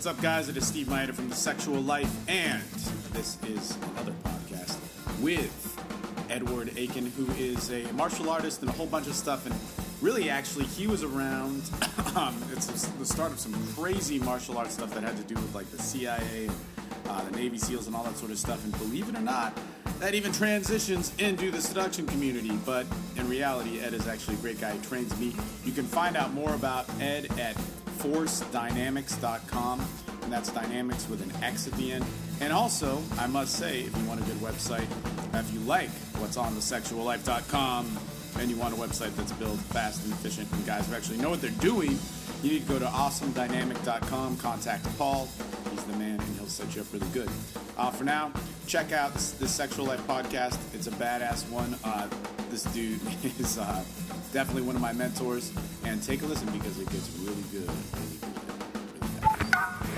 What's up, guys? It is Steve Maida from The Sexual Life, and this is another podcast with Edward Aiken, who is a martial artist and a whole bunch of stuff. And really, actually, he was around. um, it's the start of some crazy martial arts stuff that had to do with like the CIA, uh, the Navy SEALs, and all that sort of stuff. And believe it or not, that even transitions into the seduction community. But in reality, Ed is actually a great guy. He trains me. You can find out more about Ed at forcedynamics.com, and that's dynamics with an X at the end. And also, I must say, if you want a good website, if you like what's on the thesexuallife.com, and you want a website that's built fast and efficient, and guys who actually know what they're doing, you need to go to awesomedynamic.com, contact Paul. He's the man, and he'll set you up really good. Uh, for now, check out this Sexual Life podcast. It's a badass one. Uh, this dude is uh, definitely one of my mentors, and take a listen because it gets really good.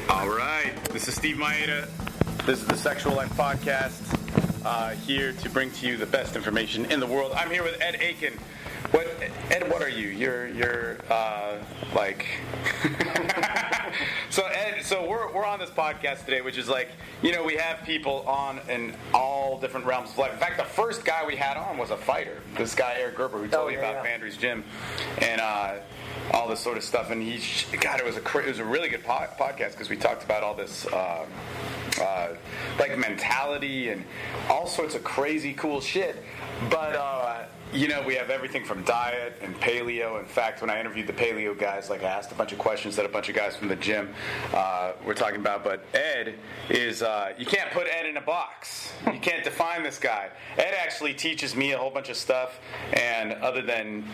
All right, this is Steve Maeda. This is the Sexual Life podcast. Uh, here to bring to you the best information in the world. I'm here with Ed Aiken. What Ed? What are you? You're you're uh, like. so Ed, so we're we're on this podcast today, which is like you know we have people on in all different realms of life. In fact, the first guy we had on was a fighter. This guy Eric Gerber, who told Oh, me about yeah. Vandry's gym, and. Uh, all this sort of stuff, and he, God, it was a it was a really good po- podcast because we talked about all this, uh, uh, like mentality and all sorts of crazy cool shit. But uh, you know, we have everything from diet and paleo. In fact, when I interviewed the paleo guys, like I asked a bunch of questions that a bunch of guys from the gym uh, were talking about. But Ed is uh, you can't put Ed in a box. You can't define this guy. Ed actually teaches me a whole bunch of stuff, and other than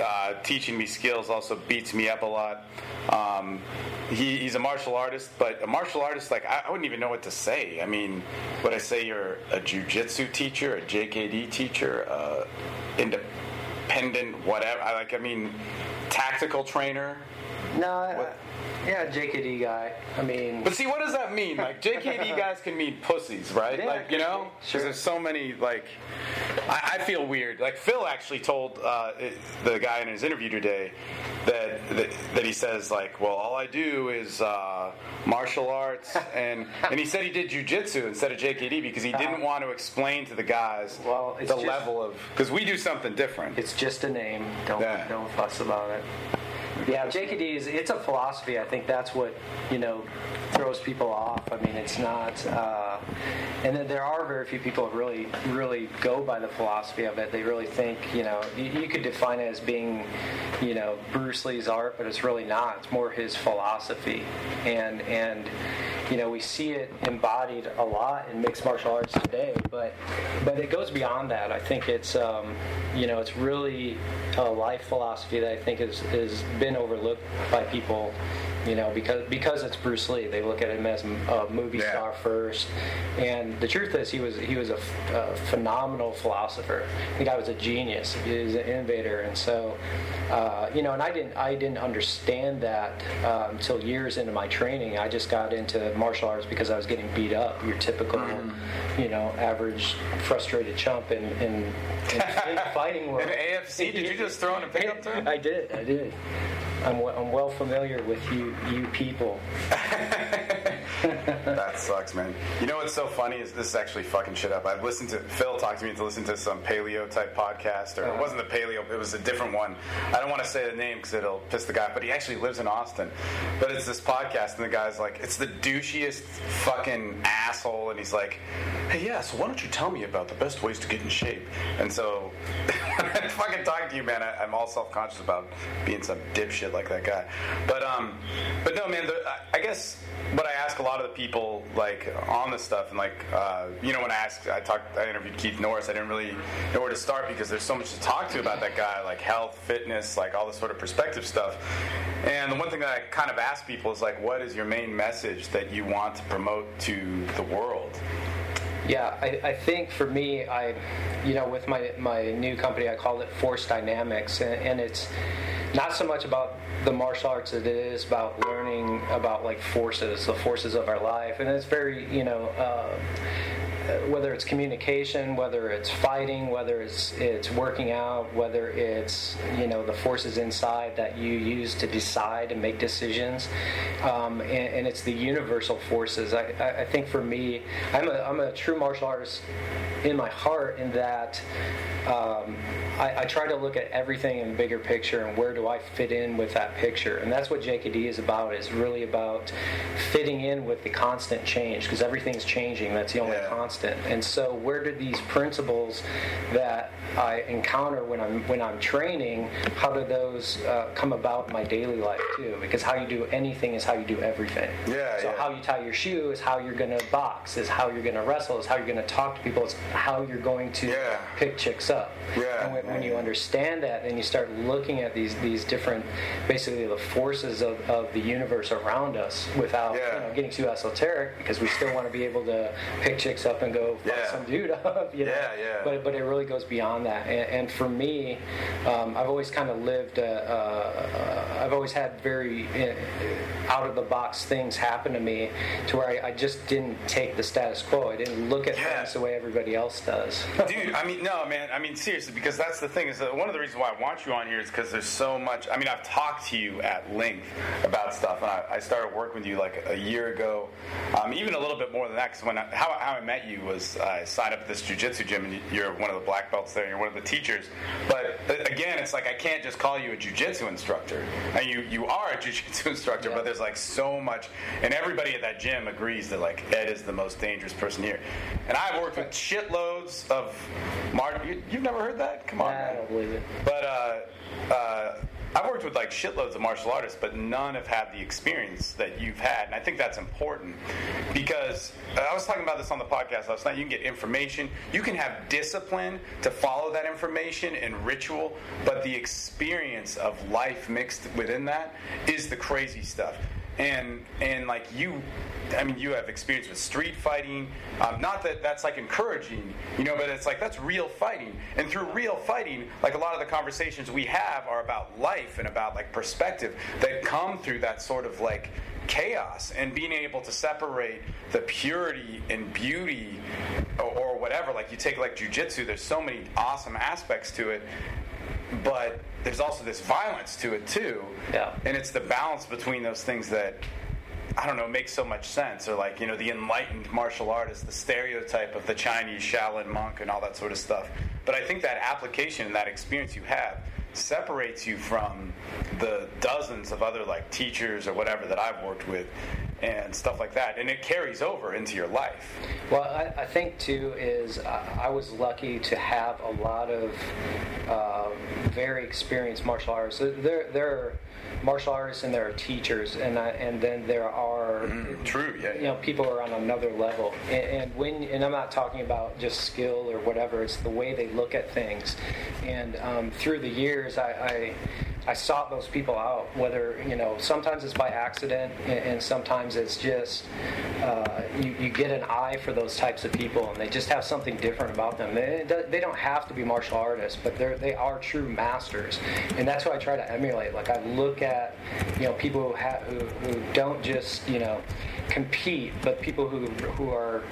uh, teaching me skills, also beats me up a lot. Um, he, he's a martial artist, but a martial artist, like, I, I wouldn't even know what to say. I mean, would I say you're a jujitsu teacher, a JKD teacher, uh, independent, whatever? Like, I mean, tactical trainer? No, I- yeah, JKD guy. I mean, But see, what does that mean? Like, JKD guys can mean pussies, right? Yeah, like, you know? sure. Because there's so many, like, I, I feel weird. Like, Phil actually told uh, the guy in his interview today that, that that he says, like, well, all I do is uh, martial arts. And, and he said he did jujitsu instead of JKD because he didn't want to explain to the guys Uh-huh. Well, it's the just- level of. Because we do something different. it's just a name. Don't Yeah. don't fuss about it. Yeah, JKD is it's a philosophy. I think that's what you know throws people off. I mean, it's not. Uh, and then there are very few people who really really go by the philosophy of it. They really think you know you, you could define it as being you know Bruce Lee's art, but it's really not. It's more his philosophy, and and you know we see it embodied a lot in mixed martial arts today. But but it goes beyond that. I think it's um, you know it's really a life philosophy that I think is is been overlooked by people. You know, because because it's Bruce Lee, they look at him as a movie Yeah. star first. And the truth is, he was he was a, phenomenal philosopher. The guy was a genius. He was an innovator, and so uh, you know. And I didn't I didn't understand that uh, until years into my training. I just got into martial arts because I was getting beat up. Your typical, you know, average frustrated chump in in, in fighting world. In AFC, did you just throw in a pickup term? I did. I did. I'm, I'm well familiar with you you people. That sucks, man. You know what's so funny is this is actually fucking shit up. I've listened to Phil talk to me to listen to some paleo type podcast, or it wasn't the paleo, it was a different one. I don't want to say the name because it'll piss the guy, but he actually lives in Austin. But it's this podcast, and the guy's like, it's the douchiest fucking asshole, and he's like, hey, yeah, so why don't you tell me about the best ways to get in shape? And so, when I fucking talking to you, man, I, I'm all self conscious about being some dipshit like that guy. But um, but no, man, the, I, I guess what I ask a lot of the people like on this stuff, and like uh, you know, when I asked, I talked, I interviewed Keith Norris. I didn't really know where to start because there's so much to talk to about that guy, like health, fitness, like all this sort of perspective stuff. And the one thing that I kind of ask people is like, what is your main message that you want to promote to the world? Yeah, I, I think for me, I, you know, with my my new company, I call it Force Dynamics, and, and it's not so much about the martial arts as it is about learning about like forces, the forces of our life, and it's very, you know. Uh, whether it's communication, whether it's fighting, whether it's it's working out, whether it's you know the forces inside that you use to decide and make decisions, um, and, and, it's the universal forces. I, I, think for me, I'm a, I'm a true martial artist in my heart in that um, I, I, try to look at everything in bigger picture and where do I fit in with that picture, and that's what JKD is about. Is really about fitting in with the constant change because everything's changing. That's the only yeah. constant. And so, where do these principles that I encounter when I'm when I'm training, how do those uh, come about in my daily life too? Because how you do anything is how you do everything. Yeah. So yeah. how you tie your shoe is how you're going to box. Is how you're going to wrestle. Is how you're going to talk to people. Is how you're going to yeah. pick chicks up. Yeah. And when, when, you understand that, then you start looking at these these different, basically the forces of, of the universe around us without yeah. you know, getting too esoteric because we still want to be able to pick chicks up and go fuck some dude up. You know? Yeah. Yeah. But but it really goes beyond that. And, and for me, um, I've always kind of lived. Uh, uh, I've always had very uh, out of the box things happen to me to where I, I, just didn't take the status quo. I didn't look at yeah. things the way everybody else does. Dude, I mean, no, man. I mean, seriously, because that's the thing is that one of the reasons why I want you on here is because there's so much. I mean, I've talked to you at length about stuff, and I, I started working with you like a year ago, um, even a little bit more than that. Because when I, how, how I met you was I signed up at this jujitsu gym, and you're one of the black belts there. and You're one of the teachers. But uh, again, it's like I can't just call you a jujitsu instructor. And you you are a jujitsu instructor, yeah. but there's like so much, and everybody at that gym agrees that like Ed is the most dangerous person here. And I've worked with shitloads of Martin. You, have never heard that? Come on, nah, I don't believe it. But uh, uh, I've worked with like shitloads of martial artists, but none have had the experience that you've had, and I think that's important because I was talking about this on the podcast last night. You can get information, you can have discipline to follow that information and ritual, but the experience of life mixed within that is the crazy stuff and and like you I mean, you have experience with street fighting. Um, not that that's like encouraging, you know, but it's like that's real fighting. And through real fighting, like a lot of the conversations we have are about life and about like perspective that come through that sort of like chaos and being able to separate the purity and beauty or, or whatever. Like you take like jujitsu, there's so many awesome aspects to it but there's also this violence to it too. Yeah. And it's the balance between those things that I don't know makes so much sense. Or like you know the enlightened martial artist, the stereotype of the Chinese Shaolin monk, and all that sort of stuff. But I think that application and that experience you have separates you from the dozens of other like teachers or whatever that I've worked with and stuff like that, and it carries over into your life. Well, I, I think too is uh, I was lucky to have a lot of uh, very experienced martial artists. There, there are martial artists and there are teachers, and I, and then there are mm, true, yeah, you know, people are on another level. And, and, when and I'm not talking about just skill or whatever. It's the way they look at things. And um, through the years, I, I I sought those people out. Whether you know, sometimes it's by accident, and, sometimes it's just uh, you, you, get an eye for those types of people, and they just have something different about them. They, they don't have to be martial artists, but they're they are true masters, and that's what I try to emulate. Like I look at you know people who have who, who don't just you know compete, but people who who are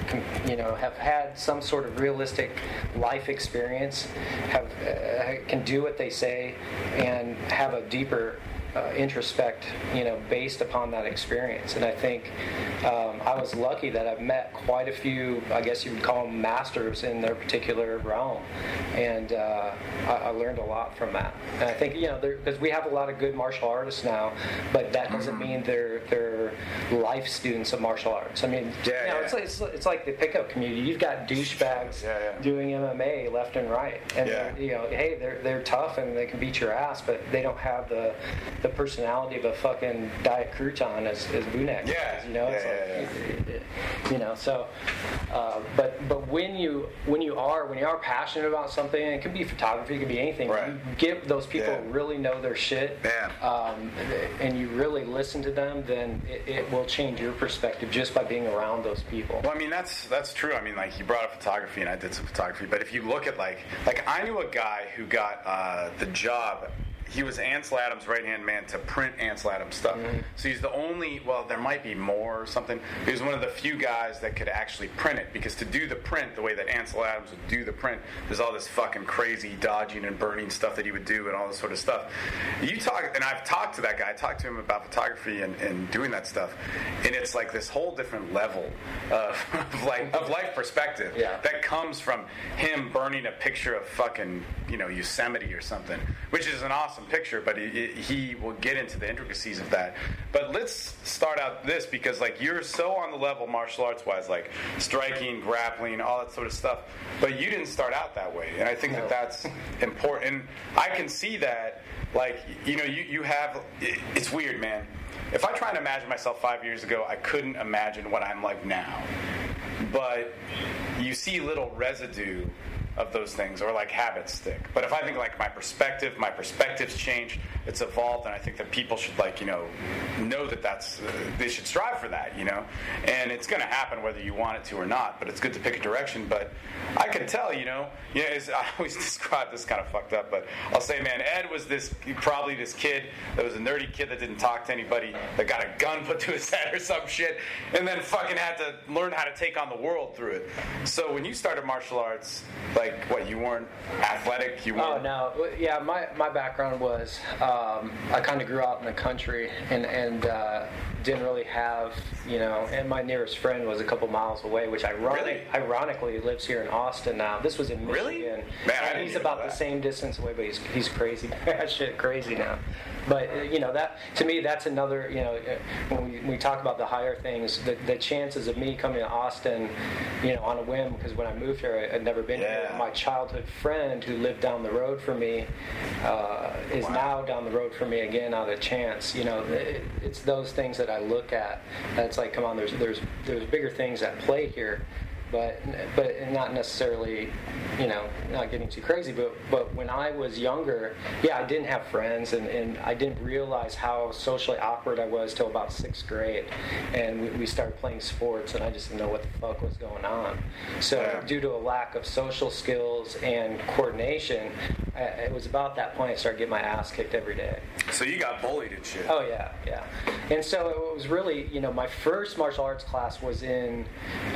you know have had some sort of realistic life experience, have uh, can do what they say, and have a deeper uh, introspect, you know, based upon that experience. And I think um, I was lucky that I've met quite a few, I guess you would call them masters in their particular realm, and uh, I, I, learned a lot from that. And I think you know, because we have a lot of good martial artists now, but that doesn't mm-hmm. mean they're they're life students of martial arts. I mean, yeah, you know, yeah. It's, like, it's, it's, like the pickup community. You've got douchebags yeah, doing MMA left and right, and you know, hey, they're they're tough and they can beat your ass, but they don't have the the personality of a fucking diet crouton as, as Vunak. Yeah, you know, yeah, it's yeah, like, yeah. You know. So, uh, but but when you when you are when you are passionate about something, it could be photography, it could be anything. Right. You get those people yeah. really know their shit, um, and you really listen to them, then it, it will change your perspective just by being around those people. Well, I mean that's that's true. I mean, like you brought up photography, and I did some photography. But if you look at like like I knew a guy who got uh, the job he was Ansel Adams' right hand man to print Ansel Adams stuff. Mm-hmm. So he's the only. Well, there might be more or something. He was one of the few guys that could actually print it because to do the print the way that Ansel Adams would do the print, there's all this fucking crazy dodging and burning stuff that he would do and all this sort of stuff. You talk, and I've talked to that guy. I talked to him about photography and, and doing that stuff, and it's like this whole different level of, of like of life perspective Yeah. that comes from him burning a picture of fucking you know Yosemite or something, which is an awesome picture. But he, he will get into the intricacies of that. But let's start out this because like you're so on the level martial arts wise, like striking, grappling, all that sort of stuff. But you didn't start out that way, and I think that that's important. I can see that. Like you know, you you have. it- It's weird, man. If I try and imagine myself five years ago, I couldn't imagine what I'm like now but you see little residue of those things or like habits stick. But if i think like my perspective my perspectives change it's evolved and i think that people should like you know know that that's uh, they should strive for that you know? And it's going to happen whether you want it to or not but it's good to pick a direction. But i can tell you know you know i always describe this kind of fucked up but i'll say man ed was this probably this kid that was a nerdy kid that didn't talk to anybody that got a gun put to his head or some shit and then fucking had to learn how to take on the world through it. So when you started martial arts like what you weren't athletic you Oh weren't Oh no, yeah. My, my background was um, I kind of grew out in the country and and uh, didn't really have you know. And my nearest friend was a couple miles away, which ironic, Really? ironically lives here in Austin now. This was in Michigan. Really? Man, and he's about the same distance away, but he's he's crazy, that shit crazy now. But uh, you know that to me that's another you know uh, when we, we talk about the higher things, the, the chances of me coming to Austin, you know, on a whim because when I moved here I, would never been here. My childhood friend who lived down the road from me uh, is Wow. now down the road from me again out of chance. You know, it, it's those things that I look at. That's like, come on, there's there's there's bigger things at play here, but but not necessarily, you know, not getting too crazy. But but when I was younger, yeah, I didn't have friends, and, and I didn't realize how socially awkward I was till about sixth grade, and we, we started playing sports, and I just didn't know what the fuck was going on. So Yeah. due to a lack of social skills and coordination, I, it was about that point I started getting my ass kicked every day. so you got bullied and shit Oh yeah, yeah. And so it was really, you know, my first martial arts class was in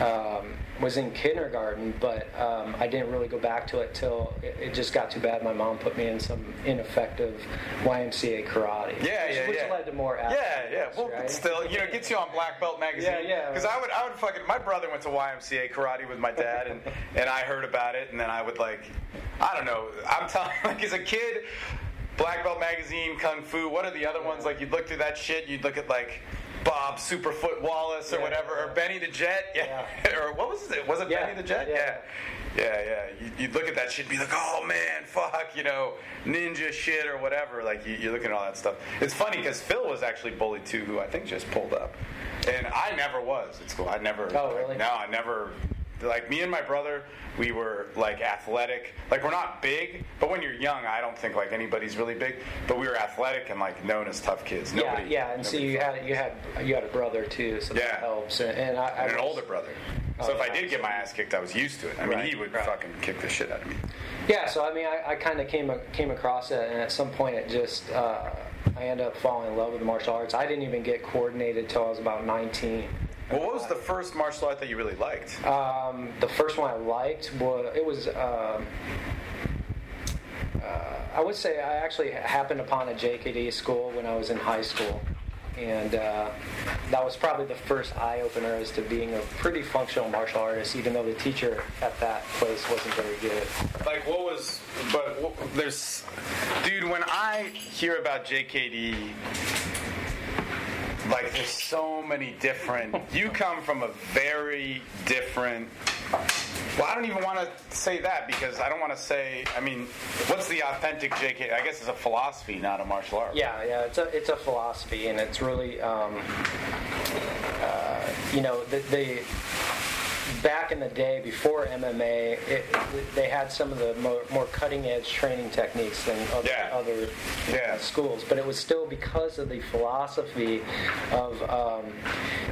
um, was in kindergarten, but um, I didn't really go back to it till it, it just got too bad. My mom put me in some ineffective YMCA karate. Yeah, which, yeah, which yeah. led to more. Yeah, yeah. Well, right? still, you know, gets you on Black Belt magazine. Yeah, yeah. Because I would, I would fucking. My brother went to YMCA karate with my dad, and and I heard about it, and then I would like, I don't know. I'm telling, like, as a kid, Black Belt magazine, Kung Fu. What are the other ones? Like, you'd look through that shit. You'd look at like. Bob Superfoot Wallace or Yeah. whatever, or Benny the Jet, yeah, or what was it? Was it Yeah. Benny the Jet? Yeah. yeah, yeah, yeah. You, you'd look at that shit and be like, oh man, fuck, you know, ninja shit or whatever. Like, you, you're looking at all that stuff. It's funny because Phil was actually bullied too, who I think just pulled up. And I never was at school. I never. Oh, really? No, I never. Like, me and my brother, we were like athletic. Like, we're not big, but when you're young, I don't think like anybody's really big. But we were athletic and like known as tough kids. Yeah, Nobody, yeah, and so you had you had you had a brother too, so Yeah. that helps. And, and I, I and an was- older brother. Oh, So if I yeah. did get my ass kicked, I was used to it. I mean, Right, he would right. fucking kick the shit out of me. Yeah, so I mean, I, I kind of came came across it, and at some point, it just uh, I ended up falling in love with the martial arts. I didn't even get coordinated till I was about 19. Well, what was the first martial art that you really liked? Um, the first one I liked was it was. Um, uh, I would say I actually happened upon a JKD school when I was in high school, and uh, that was probably the first eye opener as to being a pretty functional martial artist, even though the teacher at that place wasn't very good. Like, what was? But what, there's, dude. When I hear about JKD, like, there's so many different. You come from a very different. Well, I don't even want to say that because I don't want to say. I mean, what's the authentic jk I guess it's a philosophy, not a martial art. Yeah, yeah, it's a it's a philosophy, and it's really, um, uh, you know, the, the back in the day before MMA, it, they had some of the more, more cutting edge training techniques than other, Yeah. other Yeah. schools, but it was still because of the philosophy of um,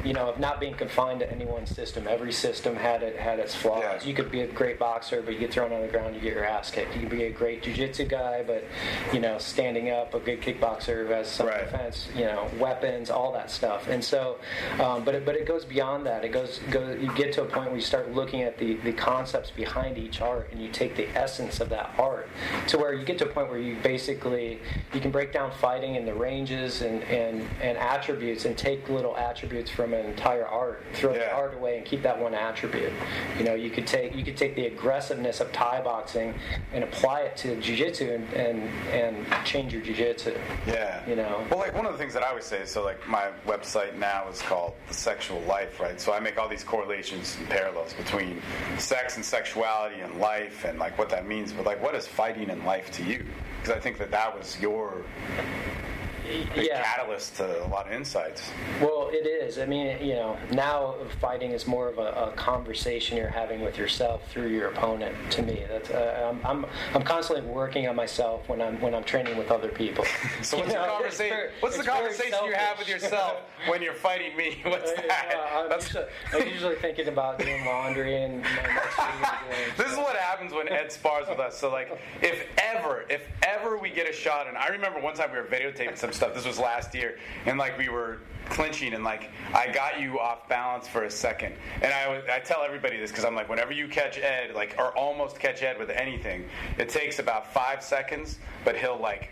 you know of not being confined to any one system. Every system had it had its flaws. Yeah. You could be a great boxer, but you get thrown on the ground, you get your ass kicked. You could be a great jiu-jitsu guy, but you know standing up, a good kickboxer who has some Right. defense, you know weapons, all that stuff. And so, um, but it, but it goes beyond that. It goes goes you get to a point where you start looking at the the concepts behind each art, and you take the essence of that art to where you get to a point where you basically you can break down fighting and the ranges and and, and attributes and take little attributes from an entire art, throw the art away and keep that one attribute. You know, you could take you could take the aggressiveness of Thai boxing and apply it to jiu-jitsu and and, and change your jiu-jitsu. Yeah. You know. Well, like one of the things that I always say so, like, my website now is called The Sexual Life, right? So I make all these correlations and parallels between sex and sexuality and life and, like, what that means. But, like, what is fighting in life to you? Because I think that that was your big Yeah. catalyst to a lot of insights. Well, it is. I mean, you know, now fighting is more of a, a conversation you're having with yourself through your opponent. To me, that's uh, I'm, I'm I'm constantly working on myself when I'm when I'm training with other people. So what's know, conversation? very- what's the conversation you have with yourself when you're fighting me? What's that? Yeah, I'm, usually, I'm usually thinking about doing laundry and my next video game. This is what happens when Ed spars with us. So, like, if ever, if ever we get a shot, and I remember one time we were videotaping some stuff. This was last year, and like we were clinching, and like I got you off balance for a second, and I I tell everybody this because I'm like, whenever you catch Ed, like, or almost catch Ed with anything, it takes about five seconds, but he'll like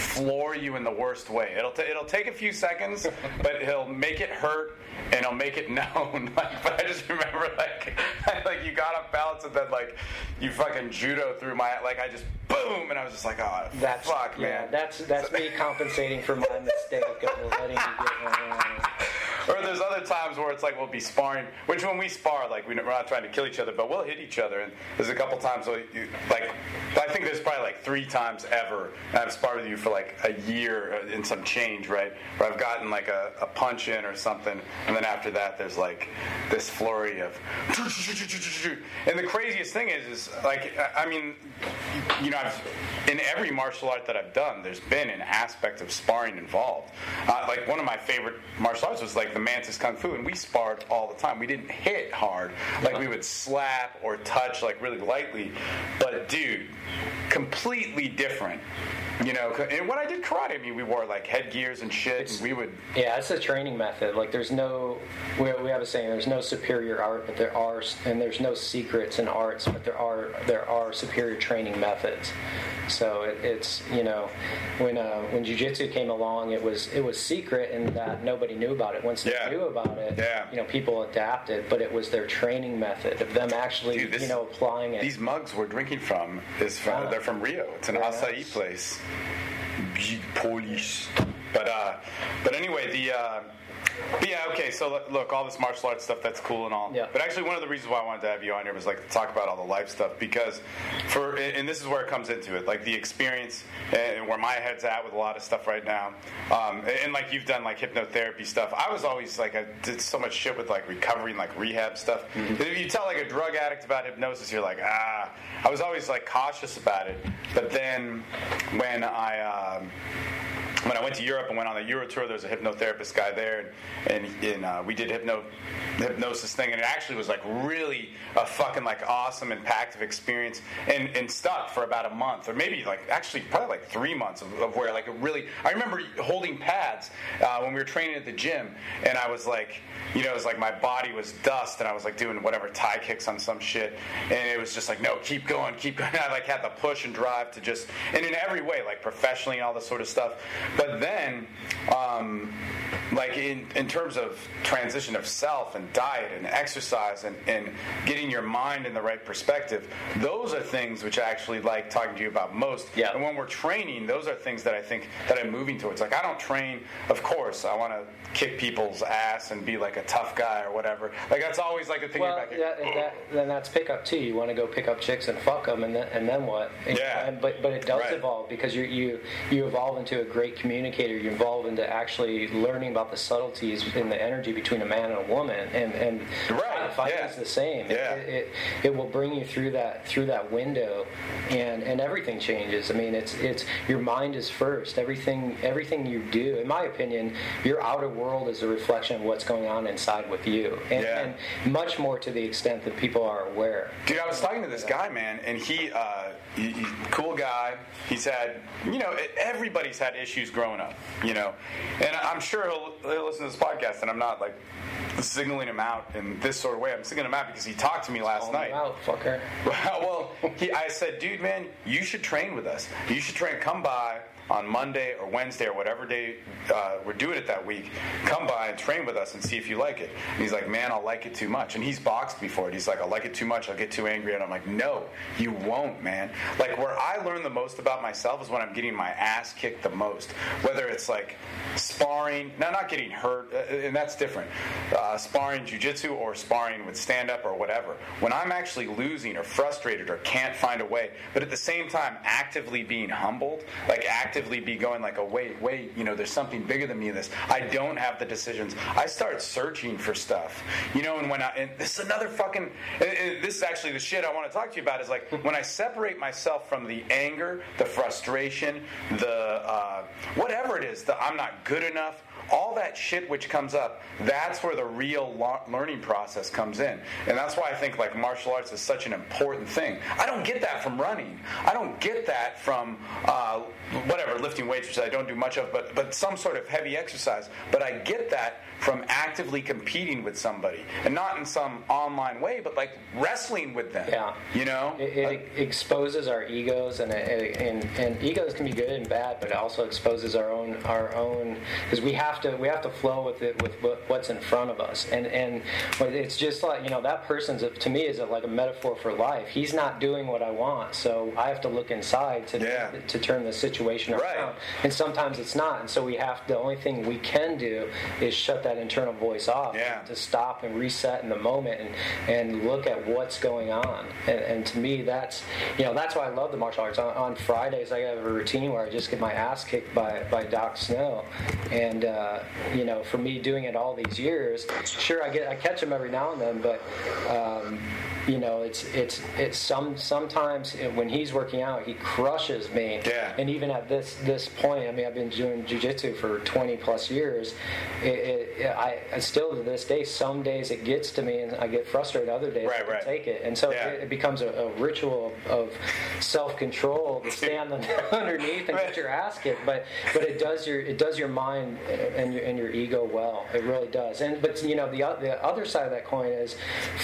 floor you in the worst way. It'll t- it'll take a few seconds, but he'll make it hurt and he'll make it known. like, but I just remember like like you got off balance and then like you fucking judo through my like I just boom and I was just like oh That's fuck yeah, man. That's that's me compensating for my mistake of letting you get my. or there's other times where it's like we'll be sparring, which when we spar, like we- we're not trying to kill each other, but we'll hit each other. And there's a couple times, where you, like I think there's probably like three times ever, I've sparred with you for like a year uh, in some change, right? Where I've gotten like a, a punch in or something, and then after that, there's like this flurry of. And the craziest thing is, is like I mean, you know, I've, in every martial art that I've done, there's been an aspect of sparring involved. Uh, like one of my favorite martial arts was like the Mantis Kung Fu, and we sparred all the time. We didn't hit hard, like we would slap or touch like really lightly. But dude, completely different. You know, and when I did karate, I mean, we wore like headgears and shit, and we would. Yeah, it's a training method. Like, there's no, we, we have a saying, there's no superior art, but there are, and there's no secrets in arts, but there are there are superior training methods. So it, it's you know, when uh, when jujitsu came along, it was it was secret in that nobody knew about it. Once they Yeah. knew about it, Yeah. you know, people adapted. But it was their training method of them actually, Dude, this- you know, applying it. These mugs we're drinking from is from Ah. they're from Rio. It's an Very acai place. Big Polish. But uh, but anyway, the. Uh, but yeah, okay. So look- all this martial arts stuff that's cool and all. Yeah. But actually, one of the reasons why I wanted to have you on here was like to talk about all the life stuff because for and this is where it comes into it, like the experience and where my head's at with a lot of stuff right now. Um, and, like you've done like hypnotherapy stuff. I was always like I did so much shit with like recovery and like rehab stuff. If you tell like a drug addict about hypnosis, you're like ah. I was always like cautious about it. But then when I um, when I went to Europe and went on the Euro tour, there was a hypnotherapist guy there, and, and, and uh, we did hypno hypnosis thing, and it actually was like really a fucking like awesome, impactful experience, and, and stuck for about a month, or maybe like actually probably like three months of, of where like it really. I remember holding pads uh, when we were training at the gym, and I was like, you know, it was like my body was dust, and I was like doing whatever Thai kicks on some shit, and it was just like, no, keep going, keep going. I like had the push and drive to just, and in every way, like professionally and all this sort of stuff. But then, um, like in, in terms of transition of self and diet and exercise and, and getting your mind in the right perspective, those are things which I actually like talking to you about most. Yeah. And when we're training, those are things that I think that I'm moving towards. Like I don't train, of course, I want to kick people's ass and be like a tough guy or whatever. Like that's always like a thing. Well, back that, that, then that's pickup too. You want to go pick up chicks and fuck them, and then and then what? And- Yeah. and- but but it does Right. evolve because you you you evolve into a great communicator. You evolve into actually learning about the subtleties in the energy between a man and a woman, and and Right. fighting Yeah. is the same. It- Yeah. It, it, it will bring you through that through that window, and and everything changes. I mean, it's it's your mind is first. Everything everything you do, in my opinion, your outer world is a reflection of what's going on inside with you, and, Yeah. and much more to the extent that people are aware. Dude, I was talking to this guy, man, and he, uh, he, he- cool guy. He's had, you know, everybody's had issues growing up, you know, and I'm sure he'll, he'll listen to this podcast, and I'm not like signaling him out in this sort of way. I'm signaling him out because he talked to me last Call night. out, fucker. well, he, I said, dude, man, you should train with us. You should train. Come by on Monday or Wednesday or whatever day uh, we're doing it that week. Come by and train with us and see if you like it. And he's like, man, I'll like it too much. And he's boxed before it. He's like, I'll like it too much. I'll get too angry. And I'm like, no, you won't, man. Like where I learn the most about myself is when I'm getting my ass kicked the most. Whether it's like sparring, now not getting hurt, uh, and that's different. Uh, sparring jujitsu or sparring with stand up or whatever. When I'm actually losing or frustrated or can't find a way, but at the same time actively being humbled, like be going like, oh wait, wait, you know, there's something bigger than me in this. I don't have the decisions. I start searching for stuff, you know, and when I and this is another fucking. this is actually the shit I want to talk to you about. Is like when I separate myself from the anger, the frustration, the uh, whatever it is, the I'm not good enough all that shit which comes up that's where the real learning process comes in. And that's why i think like martial arts is such an important thing. I don't get that from running. I don't get that from uh, whatever lifting weights which i don't do much of but but some sort of heavy exercise. But i get that from actively competing with somebody and not in some online way but like wrestling with them Yeah. you know It, it exposes our egos, and, it, and and egos can be good and bad, but it also exposes our own our own because we have to we have to flow with it with what's in front of us, and and it's just like you know that person's a, to me is a, like a metaphor for life. He's not doing what I want, so I have to look inside to Yeah. to turn the situation Right. around. And sometimes it's not, and so we have the only thing we can do is shut that internal voice off Yeah. to stop and reset in the moment and, and look at what's going on. And, and to me, that's you know that's why I love the martial arts. On, on Fridays, I have a routine where I just get my ass kicked by by Doc Snow, and uh, you know for me doing it all these years, sure I get I catch him every now and then, but. Um, you know, it's it's it's some sometimes when he's working out, he crushes me. Yeah. And even at this this point, I mean, I've been doing jujitsu for 20 plus years. It, it, I, I still to this day, some days it gets to me and I get frustrated. Other days Right, I can right. take it, and so Yeah. it, it becomes a, a ritual of, of self control to stand underneath and Right. get your ass kicked. But but it does your it does your mind and your and your ego well. It really does. And but you know the the other side of that coin is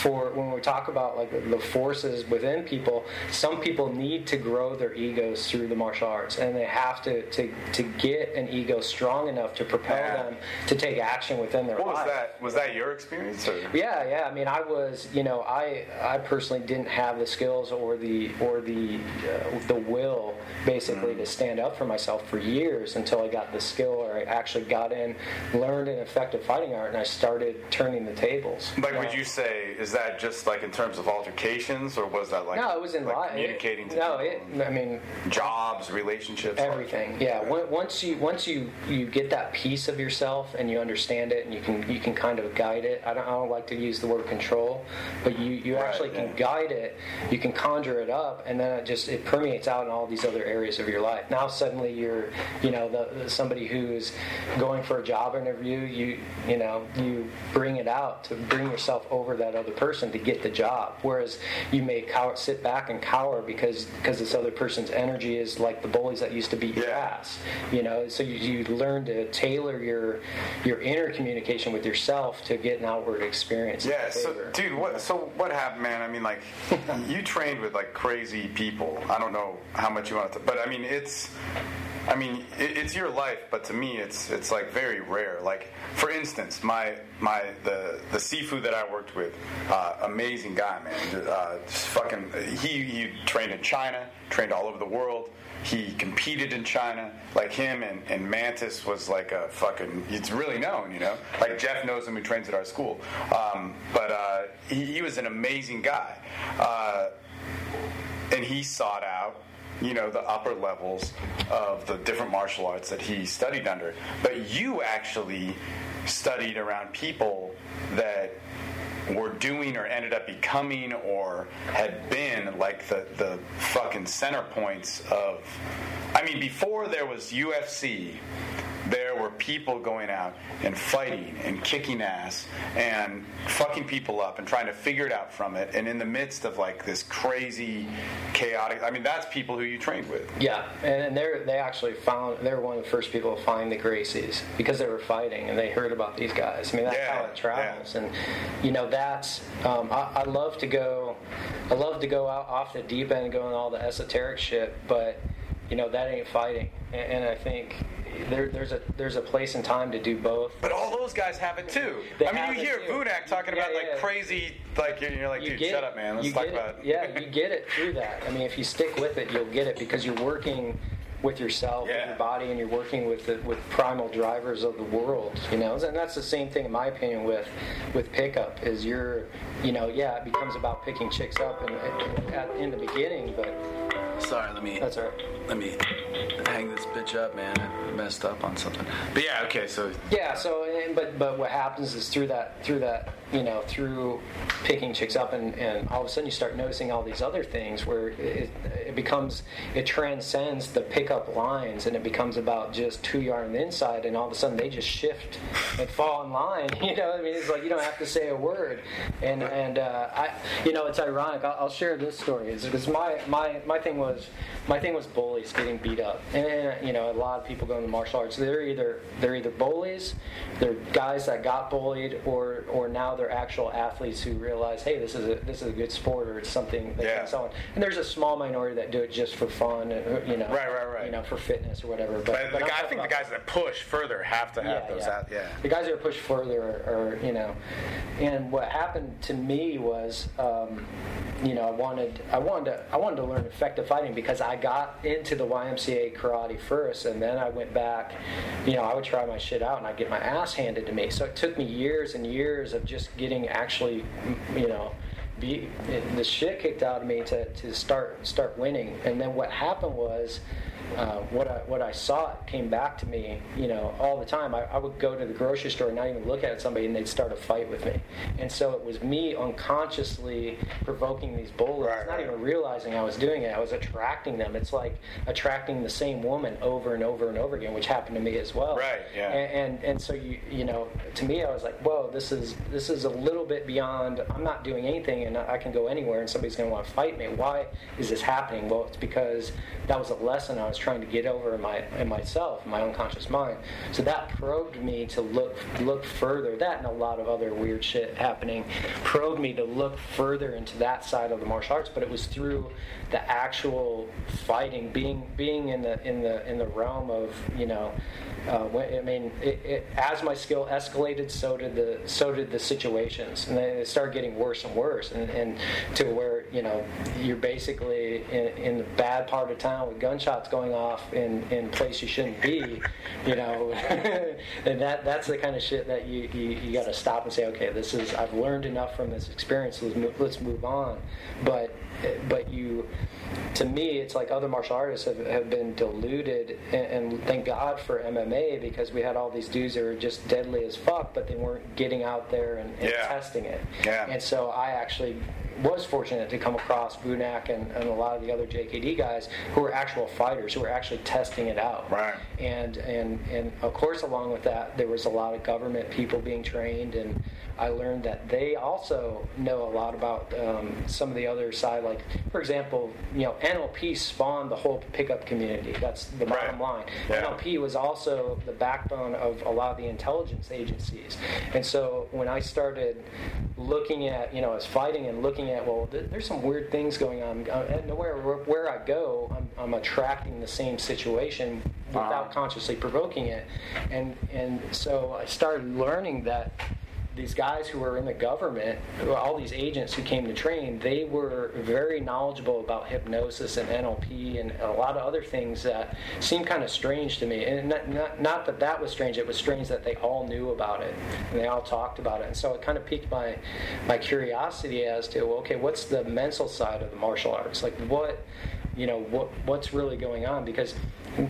for when we talk about like the forces within people. Some people need to grow their egos through the martial arts, and they have to to, to get an ego strong enough to propel Yeah. them to take action within their what was life. that was that your experience or Yeah, yeah. I mean, I was, you know, I I personally didn't have the skills or the or the uh, the will basically Mm. to stand up for myself for years until I got the skill or I actually got in, learned an effective fighting art, and I started turning the tables. Like, would you say is that just like in terms of altercations, or was that like No, it was in like life. communicating to no, it. I mean, jobs, relationships, everything yeah Once- once you once you you get that piece of yourself and you understand it and you can you can kind of guide it i don't, I don't like to use the word control but you you Right, actually can yeah. guide it you can conjure it up and then it just it permeates out in all these other areas of your life now suddenly you're you know the, the somebody who's going for a job interview you you know you bring it out to bring yourself over that other person to get the job whereas you may cower, sit back and cower because because this other person's energy is like the bullies that used to beat your ass you know so you, you learn to tailor your your inner communication with yourself to get an outward experience Yeah, so dude, what? So what happened, man? I mean, like, you trained with like crazy people. I don't know how much you want to, but I mean, it's, I mean, it, it's your life, but to me, it's it's like very rare. Like, for instance, my my the the sifu that I worked with, uh, amazing guy, man. Uh, fucking, he he trained in China, trained all over the world. He competed in China, like him and, and Mantis was like a fucking. It's really known, you know. Like Jeff knows him, who trains at our school. Um, but uh, he, he was an amazing guy, uh, and he sought out, you know, the upper levels of the different martial arts that he studied under. But you actually studied around people that were doing or ended up becoming or had been like the, the fucking center points of. I mean, before there was UFC, there were people going out and fighting and kicking ass and fucking people up and trying to figure it out from it. And in the midst of like this crazy, chaotic, I mean, that's people who you trained with. Yeah, and they're they actually found they were one of the first people to find the Gracies because they were fighting and they heard about these guys. I mean, that's Yeah, how it travels, yeah. and you know that's um, I, I love to go, I love to go out off the deep end and go on all the esoteric shit, but you know that ain't fighting, and, and I think. There, there's a there's a place and time to do both. But all those guys have it too. They I mean, you hear too. Vunak talking Yeah, about like yeah. crazy, like and you're like, You dude, get shut it. up, man. Let's You talk about. it. yeah, you get it through that. I mean, if you stick with it, you'll get it because you're working with yourself, Yeah. your body, and you're working with the, with primal drivers of the world. You know, and that's the same thing, in my opinion, with with pickup. Is you're, you know, yeah, it becomes about picking chicks up in, at, in the beginning, but Sorry, let me that's all right. let me hang this bitch up, man. I messed up on something. But yeah, okay, so Yeah. So, and, but but what happens is through that through that you know through picking chicks up and, and all of a sudden you start noticing all these other things where it, it becomes it transcends the pickup lines and it becomes about just who you are on the inside and all of a sudden they just shift and fall in line. You know, I mean, it's like you don't have to say a word. And and uh, I, you know, it's ironic. I'll, I'll share this story. Is because my my my thing was my thing was bullies getting beat up, and, and you know, a lot of people go into martial arts. They're either they're either bullies, they're guys that got bullied, or or now they're actual athletes who realize, hey, this is a this is a good sport, or it's something that Yeah. can sell. And there's a small minority that do it just for fun, uh, you know, Right, right, right. you know, for fitness or whatever. But, but but guy, I think the guys that push further have to have those out. Yeah. the guys that are pushed further are, are, you know, and what happened to me was, um, you know, I wanted, I wanted to, I wanted to learn effective fighting because I got into the YMCA karate first, and then I went back. You know, I would try my shit out, and I'd get my ass handed to me. So it took me years and years of just getting actually, you know. Be, the shit kicked out of me to, to start start winning, and then what happened was, uh, what I what I saw came back to me, you know, all the time. I, I would go to the grocery store and not even look at somebody, and they'd start a fight with me. And so it was me unconsciously provoking these bullies, Right, not right. even realizing I was doing it. I was attracting them. It's like attracting the same woman over and over and over again, which happened to me as well. Right, yeah. And and, and so you you know, to me, I was like, whoa, this is this is a little bit beyond. I'm not doing anything, and I can go anywhere, and somebody's going to want to fight me. Why is this happening? Well, it's because that was a lesson I was trying to get over in my in myself, in my unconscious mind. So that probed me to look look further. That and a lot of other weird shit happening probed me to look further into that side of the martial arts. But it was through the actual fighting, being being in the in the in the realm of you know. Uh, I mean, it, it, as my skill escalated, so did the so did the situations, and then it started getting worse and worse, and, and to where you know you're basically in, in the bad part of town with gunshots going off in in place you shouldn't be, you know, and that that's the kind of shit that you you, you got to stop and say, okay, this is I've learned enough from this experience. Let's move, let's move on, but but you to me, it's like other martial artists have, have been diluted, and, and thank God for MMA because we had all these dudes that were just deadly as fuck, but they weren't getting out there and, and Yeah. testing it. Yeah. And so I actually was fortunate to come across Vunak and, and a lot of the other JKD guys who were actual fighters who were actually testing it out. Right. And and and of course, along with that, there was a lot of government people being trained, and I learned that they also know a lot about um, some of the other side. Like, for example, you know, NLP spawned the whole pickup community. That's the bottom Right. line. Yeah. NLP was also the backbone of a lot of the intelligence agencies. And so when I started looking at, you know, as fighting and looking at, well, th- there's some weird things going on. Uh, and where, where I go, I'm, I'm attracting the same situation without consciously provoking it. And, and so I started learning that these guys who were in the government, all these agents who came to train, they were very knowledgeable about hypnosis and NLP and a lot of other things that seemed kind of strange to me. And not, not, not that that was strange; it was strange that they all knew about it and they all talked about it. And so it kind of piqued my my curiosity as to okay, what's the mental side of the martial arts? Like what you know what what's really going on because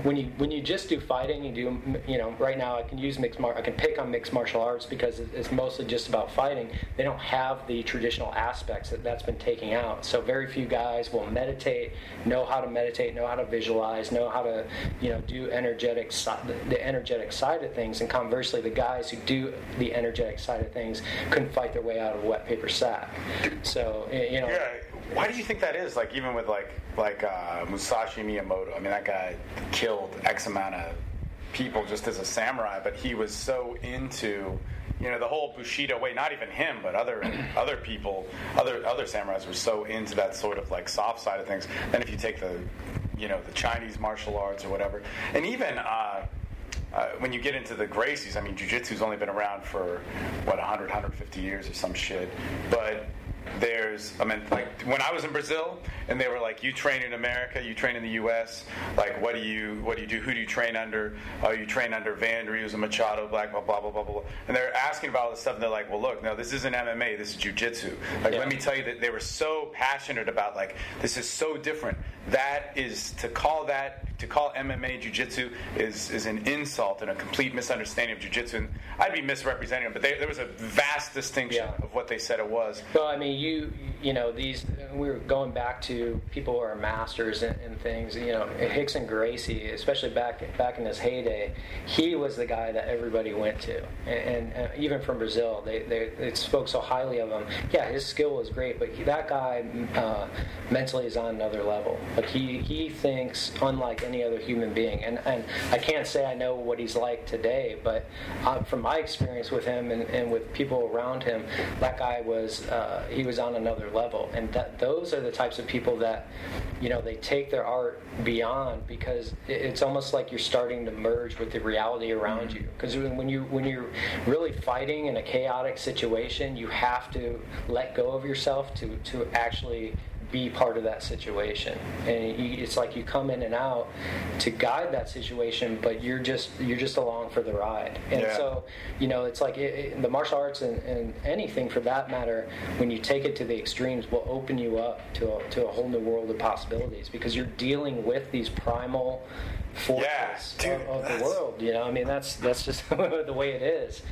when you when you just do fighting, you do you know right now I can use mixed mar- I can pick on mixed martial arts because it's mostly just about fighting. They don't have the traditional aspects that that's been taking out. So very few guys will meditate, know how to meditate, know how to visualize, know how to you know do energetic the energetic side of things. And conversely, the guys who do the energetic side of things couldn't fight their way out of a wet paper sack. So eh, you know. Yeah why do you think that is? Like even with like like uh, Musashi Miyamoto. I mean, that guy killed X amount of people just as a samurai, but he was so into you know the whole bushido way not even him but other other people other other samurais were so into that sort of like soft side of things then if you take the you know the chinese martial arts or whatever and even uh, uh, when you get into the Gracies, I mean, jiu-jitsu's only been around for what 100, 150 years or some shit. But there's I mean like when I was in Brazil and they were like you train in America you train in the US like what do you what do you do who do you train under? Oh you train under Vanderlei a Machado black blah blah blah blah blah. And they're asking about all this stuff and they're like well look no this isn't MMA this is jiu-jitsu. Like yeah. let me tell you that they were so passionate about like this is so different. That is to call that to call MMA jiu-jitsu is is an insult and a complete misunderstanding of jiu-jitsu. And I'd be misrepresenting them but they, there was a vast distinction yeah. of what they said it was. Well I mean you you know these We are going back to people who are masters and, things. You know, Rickson Gracie, especially back back in his heyday, he was the guy that everybody went to, and, and, and even from Brazil, they, they, they spoke so highly of him. Yeah, his skill was great, but he, that guy uh, mentally is on another level. Like he he thinks unlike any other human being, and and I can't say I know what he's like today, but uh, from my experience with him and, and with people around him, that guy was uh, he was on another level, and that those are the types of people that you know they take their art beyond because it's almost like you're starting to merge with the reality around you. Because when you when you're really fighting in a chaotic situation you have to let go of yourself to to actually be part of that situation. And you, it's like you come in and out to guide that situation but you're just you're just along for the ride. And yeah. so you know it's like it, it, the martial arts and, and, anything for that matter when you take it to the extremes will open you up to a, to a whole new world of possibilities because you're dealing with these primal forces yeah, dude, of, of the world you know? I mean that's that's just the way it is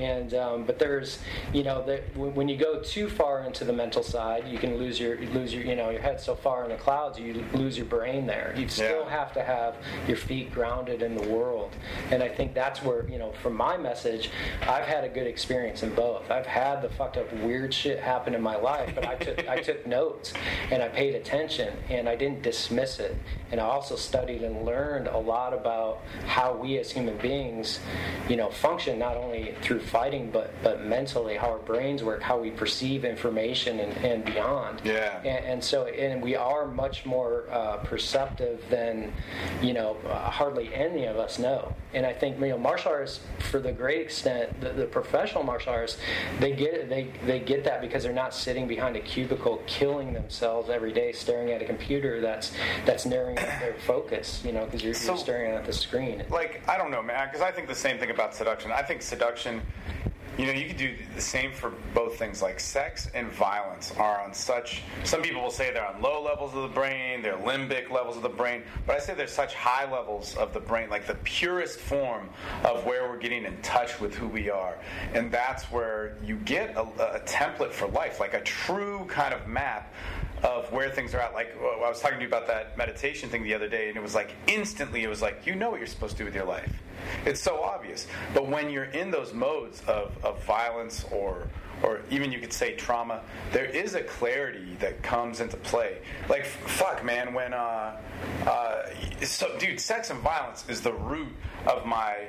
and um, but there's you know the, when you go too far into the mental side you can lose your lose your you know your head so far in the clouds you lose your brain there. You still yeah. have to have your feet grounded in the world. And i think that's where you know from my message i've had a good experience in both. I've had the fucked up weird shit happen in my life but i took i took notes and i paid attention and i didn't dismiss it. And i also studied and learned a lot about how we as human beings you know function not only through fighting, but but mentally, how our brains work, how we perceive information, and, and beyond. Yeah. And, and, so, and we are much more uh, perceptive than you know uh, hardly any of us know. And I think you know martial artists, for the great extent, the, the professional martial artists, they get they they get that because they're not sitting behind a cubicle killing themselves every day, staring at a computer that's that's narrowing their focus. You know, because you're, so, you're staring at the screen. Like I don't know, man. Because I think the same thing about seduction. I think seduction you know, you could do the same for both things. Like sex and violence are on such. Some people will say they're on low levels of the brain, they're limbic levels of the brain, but I say they're such high levels of the brain, like the purest form of where we're getting in touch with who we are. And that's where you get a, a template for life, like a true kind of map of where things are at. Like I was talking to you about that meditation thing the other day, and it was like instantly, it was like you know what you're supposed to do with your life. It's so obvious. But when you're in those modes of, of violence or or even you could say trauma, there is a clarity that comes into play. Like fuck, man, when uh, uh, so dude, sex and violence is the root of my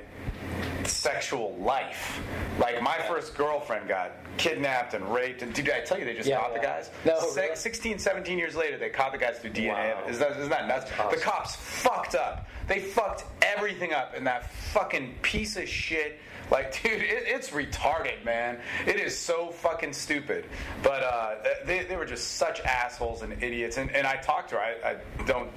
sexual life. Like my first girlfriend got kidnapped and raped, and did I tell you they just yeah, caught yeah. the guys? No, Se- really? 16, 17 years later, they caught the guys through DNA. Wow. Is that, isn't that nuts? Awesome. The cops fucked up. They fucked everything up in that fucking piece of shit Like, dude, it, it's retarded, man. It is so fucking stupid. But uh, they, they were just such assholes and idiots. And, and I talked to her. I, I don't.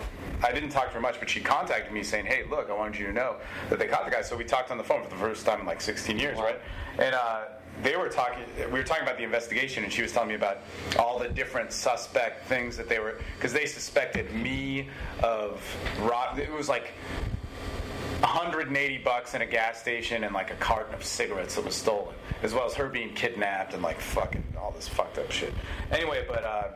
I didn't talk to her much, but she contacted me saying, "Hey, look, I wanted you to know that they caught the guy." So we talked on the phone for the first time in like 16 years, right? And uh, they were talking. We were talking about the investigation, and she was telling me about all the different suspect things that they were because they suspected me of rob. It was like 180 bucks in a gas station and like a carton of cigarettes that was stolen, as well as her being kidnapped and like fucking all this fucked up shit. Anyway, but. Uh,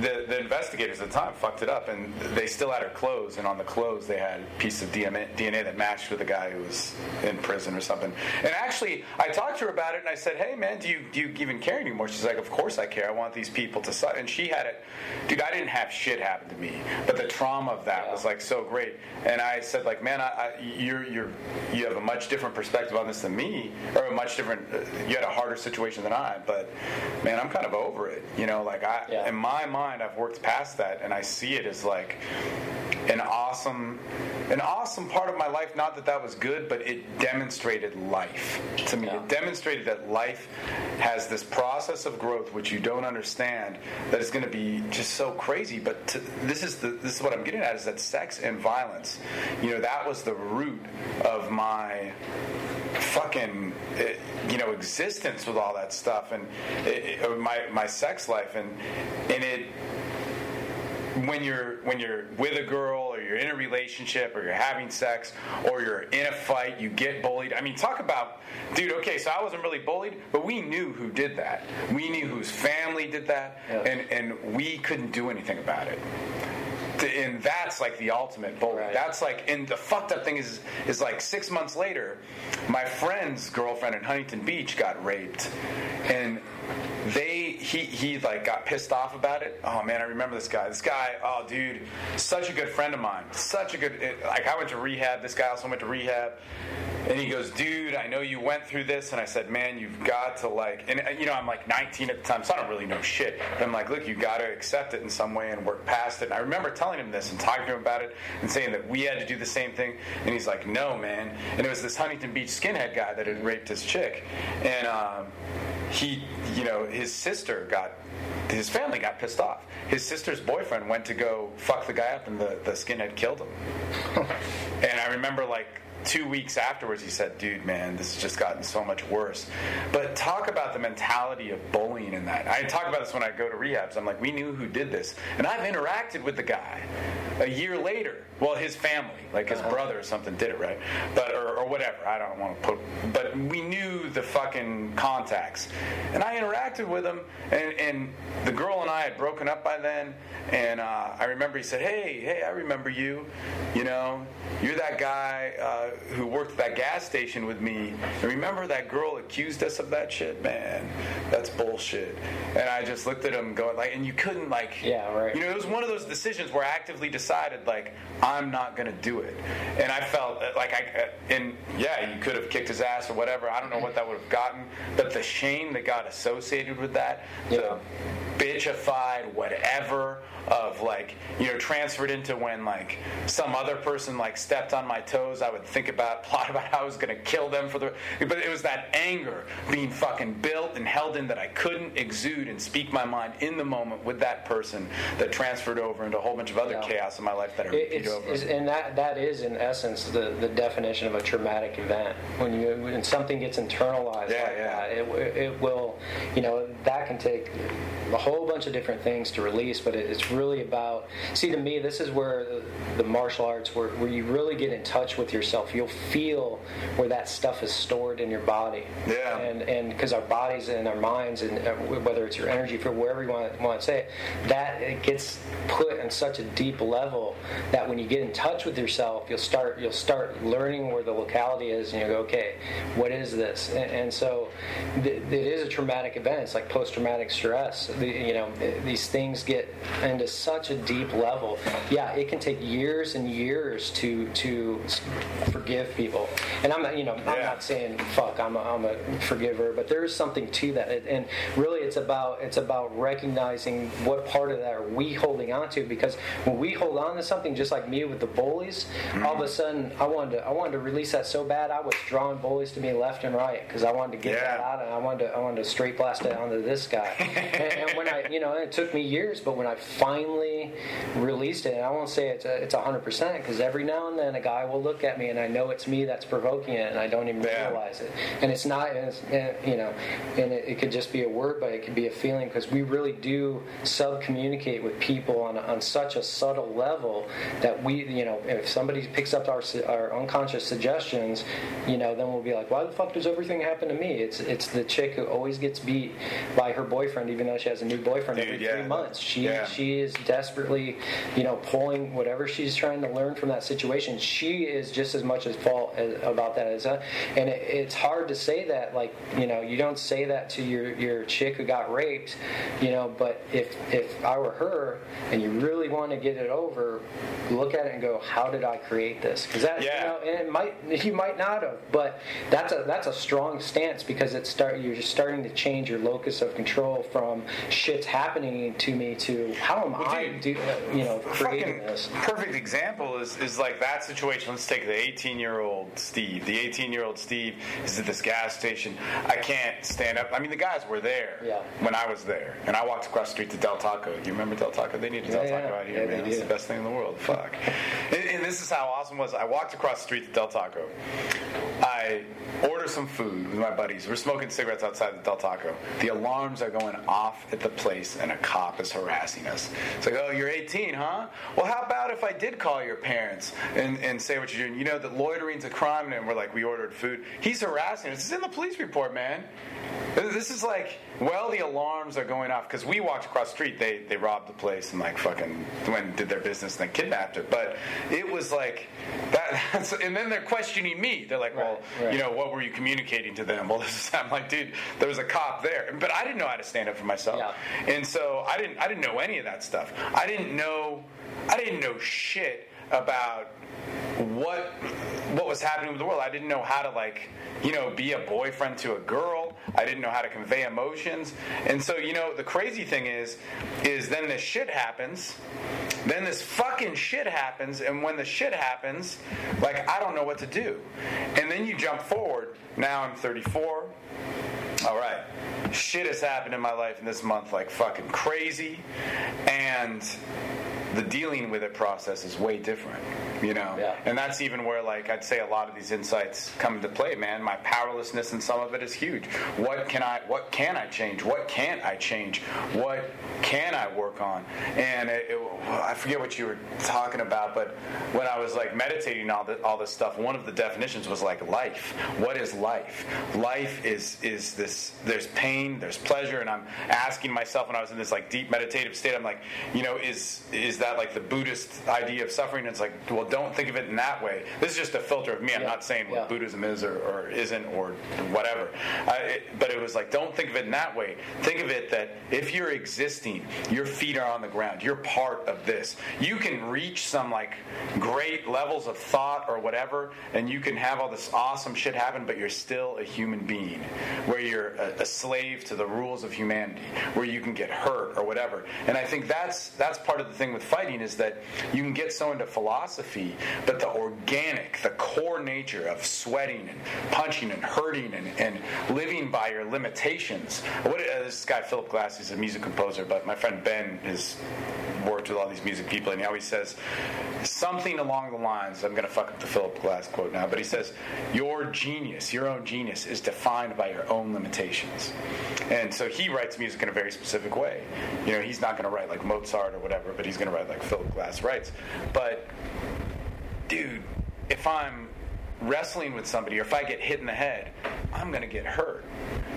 the, the investigators at the time fucked it up, and they still had her clothes, and on the clothes they had a piece of DNA, DNA that matched with the guy who was in prison or something. And actually, I talked to her about it, and I said, "Hey, man, do you do you even care anymore?" She's like, "Of course I care. I want these people to." Su-. And she had it, dude. I didn't have shit happen to me, but the trauma of that was like so great. And I said, like, man, I, I, you're you're you have a much different perspective on this than me, or a much different. Uh, you had a harder situation than I, but man, I'm kind of over it. You know, like I Yeah. in my mind, I've worked past that, and I see it as like an awesome, an awesome part of my life. Not that that was good, but it demonstrated life to me. Yeah. It demonstrated that life has this process of growth which you don't understand. That is going to be just so crazy. But to, this is the this is what I'm getting at is that sex and violence. You know, that was the root of my fucking eh, you know existence with all that stuff and it, it- my my sex life. And and it when you're when you're with a girl or you're in a relationship or you're having sex or you're in a fight you get bullied. I mean talk about dude okay so i wasn't really bullied but we knew who did that. We knew whose family did that Yeah. and and we couldn't do anything about it and that's like the ultimate bully. Right. That's like, and the fucked up thing is, is like six months later, my friend's girlfriend in Huntington Beach got raped, and they he he like got pissed off about it. Oh man, I remember this guy. This guy, oh dude, such a good friend of mine. Such a good. Like I went to rehab. This guy also went to rehab. And he goes, dude, I know you went through this. And I said, man, you've got to like, and uh, you know, I'm like 19 at the time, so I don't really know shit. But I'm like, look, you got to accept it in some way and work past it. And I remember telling him this and talking to him about it and saying that we had to do the same thing. And he's like, no, man. And it was this Huntington Beach skinhead guy that had raped his chick. And um, he, you know, his sister got his family got pissed off. His sister's boyfriend went to go fuck the guy up, and the, the skinhead killed him. and I remember, like, two weeks afterwards, he said, Dude, man, this has just gotten so much worse. But talk about the mentality of bullying in that. I talk about this when I go to rehabs. I'm like, We knew who did this. And I've interacted with the guy a year later. Well, his family, like his brother or something, did it, right? But, or, or whatever. I don't want to put, but we knew the fucking contacts. And I interacted with him, and, and the girl and I had broken up by then. And uh, I remember he said, Hey, hey, I remember you. You know, you're that guy uh, who worked at that gas station with me. And remember that girl accused us of that shit? Man, that's bullshit. And I just looked at him going, like, and you couldn't, like, Yeah, right. You know, it was one of those decisions where I actively decided, like, I'm not going to do it. And I felt uh, like I, uh, and yeah, you could have kicked his ass or whatever. I don't know what that would have gotten. But the shame that got associated with that, Yeah. the bitchified whatever of like you know transferred into when like some other person like stepped on my toes i would think about plot about how i was going to kill them for the but it was that anger being fucking built and held in that i couldn't exude and speak my mind in the moment with that person that transferred over into a whole bunch of other Yeah. chaos in my life that i It- repeat over is- and that that is in essence the, the definition of a traumatic event. When you when something gets internalized Yeah, like yeah. that, it, it will, you know, that can take a whole bunch of different things to release. But it, it's really about. See, to me, this is where the, the martial arts, where, where you really get in touch with yourself. You'll feel where that stuff is stored in your body. Yeah. And and because our bodies and our minds and uh, whether it's your energy for wherever you want, want to say it, that it gets put in such a deep level that when you get in touch with yourself, you'll start you'll start learning where the locality is, and you go, okay, what is this? And, and so th- it is a traumatic event. It's like post traumatic stress. The, you know these things get into such a deep level. Yeah, it can take years and years to to forgive people. And I'm not, you know, I'm Yeah. not saying fuck. I'm a, I'm a forgiver, but there is something to that. And really, it's about it's about recognizing what part of that are we holding on to. Because when we hold on to something, just like me with the bullies, all of a mm-hmm. sudden I wanted to I wanted to release that so bad. I was drawing bullies to me left and right because I wanted to get Yeah. that out. And I wanted to I wanted to straight blast it onto this guy. and, and when I you know it took me years, but when I finally released it, and I won't say it's a, it's hundred percent because every now and then a guy will look at me and I know it's me that's provoking it, and I don't even Yeah. realize it. And it's not, and it's, and, you know, and it, it could just be a word, but it could be a feeling because we really do sub communicate with people on, on such a subtle level that we, you know, if somebody picks up our our unconscious suggestions, you know, then we'll be like, why the fuck does everything happen to me? It's it's the chick who always gets beat by her boyfriend, even though she has a new boyfriend Dude, every yeah. three months. She Yeah. she is desperately, you know, pulling whatever she's trying to learn from that situation. She is just as much at fault as, about that as uh, and it, it's hard to say that. Like, you know, you don't say that to your your chick who got raped, you know. But if if I were her and you really want to get it over, look at it and go, how did I create this? Because that, Yeah. you know, and it might you might not have, but that's a that's a strong stance because it start you're just starting to change your locus of control from shit's happening to me to how am Well, I dude, do you know creating this? perfect example is, is like that situation. Let's take the 18 year old Steve. The 18 year old Steve is at this gas station. I can't stand up. I mean, the guys were there Yeah. when I was there, and I walked across the street to Del Taco. You remember Del Taco? They need a Del Yeah, Taco yeah. out here, man. It's the best thing in the world. Fuck. and, and this is how awesome it was. I walked across the street to Del Taco. I order some food with my buddies. We're smoking cigarettes outside the Del Taco. The alarms are going off at the place, and a cop is harassing us. It's like, oh, you're 18, huh? Well, how about if I did call your parents and, and say what you're doing? You know that loitering's a crime, and we're like, we ordered food. He's harassing us. It's in the police report, man. This is like, well, the alarms are going off because we walked across the street. They they robbed the place and like fucking went and did their business and then kidnapped it. But it was like that. And then they're questioning me. They're like, well, Right, right. you know, what were you communicating to them? Well, this is, I'm like, dude, there was a cop there, but I didn't know how to stand up for myself, Yeah. and so I didn't I didn't know any of that stuff. I didn't know I didn't know shit about what what was happening with the world. I didn't know how to like, you know, be a boyfriend to a girl. I didn't know how to convey emotions. And so, you know, the crazy thing is is then this shit happens. Then this fucking shit happens and when the shit happens, like I don't know what to do. And then you jump forward. Now I'm 34. All right. Shit has happened in my life in this month like fucking crazy. And the dealing with it process is way different, you know? Yeah. And that's even where, like, I'd say a lot of these insights come into play, man. My powerlessness in some of it is huge. What can I, what can I change? What can't I change? What can I work on? And it, it, I forget what you were talking about, but when I was like meditating all, the, all this stuff, one of the definitions was like life. What is life? Life is is this. There's pain, there's pleasure, and I'm asking myself when I was in this like deep meditative state, I'm like, you know, is is that like the Buddhist idea of suffering? And it's like, well, don't think of it in that way. This is just a filter of me. I'm Yeah. not saying what Yeah. Buddhism is or, or isn't or whatever. I, it, but it was like, don't think of it in that way. Think of it that if you're existing, your feet are on the ground. You're part of this. You can reach some like great levels of thought or whatever, and you can have all this awesome shit happen, but you're still a human being, where you're a, a slave to the rules of humanity, where you can get hurt or whatever. And I think that's that's part of the thing with fighting is that you can get so into philosophy, but the organic, the core nature of sweating and punching and hurting and, and living by your limitations. What, uh, this guy Philip Glass is a music composer, but my friend Ben has worked with all these music people, and he always says something along the lines. I'm going to fuck up the Philip Glass quote now, but he says, "Your genius, your own genius, is defined by your own limitations." And so he writes music in a very specific way. You know, he's not going to write like Mozart or whatever, but he's going to write like Philip Glass writes. But dude, if I'm wrestling with somebody or if I get hit in the head, I'm going to get hurt.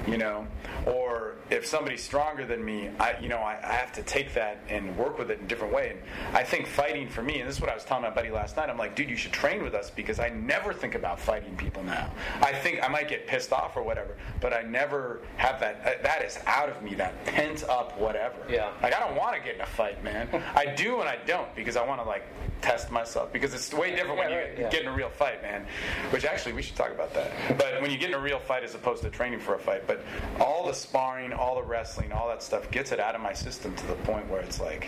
You know, or if somebody's stronger than me, I, you know, I, I have to take that and work with it in a different way. And I think fighting for me, and this is what I was telling my buddy last night. I'm like, dude, you should train with us because I never think about fighting people now. I think I might get pissed off or whatever, but I never have that. Uh, that is out of me. That pent up whatever. Yeah. Like I don't want to get in a fight, man. I do and I don't because I want to like test myself because it's way different when Yeah, you right, yeah. get in a real fight, man. Which actually we should talk about that. But when you get in a real fight as opposed to training for a fight, but all the sparring, all the wrestling, all that stuff gets it out of my system to the point where it's like,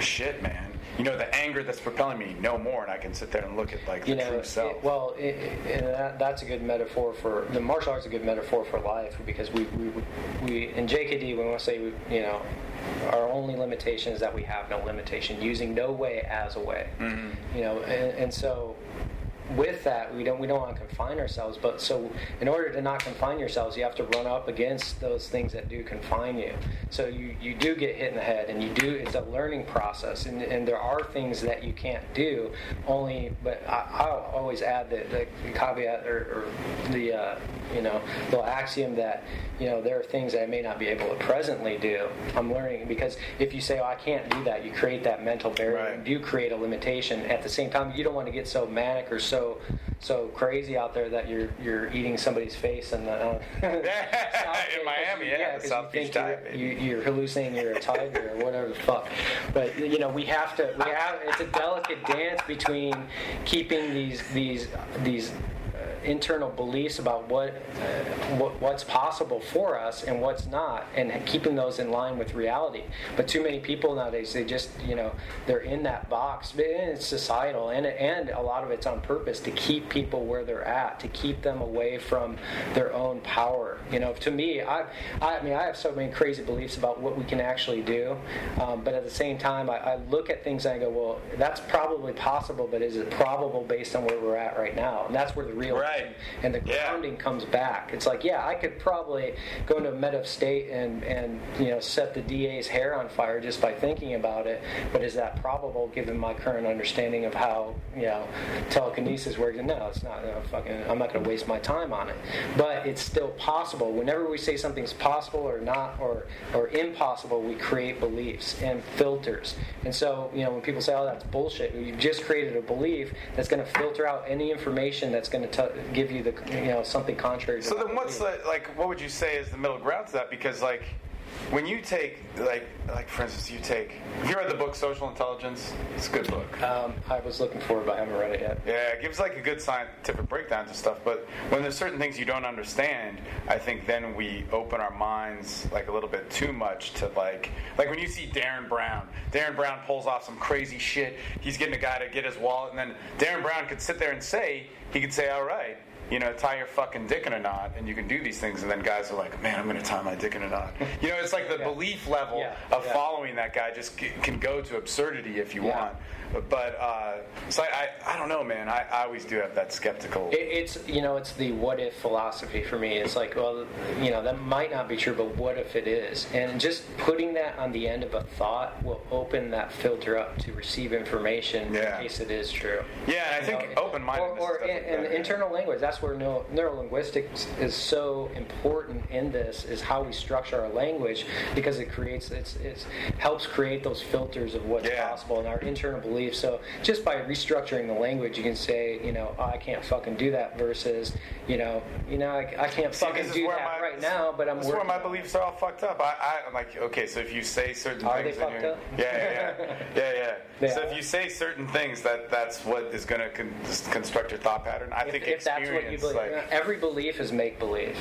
shit, man. You know, the anger that's propelling me, no more, and I can sit there and look at like the you know, true self. it- well, it, it, that, that's a good metaphor for the martial arts. Is a good metaphor for life because we we, we in JKD we want to say we, you know our only limitation is that we have no limitation, using no way as a way. Mm-hmm. You know, and, and so with that we don't we don't want to confine ourselves but so in order to not confine yourselves you have to run up against those things that do confine you so you you do get hit in the head and you do it's a learning process and, and there are things that you can't do only but I, I'll always add the, the caveat or, or the uh, you know little axiom that you know there are things that I may not be able to presently do I'm learning because if you say oh I can't do that you create that mental barrier Right. and do create a limitation. At the same time, you don't want to get so manic or so so crazy out there that you're you're eating somebody's face and uh, In Miami, yeah, the 'cause South you Beach think you're, you, you're hallucinating you're a tiger or whatever the fuck. But you know, we have to. We have. It's a delicate dance between keeping these these these. Internal beliefs about what, what what's possible for us and what's not, and keeping those in line with reality. But too many people nowadays, they just you know they're in that box. It's societal, and and a lot of it's on purpose to keep people where they're at, to keep them away from their own power. You know, to me, I I mean I have so many crazy beliefs about what we can actually do, um, but at the same time, I, I look at things and I go, well, that's probably possible, but is it probable based on where we're at right now? And that's where the real Right. and the Yeah. grounding comes back. It's like, yeah, I could probably go into a med of state and and you know set the DA's hair on fire just by thinking about it. But is that probable given my current understanding of how you know telekinesis works? No, it's not. No, fucking, I'm not going to waste my time on it. But it's still possible. Whenever we say something's possible or not or or impossible, we create beliefs and filters. And so you know when people say, "Oh, that's bullshit," you've just created a belief that's going to filter out any information that's going to give you the you know something contrary. To So then, what's the like? What would you say is the middle ground to that? Because like, when you take like like for instance, you take. Have you read the book Social Intelligence? It's a good book. Um, I was looking for it, but I haven't read it yet. Yeah, it gives like a good scientific breakdown to stuff. But when there's certain things you don't understand, I think then we open our minds like a little bit too much to like like when you see Derren Brown. Derren Brown pulls off some crazy shit. He's getting a guy to get his wallet, and then Derren Brown could sit there and say he could say, "All right." You know, tie your fucking dick in a knot, and you can do these things. And then guys are like, "Man, I'm going to tie my dick in a knot." You know, it's like the Yeah. belief level Yeah, of yeah. following that guy just c- can go to absurdity if you want. But uh, so I, I, I don't know, man. I, I always do have that skeptical. It, it's you know it's the what if philosophy for me. It's like well you know that might not be true, but what if it is? And just putting that on the end of a thought will open that filter up to receive information Yeah. in case it is true. yeah, and I You think know, open-mindedness. Or, or in, in internal language, that's where neuro, neurolinguistics is so important in this, is how we structure our language because it creates, it's, it's helps create those filters of what's Yeah. possible and our internal beliefs. So just by restructuring the language, you can say, you know, oh, I can't fucking do that versus, you know, you know, I, I can't See, fucking this do that my- right now, but I'm This is where my beliefs are all fucked up. I, I, I'm like, okay, so if you say certain Are things, they fucked up? yeah, yeah, yeah, yeah, yeah. So if you say certain things, that that's what is going to con- construct your thought pattern. I if, think if that's what you believe. like, Every belief is make believe.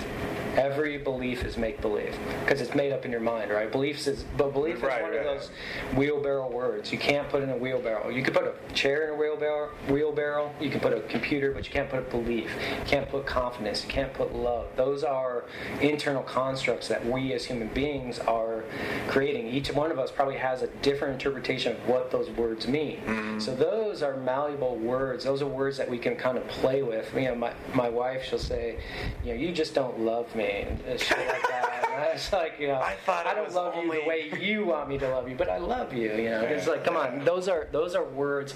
Every belief is make believe because it's made up in your mind, right? Beliefs is, but belief Right, is one right. of those wheelbarrow words. You can't put in a wheelbarrow. You can put a chair in a wheelbarrow. Wheelbarrow. You can put a computer, but you can't put a belief. You can't put confidence. You can't put love. Those are internal constructs that we as human beings are creating. Each one of us probably has a different interpretation of what those words mean. Mm-hmm. So those are malleable words. Those are words that we can kind of play with. You know, my, my wife, she'll say, you know, you just don't love me, and shit like that. it's like you know, I thought I don't love you only- the way you want me to love you, but I love you. You know, it's like, come on, those are those are words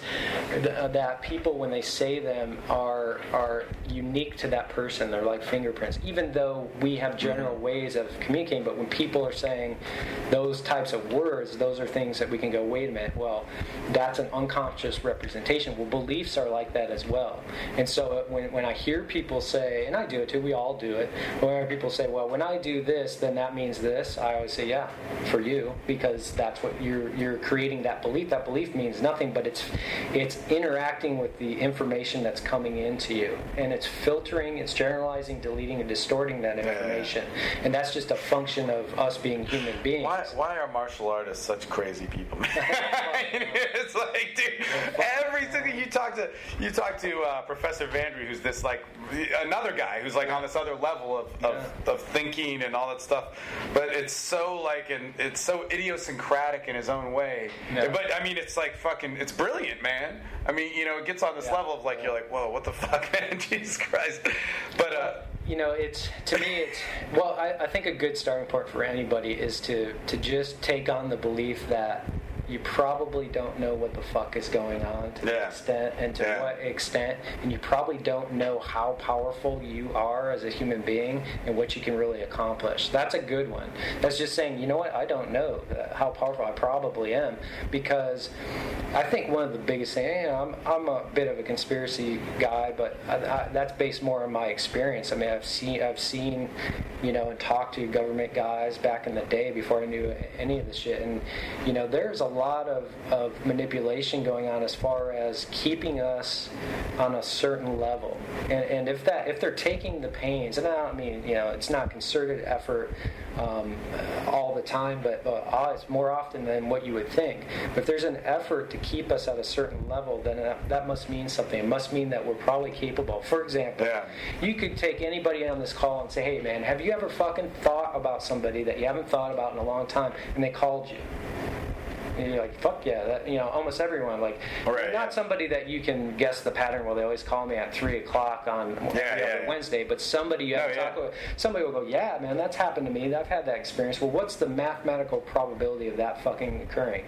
uh, that people when they say them are are unique to that person. They're like fingerprints, even though we have general Mm-hmm. ways of communicating. But when people are saying those types of words, those are things that we can go, wait a minute, well, that's an unconscious representation. Well, beliefs are like that as well. And so uh, when, when I hear people say, and I do it too, we all do it, when people say, well, when I do this, then that means this, I always say, yeah, for you, because that's what you're, you're creating that belief. That belief means nothing, but it's, it's interacting with the information that's coming into you. And it's filtering, it's generalizing, deleting, and distorting that information. And that's just a function of us being human beings. Why, why are martial artists such crazy people? it's like, dude, every single you talk to you talk to uh, Professor Vandry, who's this like another guy who's like on this other level of, of, of thinking and all that stuff. But it's so like and it's so idiosyncratic in his own way. Yeah. But I mean, it's like fucking, it's brilliant, man. I mean, you know, it gets on this Yeah. level of like you're like, whoa, what the fuck, man? Jesus Christ. But uh, you know it's to me it's well I, I think a good starting point for anybody is to to just take on the belief that you probably don't know what the fuck is going on to the Yeah. extent and to Yeah. what extent and you probably don't know how powerful you are as a human being and what you can really accomplish. That's a good one. That's just saying you know what? I don't know how powerful i probably am because i think one of the biggest things you know, I'm, I'm a bit of a conspiracy guy but I, I, that's based more on my experience. I mean i've seen i've seen you know and talked to government guys back in the day before i knew any of this shit. And you know there's a lot of, of manipulation going on as far as keeping us on a certain level. And, and if that if they're taking the pains and i don't mean you know it's not concerted effort um, all the time but uh, it's more often than what you would think. But if there's an effort to keep us at a certain level then that, that must mean something. It must mean that we're probably capable. For example Yeah. you could take anybody on this call and say hey man have you ever fucking thought about somebody that you haven't thought about in a long time? And they called you and you're like, fuck yeah, that, you know, almost everyone. Like, Right, not yeah. somebody that you can guess the pattern. Well, they always call me at three o'clock on yeah, other yeah. Wednesday, but somebody you have No, to talk with, somebody will go, yeah, man, that's happened to me. I've had that experience. Well, what's the mathematical probability of that fucking occurring?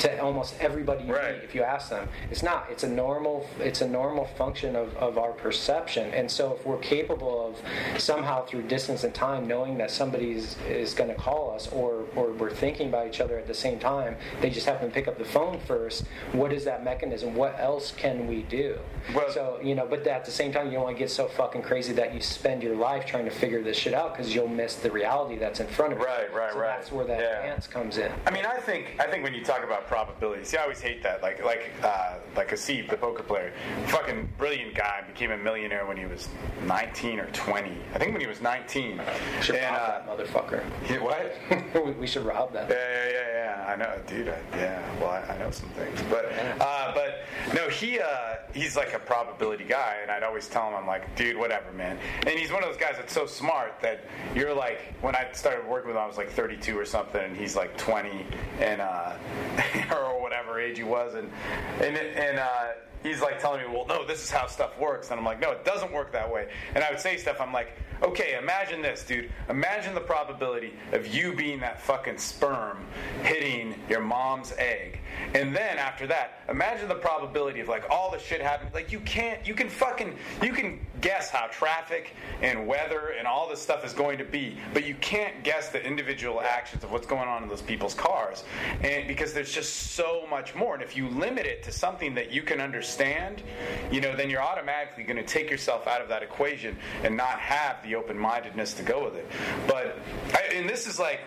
To almost everybody you Right. meet, if you ask them, it's not. It's a normal. It's a normal function of, of our perception. And so, if we're capable of somehow through distance and time knowing that somebody is, is going to call us, or or we're thinking about each other at the same time, they just happen to pick up the phone first. What is that mechanism? What else can we do? Well- so you know, but at the same time, you don't want to get so fucking crazy that you spend your life trying to figure this shit out because you'll miss the reality that's in front of you. Right, right, so right. That's where that Yeah. dance comes in. I mean, I think I think when you talk about probability, see, I always hate that. Like like uh, like Asif, the poker player, fucking brilliant guy, became a millionaire when he was 19 or 20. I think when he was 19. We should And, rob uh, that motherfucker. he- what? We- we should rob that. Yeah, yeah, yeah, yeah. I know, dude. I, yeah. Well, I, I know some things, but uh, but no, he uh, he's like a probability guy, and I'd always tell him, I'm like, dude, whatever, man. And he's one of those guys that's so smart that you're like, when I started working with him, I was like 32 or something, and he's like 20, and uh, or whatever age he was, and and and. Uh, He's like telling me, well, no, this is how stuff works. And I'm like, no, it doesn't work that way. And I would say stuff, I'm like, okay, imagine this, dude. Imagine the probability of you being that fucking sperm hitting your mom's egg. And then after that, imagine the probability of like all the shit happening. Like you can't, you can fucking, you can guess how traffic and weather and all this stuff is going to be, but you can't guess the individual actions of what's going on in those people's cars. And because there's just so much more. And if you limit it to something that you can understand, you know, then you're automatically going to take yourself out of that equation and not have the open mindedness to go with it. But, I, and this is like,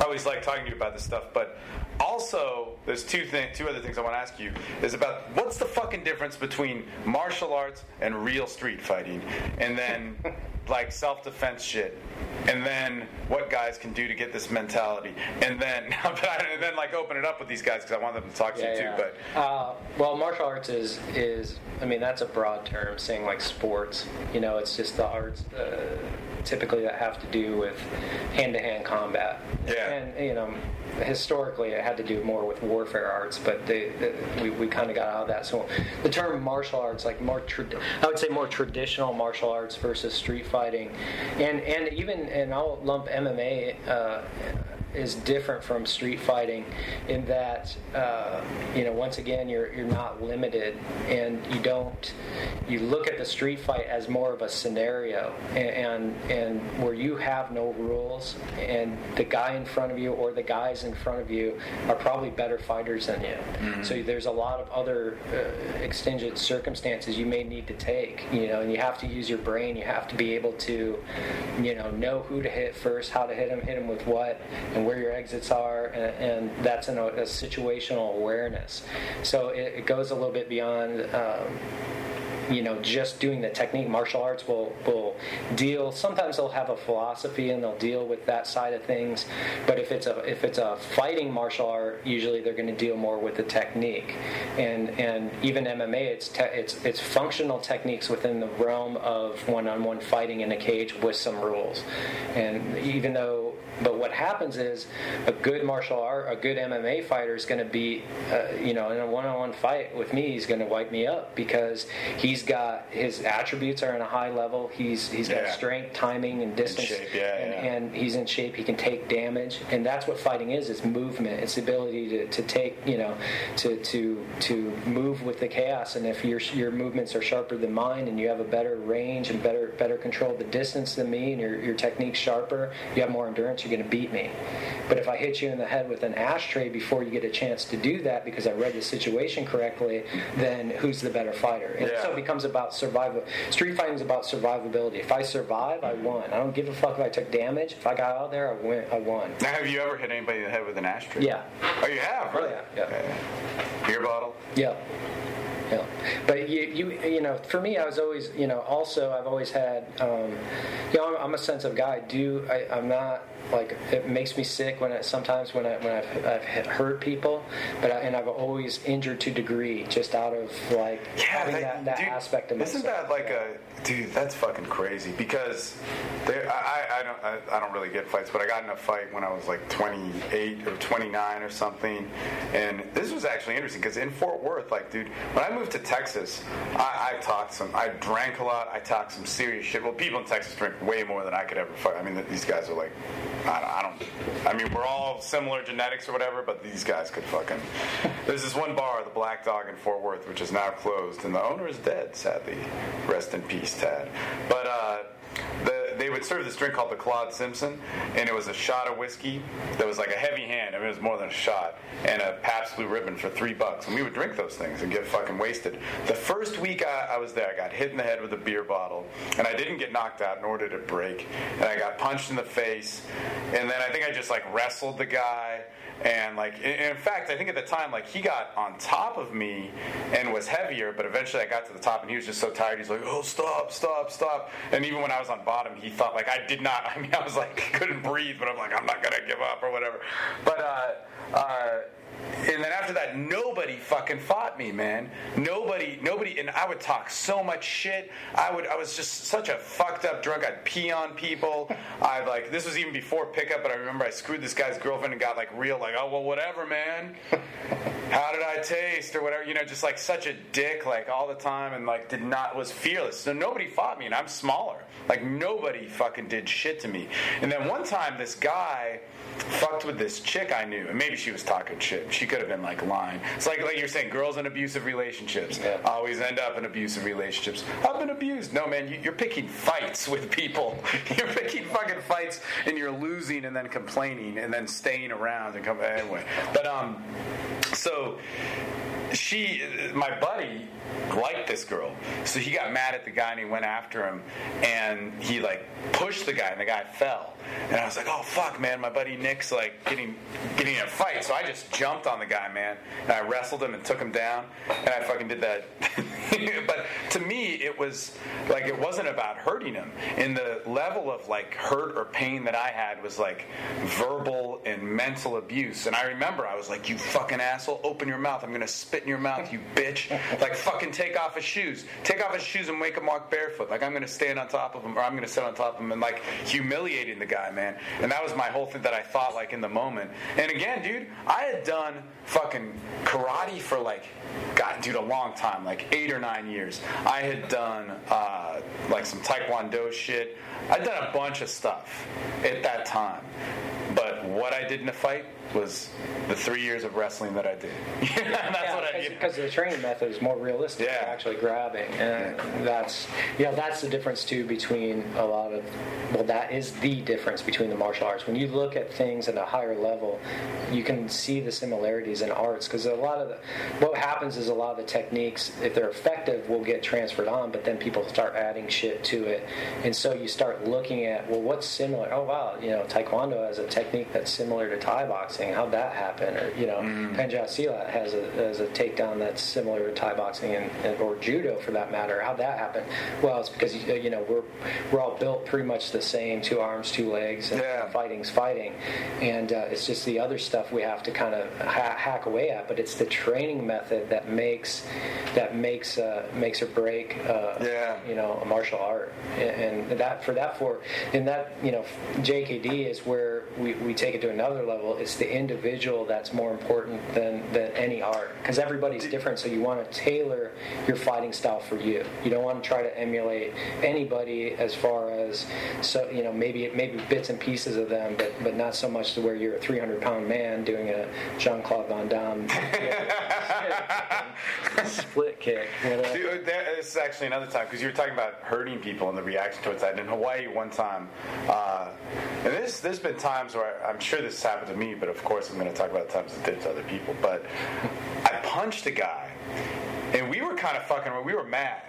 I always like talking to you about this stuff, but also there's two things, two other things I want to ask you is about what's the fucking difference between martial arts and real street fighting, and then like self-defense shit, and then what guys can do to get this mentality, and then and then like open it up with these guys because I want them to talk to you too. But uh, well, martial arts is is I mean that's a broad term saying like sports. You know, it's just the arts. Uh, typically that have to do with hand-to-hand combat. Yeah. And you know, historically it had to do more with warfare arts, but they, they, we, we kind of got out of that. So the term martial arts, like more, trad- I would say more traditional martial arts versus street fighting, and and even and I'll lump MMA. Uh, is different from street fighting in that uh, you know once again you're you're not limited and you don't you look at the street fight as more of a scenario and and, and where you have no rules and the guy in front of you or the guys in front of you are probably better fighters than you. So there's a lot of other uh, extended circumstances you may need to take you know and you have to use your brain. You have to be able to you know know who to hit first how to hit him hit him with what and where your exits are and, and that's in a, situational awareness. So it, it goes a little bit beyond um, you know just doing the technique. Martial arts will will deal sometimes they'll have a philosophy and they'll deal with that side of things but if it's a if it's a fighting martial art usually they're going to deal more with the technique. And and even MMA it's te- it's it's functional techniques within the realm of one-on-one fighting in a cage with some rules. And even though but what happens is a good martial art, a good MMA fighter is going to be, uh, you know, in a one-on-one fight with me, he's going to wipe me up because he's got his attributes are in a high level. He's he's got Yeah. strength, timing, and distance, shape, yeah, and, yeah. and he's in shape. He can take damage, and that's what fighting is: it's movement. It's the ability to, to take, you know, to to to move with the chaos. And if your your movements are sharper than mine, and you have a better range and better better control of the distance than me, and your your technique's sharper, you have more endurance. You're going to beat me. But if I hit you in the head with an ashtray before you get a chance to do that, because I read the situation correctly, then who's the better fighter? And Yeah. so it becomes about survival. Street fighting is about survivability. If I survive, I won. I don't give a fuck if I took damage. If I got out there, I win. I won. Now, have you ever hit anybody in the head with an ashtray? Yeah. Oh, you have? Really? yeah, yeah. Okay. Beer bottle? Yeah. Yeah. But you, you, you know, for me, I was always, you know, also I've always had, um, you know, I'm, I'm a sensitive guy. I do I, I'm not like it makes me sick when I, sometimes when I when I've, I've hurt people, but I, and I've always injured to degree just out of like having that, that dude, aspect of myself. Isn't that like a dude? That's fucking crazy because there, I, I, I don't I, I don't really get fights, but I got in a fight when I was like 28 or 29 or something, and this was actually interesting because in Fort Worth, like, dude, when I moved to Texas, I, I talked some, I drank a lot, I talked some serious shit. Well, people in Texas drink way more than I could ever fight. I mean, these guys are like, I don't, I mean, we're all similar genetics or whatever, but these guys could fucking. There's this one bar, the Black Dog in Fort Worth, which is now closed, and the owner is dead, sadly. Rest in peace, Tad. But uh, the, they would serve this drink called the Claude Simpson, and it was a shot of whiskey that was like a heavy hand. I mean, it was more than a shot, and a Pabst Blue Ribbon for three bucks. And we would drink those things and get fucking wasted. The first week I, I was there, I got hit in the head with a beer bottle, and I didn't get knocked out, nor did it break. And I got punched in the face, and then I think I just like wrestled the guy. And like, in, fact, I think at the time, like he got on top of me and was heavier. But eventually, I got to the top, and he was just so tired. He's like, "Oh, stop, stop, stop!" And even when I was on bottom, he thought like I did not. I mean, I was like couldn't breathe, but I'm like, I'm not gonna give up or whatever. But uh, uh, and then after that, nobody fucking fought me, man. Nobody, nobody, and I would talk so much shit. I would, I was just such a fucked up drunk. I'd pee on people. I like this was even before pickup, but I remember I screwed this guy's girlfriend and got like real, like, oh well, whatever, man. How did I taste or whatever? You know, just like such a dick, like all the time, and like did not was fearless. So nobody fought me, and I'm smaller. Like nobody fucking did shit to me. And then one time, this guy fucked with this chick I knew, and maybe she was talking shit. She could have been like lying. It's like like you're saying, girls in abusive relationships Yeah. always end up in abusive relationships. I've been abused. No, man, you, you're picking fights with people. you're picking fucking fights, and you're losing, and then complaining, and then staying around and come anyway. But um, so she, my buddy, liked this girl, so he got mad at the guy and he went after him, and he like pushed the guy, and the guy fell. And I was like, "Oh fuck, man!" My buddy Nick's like getting getting in a fight, so I just jumped on the guy, man, and I wrestled him and took him down, and I fucking did that. but to me, it was like it wasn't about hurting him. And the level of like hurt or pain that I had was like verbal and mental abuse. And I remember I was like, "You fucking asshole! Open your mouth! I'm gonna spit shit in your mouth, you bitch. Like, fucking take off his shoes. Take off his shoes and make him walk barefoot. Like, I'm gonna stand on top of him, or I'm gonna sit on top of him, and like humiliating the guy, man. And that was my whole thing that I thought, like, in the moment. And again, dude, I had done fucking karate for like, God, dude, a long time, like eight or nine years. I had done uh, like some taekwondo shit. I'd done a bunch of stuff at that time. But what I did in a fight was the three years of wrestling that I did. that's yeah, what I did. Because the training method is more realistic. Yeah. Actually grabbing, and that's yeah, that's the difference too between a lot of. Well, that is the difference between the martial arts. When you look at things at a higher level, you can see the similarities in arts because a lot of the what happens is a lot of the techniques, if they're effective, will get transferred on, but then people start adding shit to it, and so you start looking at well, what's similar? Oh wow, you know, Taekwondo has a technique that's similar to Thai boxing. How'd that happen? Or you know, Mm-hmm. Pencak Silat has a, has a takedown that's similar to Thai boxing and, and or judo for that matter. How'd that happen? Well, it's because you know we're we're all built pretty much the same: two arms, two legs, and Yeah. fighting's fighting. And uh, it's just the other stuff we have to kind of ha- hack away at. But it's the training method that makes that makes uh, makes or break. Uh, Yeah. You know, a martial art, and, and that for that for and that you know JKD is where we, we take it to another level. It's the individual that's more important than than any art because everybody's different. So you want to tailor your fighting style for you. You don't want to try to emulate anybody as far as so you know maybe maybe bits and pieces of them, but but not so much to where you're a 300 pound man doing a Jean Claude Van Damme split kick. Dude, that, this is actually another time because you were talking about hurting people and the reaction towards that. In Hawaii, one time, uh, and this there's been times where I, I'm sure this happened to me, but of course I'm going to talk about times it did to other people. But I punched a guy, and we were kind of fucking. We were mad.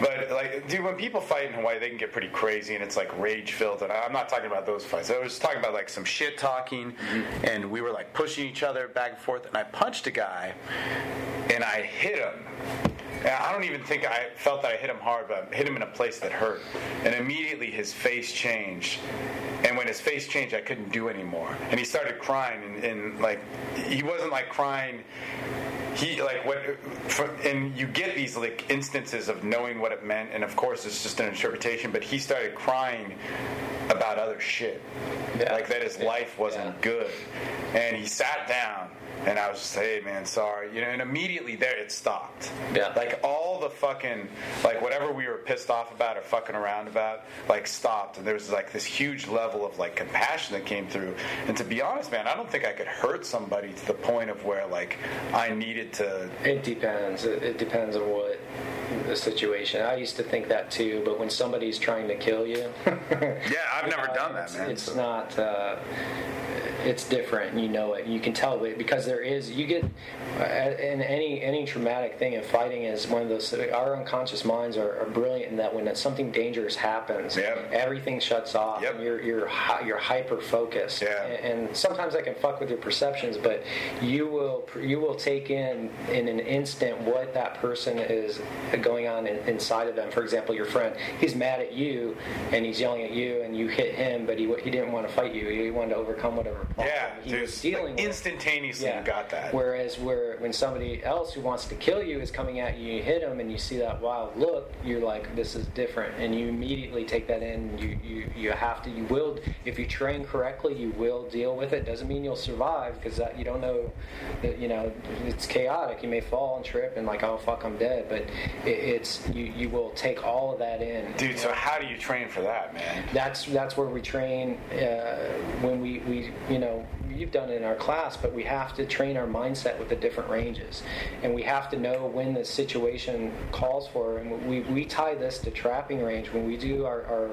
But like, dude, when people fight in Hawaii, they can get pretty crazy, and it's like rage filled. And I'm not talking about those fights. I was talking about like some shit talking, mm-hmm. and we were like pushing each other back and forth. And I punched a guy, and I hit him. And I don't even think I felt that I hit him hard, but I hit him in a place that hurt. And immediately his face changed. And when his face changed, I couldn't do anymore. And he started crying, and, and like, he wasn't like crying he like what for, and you get these like instances of knowing what it meant and of course it's just an interpretation but he started crying about other shit Yeah. like that his life wasn't Yeah. good and he sat down and I was just hey man sorry you know and immediately there it stopped Yeah. like all the fucking like whatever we were pissed off about or fucking around about like stopped and there was like this huge level of like compassion that came through and to be honest man I don't think I could hurt somebody to the point of where like I needed to It depends. It, it depends on what the situation. I used to think that too, but when somebody's trying to kill you, yeah I've never uh, done that it's, man It's so- not. Uh, it's different, you know it. You can tell it because there is. You get uh, in any any traumatic thing and fighting is one of those. Our unconscious minds are, are brilliant in that when something dangerous happens, Yep. everything shuts off. Yep. And you're you're you're hyper focused. Yeah. And, and sometimes that can fuck with your perceptions, but you will you will take in in an instant what that person is going on in, inside of them. For example, your friend, he's mad at you and he's yelling at you, and you hit him, but he he didn't want to fight you. He wanted to overcome whatever. problem yeah he was dealing like, with. instantaneously you got that Whereas where when somebody else who wants to kill you is coming at you, you hit him, and you see that wild look, you're like, this is different, and you immediately take that in. You you you have to. You will if you train correctly, you will deal with it. Doesn't mean you'll survive because that you don't know that you know it's chaotic. You may fall and trip and like, oh fuck, I'm dead. But it, it's you you will take all of that in. dude so how do you train for that man That's that's where we train uh, when we, we you know you've done it in our class, but we have to train our mindset with the different ranges, and we have to know when the situation calls for. it. And we, we tie this to trapping range when we do our, our,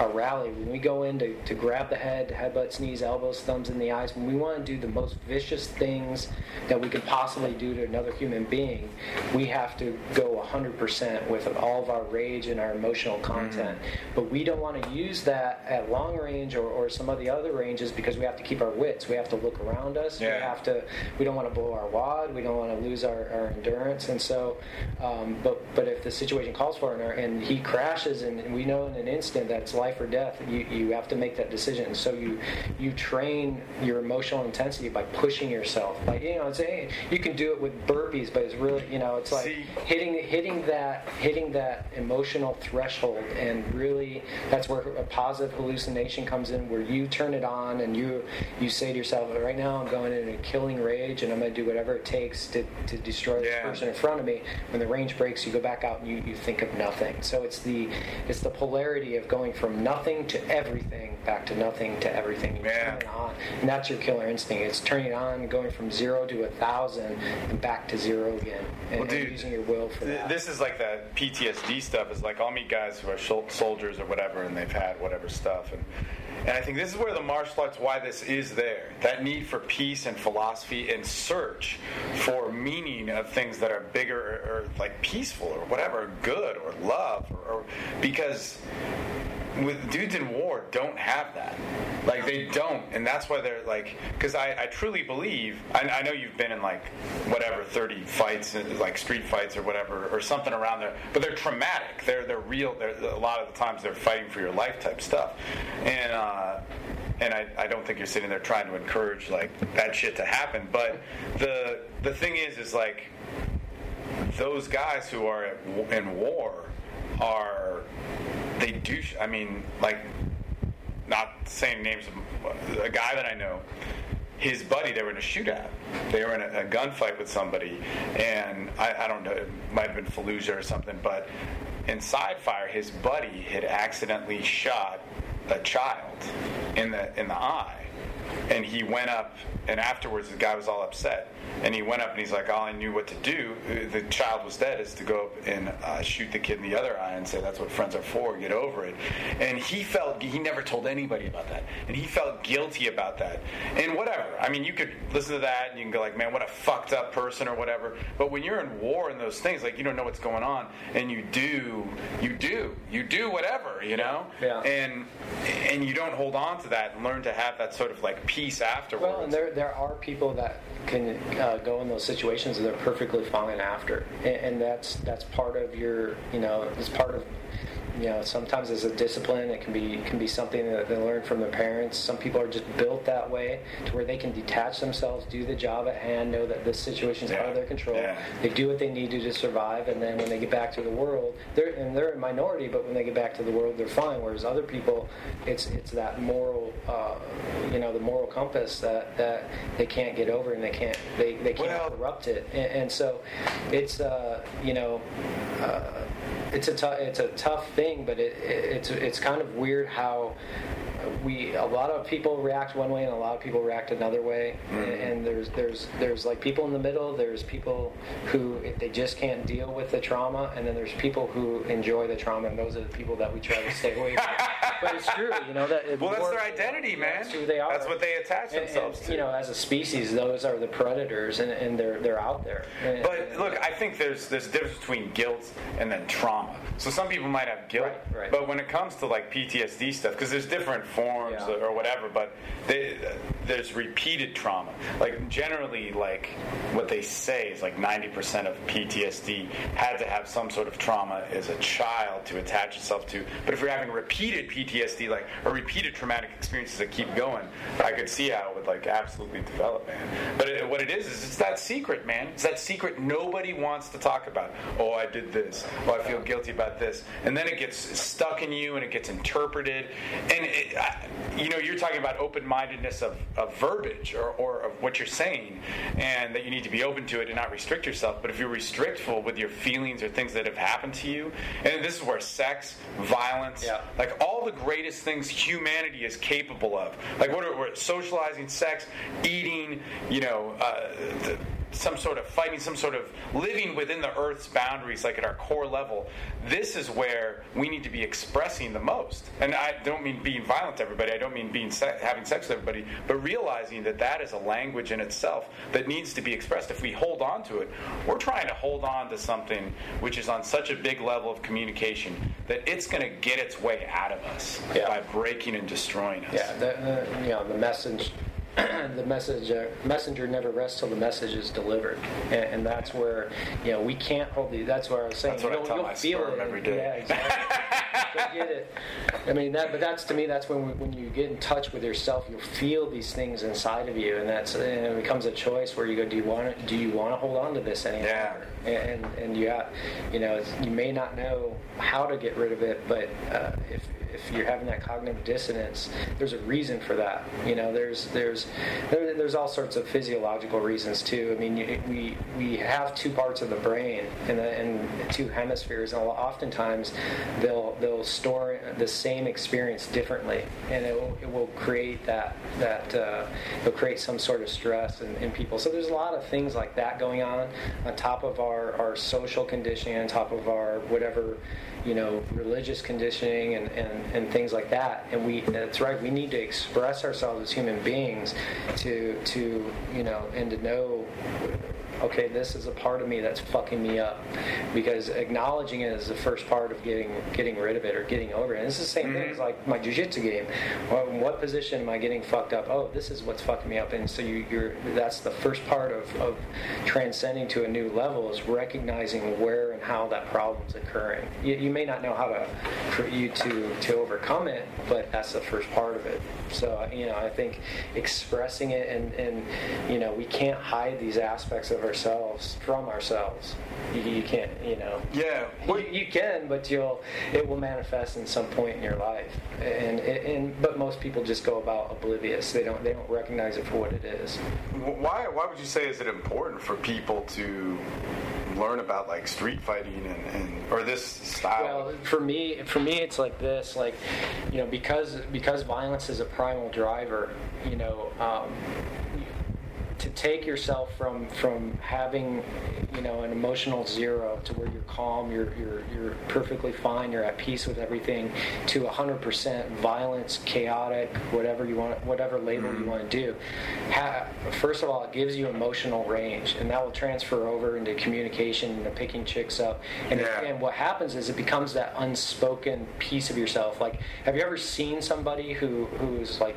our rally. When we go in to, to grab the head, headbutts, knees, elbows, thumbs in the eyes. When we want to do the most vicious things that we could possibly do to another human being, we have to go 100% 100% with all of our rage and our emotional content. Mm-hmm. But we don't want to use that at long range or, or some of the other ranges because we have to keep our wits. We have to look around us. Yeah. We have to. We don't want to blow our wad. We don't want to lose our, our endurance. And so, um, but but if the situation calls for it and he crashes and we know in an instant that it's life or death, you, you have to make that decision. So you you train your emotional intensity by pushing yourself. Like you know, saying you can do it with burpees, but it's really you know it's like See, hitting hitting that hitting that emotional threshold and really that's where a positive hallucination comes in where you turn it on and you you say to yourself right now i'm going in a killing rage and i'm going to do whatever it takes to, to destroy yeah. this person in front of me. When the range breaks you go back out and you, you think of nothing. So it's the it's the polarity of going from nothing to everything back to nothing to everything. You yeah. turn it on. And that's your killer instinct. It's turning it on going from zero to a thousand and back to zero again and, well, dude, and using your will for that this is like that ptsd stuff is like i'll meet guys who are soldiers or whatever and they've had whatever stuff and and I think this is where the martial arts, why this is there. That need for peace and philosophy and search for meaning of things that are bigger or, or like peaceful or whatever, good or love, or, or because with dudes in war don't have that. Like they don't, and that's why they're like. Because I, I truly believe. I, I, know you've been in like whatever thirty fights, like street fights or whatever, or something around there. But they're traumatic. They're they're real. They're, a lot of the times they're fighting for your life type stuff, and. uh and I, I don't think you're sitting there trying to encourage like that shit to happen. But the the thing is, is like those guys who are in war are they do. I mean, like, not saying names of a guy that I know. His buddy, they were in a shootout. They were in a, a gunfight with somebody, and I, I don't know. It might have been Fallujah or something, but in side fire, his buddy had accidentally shot a child in the in the eye, and he went up. And afterwards, the guy was all upset and he went up and he's like, all I knew what to do, the child was dead, is to go up and uh, shoot the kid in the other eye and say, that's what friends are for, get over it. And he felt, he never told anybody about that. And he felt guilty about that. And whatever. I mean, you could listen to that and you can go like, man, what a fucked up person or whatever. But when you're in war and those things, like you don't know what's going on and you do, you do, you do whatever, you know? Yeah. And, and you don't hold on to that and learn to have that sort of like peace afterwards. Well, and there, there are people that can uh, go in those situations and they're perfectly fine after, and, and that's that's part of your you know it's part of you know sometimes as a discipline it can be can be something that they learn from their parents some people are just built that way to where they can detach themselves do the job at hand know that this situation is yeah. out of their control yeah. they do what they need to to survive and then when they get back to the world they're and they're a minority but when they get back to the world they're fine whereas other people it's it's that moral uh, you know the moral compass that that they can't get over and they can't they, they can't well, corrupt it and, and so it's uh, you know uh, it's a tough it's a tough thing, but it, it, it's it's kind of weird how we a lot of people react one way and a lot of people react another way. Mm-hmm. and there's there's there's like people in the middle there's people who they just can't deal with the trauma and then there's people who enjoy the trauma and those are the people that we try to stay away from. But it's true you know that well that's their identity man. that's who they are. that's what they attach themselves and, to. you know as a species those are the predators and, and they're they're out there. But look I think there's there's a difference between guilt and then trauma. So some people might have guilt right, right. but when it comes to like PTSD stuff because there's different forms yeah. or whatever, but they, there's repeated trauma. Like generally, like what they say is like 90% of PTSD had to have some sort of trauma as a child to attach itself to. But if you're having repeated PTSD, like or repeated traumatic experiences that keep going, I could see how it would like absolutely develop, man. But it, what it is is it's that secret, man. It's that secret nobody wants to talk about. Oh, I did this. Oh, I feel guilty about this, and then it gets stuck in you and it gets interpreted, and it, you know, you're talking about open mindedness of, of verbiage or, or of what you're saying, and that you need to be open to it and not restrict yourself. But if you're restrictful with your feelings or things that have happened to you, and this is where sex, violence, yeah. like all the greatest things humanity is capable of, like what are, socializing, sex, eating, you know, uh, the, some sort of fighting, some sort of living within the Earth's boundaries, like at our core level, this is where we need to be expressing the most. And I don't mean being violent to everybody. I don't mean being se- having sex with everybody, but realizing that that is a language in itself that needs to be expressed. If we hold on to it, we're trying to hold on to something which is on such a big level of communication that it's going to get its way out of us Yeah. by breaking and destroying us. Yeah, the, the, you know, the message, the message, uh, messenger never rests till the message is delivered, and, and that's where you know we can't hold the. That's where I was saying That's what you'll, tell you'll my feel sperm it. every day. Yeah, exactly. You'll get it. I mean that, but that's to me. That's when when you get in touch with yourself, you'll feel these things inside of you, and that's and it becomes a choice where you go, do you want to, do you want to hold on to this any Yeah. longer? And and you have, you know, you may not know how to get rid of it, but uh, if if you're having that cognitive dissonance, there's a reason for that. You know, there's there's there, there's all sorts of physiological reasons too. I mean, we we have two parts of the brain and the, and two hemispheres, and oftentimes they'll they'll store the same experience differently, and it will, it will create that that uh, it'll create some sort of stress in, in people. So there's a lot of things like that going on on top of our our social conditioning, on top of our whatever you know, religious conditioning and, and, and things like that. And we, that's right, we need to express ourselves as human beings to, to, you know, and to know, okay, this is a part of me that's fucking me up. Because acknowledging it is the first part of getting, getting rid of it or getting over it. And it's the same thing as mm-hmm. like my jujitsu game. What, what position am I getting fucked up? Oh, this is what's fucking me up. And so you, you're, that's the first part of, of transcending to a new level is recognizing where and how that problem's occurring. You, you may not know how to for you to to overcome it, but that's the first part of it. So you know, I think expressing it and and you know, we can't hide these aspects of ourselves from ourselves. You, you can't, you know. Yeah. You, you can, but you'll it will manifest in some point in your life, and and but most people just go about oblivious. They don't they don't recognize it for what it is. Why, why would you say is it important for people to learn about like street fighting and, and or this style? Well, for me, for me, it's like this. Like, you know, because because violence is a primal driver. You know, um, to take yourself from from having you know an emotional zero to where you're calm, you're you're you're perfectly fine, you're at peace with everything, to 100% violence, chaotic, whatever you want, whatever label you mm-hmm. want to do. Ha- first of all, it gives you emotional range, and that will transfer over into communication, into picking chicks up, and, Yeah. and what happens is it becomes that unspoken piece of yourself. Like, have you ever seen somebody who who's like,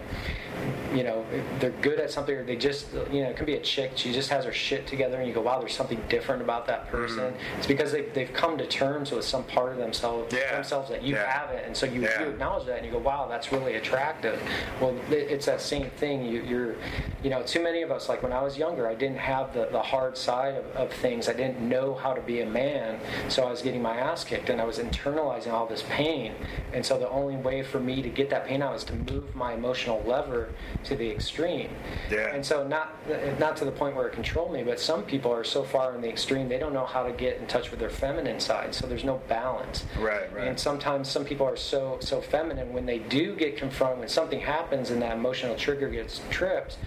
you know, they're good at something, or they just, you know, it could be a chick. She just has her shit together, and you go, wow, there's something different about that mm-hmm. person. It's because they've, they've come to terms with some part of themselves Yeah. themselves that you Yeah. haven't, and so you, Yeah. you acknowledge that, and you go, wow, that's really attractive. Well, it- it's that same thing. You, you're, you know, too many of us. Like when I was younger, I didn't have the, the hard side of, of things. I didn't know how to be a man, so I was getting my ass kicked, and I was internalizing all this pain. And so the only way for me to get that pain out was to move my emotional lever to the extreme. Yeah. And so not not to the point where it controlled me, but some people are so far in the extreme they don't know how to get in touch with their feminine side. So there's no balance. Right, right. And sometimes some people are so so feminine when they do get confronted when something happens and that emotional trigger gets tripped.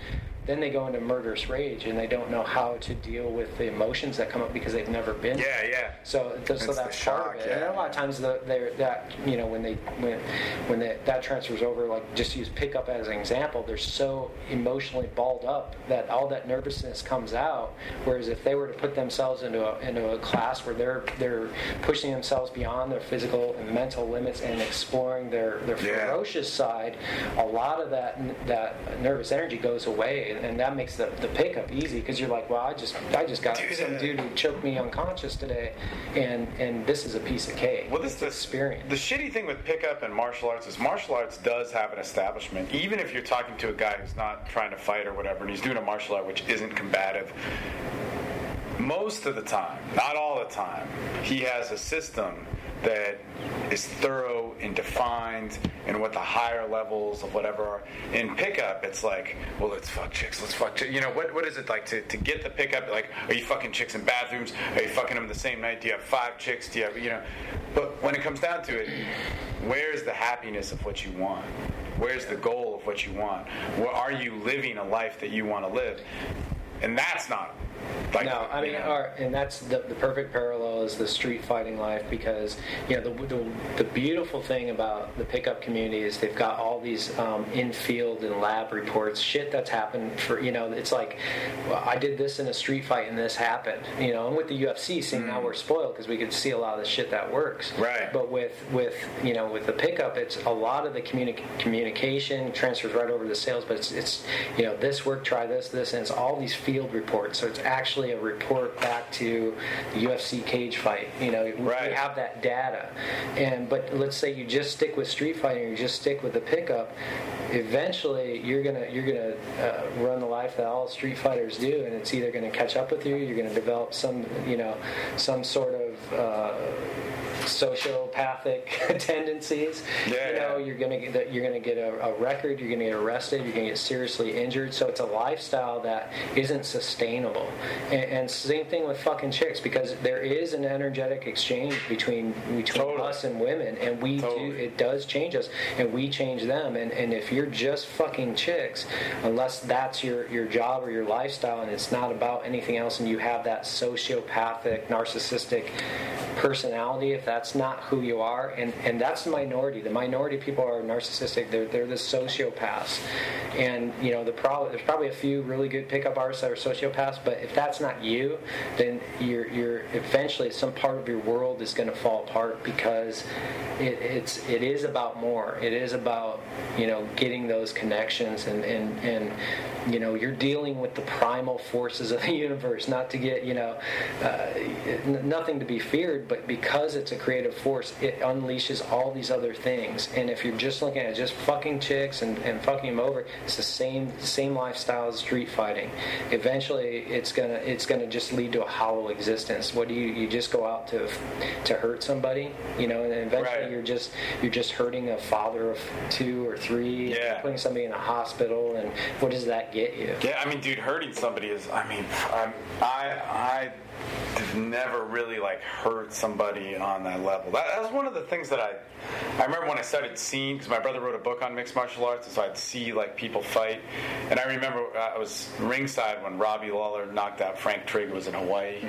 Then they go into murderous rage and they don't know how to deal with the emotions that come up because they've never been. yeah, yeah. So, so It's that's part shock, of it. yeah. And a lot of times, the, they're, that you know, when they when when that that transfers over, like just use pickup as an example, they're so emotionally balled up that all that nervousness comes out. Whereas if they were to put themselves into a, into a class where they're they're pushing themselves beyond their physical and mental limits and exploring their their Yeah. ferocious side, a lot of that that nervous energy goes away, and that makes the, the pickup easy because you're like, well, I just I just got Dude, some dude who choked me unconscious today, and and this is a piece of cake. Well, this the experience. The shitty thing with pickup and martial arts is martial arts does have an establishment. Even if you're talking to a guy who's not trying to fight or whatever, and he's doing a martial art which isn't combative, most of the time, not all the time, he has a system that is thorough and defined and what the higher levels of whatever are. In pickup, it's like, well, let's fuck chicks, let's fuck chicks. You know, what, what is it like to, to get the pickup? Like, are you fucking chicks in bathrooms? Are you fucking them the same night? Do you have five chicks? Do you have, you know? But when it comes down to it, where's the happiness of what you want? Where's the goal of what you want? Well, are you living a life that you want to live? And that's not Like, no, I mean, our, and that's the, the perfect parallel is the street fighting life because you know the, the the beautiful thing about the pickup community is they've got all these um, in-field and lab reports, shit that's happened for you know it's like well, I did this in a street fight and this happened, you know, and with the UFC, seeing now we're spoiled because we can see a lot of the shit that works, Mm. Right. But with with you know with the pickup, it's a lot of the communi- communication transfers right over to sales, but it's, it's you know this work, try this, this, and it's all these field reports. So it's actually a report back to the UFC cage fight. You know, we- Right. we have that data, and but let's say you just stick with street fighting, or you just stick with the pickup. Eventually, you're gonna you're gonna uh, run the life that all street fighters do, and it's either gonna catch up with you, you're gonna develop some you know some sort of uh, sociopathic tendencies. Yeah, you know, yeah. you're gonna get you're gonna get a, a record, you're gonna get arrested, you're gonna get seriously injured. So it's a lifestyle that isn't sustainable. And, and same thing with fucking chicks because there is an energetic exchange between between Totally. us and women, and we Totally. do it does change us, and we change them. And and if you're just fucking chicks, unless that's your your job or your lifestyle, and it's not about anything else, and you have that sociopathic, narcissistic personality, if that's not who you are, and, and that's the minority. The minority of people are narcissistic. They're, they're the sociopaths. And, you know, the problem, there's probably a few really good pickup artists that are sociopaths, but if that's not you, then you're, you're eventually some part of your world is going to fall apart because it, it's, it is about more. It is about, you know, getting those connections and, and, and, you know, you're dealing with the primal forces of the universe, not to get, you know, uh, nothing to be feared, but because it's a creative force, it unleashes all these other things. And if you're just looking at just fucking chicks and, and fucking them over, it's the same same lifestyle as street fighting. Eventually, it's gonna it's gonna just lead to a hollow existence. What do you you just go out to to hurt somebody, you know, and eventually Right. you're just you're just hurting a father of two or three, Yeah. putting somebody in a hospital, and what does that get you? Yeah, I mean, dude, hurting somebody is. I mean, I'm, I I never really like hurt somebody on that level. That, was one of the things that I I remember when I started seeing because my brother wrote a book on mixed martial arts, and so I'd see like people fight. And I remember uh, I was ringside when Robbie Lawler knocked out Frank Trigg was in Hawaii,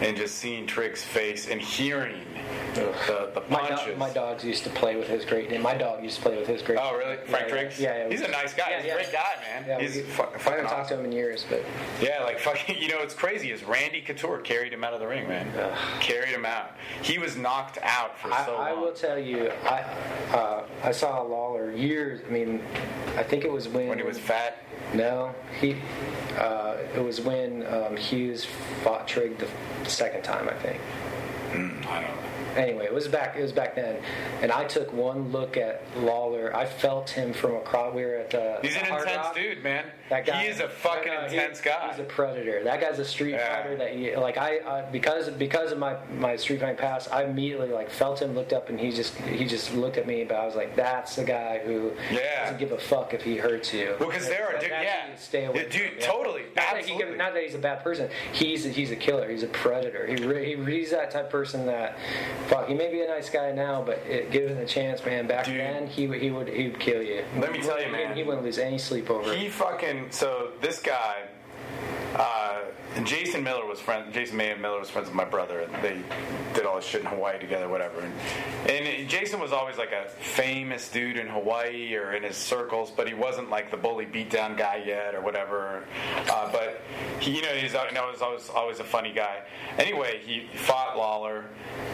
and just seeing Trigg's face and hearing the, the My, punches. my dogs used to play with his great. Name. My dog used to play with his great. Oh really, Frank yeah, Triggs? Yeah, yeah. he's a nice guy. He's a great guy, man. Yeah, he's we- fu- I fucking haven't talked to him in years, but Yeah, like fucking, you know, it's crazy is Randy Couture carried him out of the ring, man. Carried him out. He was knocked out for I, so long. I will tell you, I uh, I saw Lawler years. I mean, I think it was when when he was fat. No, he. Uh, it was when um, Hughes fought Trigg the second time, I think. Mm, I don't know. Anyway, it was back. It was back then, and I took one look at Lawler. I felt him from across. We were at the. He's an Hard intense Rock. dude, man. That guy, he is a fucking no, he- intense guy. He's a predator. That guy's a street Yeah. fighter. That he, like I, I because because of my my street fighting past, I immediately like felt him, looked up, and he just he just looked at me. But I was like, that's the guy who Yeah. doesn't give a fuck if he hurts you. Well, because there are- dude, yeah. stay away dude, totally. Not that, he Absolutely. not that he's a bad person. He's he's a killer. He's a predator. He, re, he he's that type of person that fuck. He may be a nice guy now, but it, given the chance, man, back Dude. then he would he would he would kill you. Let me tell you, man. he wouldn't lose any sleep over. it. He fucking so this guy, uh, Jason Miller was friend. Jason Mayhem Miller was friends with my brother, and they did all this shit in Hawaii together, whatever. And, and Jason was always like a famous dude in Hawaii or in his circles, but he wasn't like the bully beatdown guy yet or whatever. Uh, but he, you know, he's you know, was always always a funny guy. Anyway, he fought Lawler.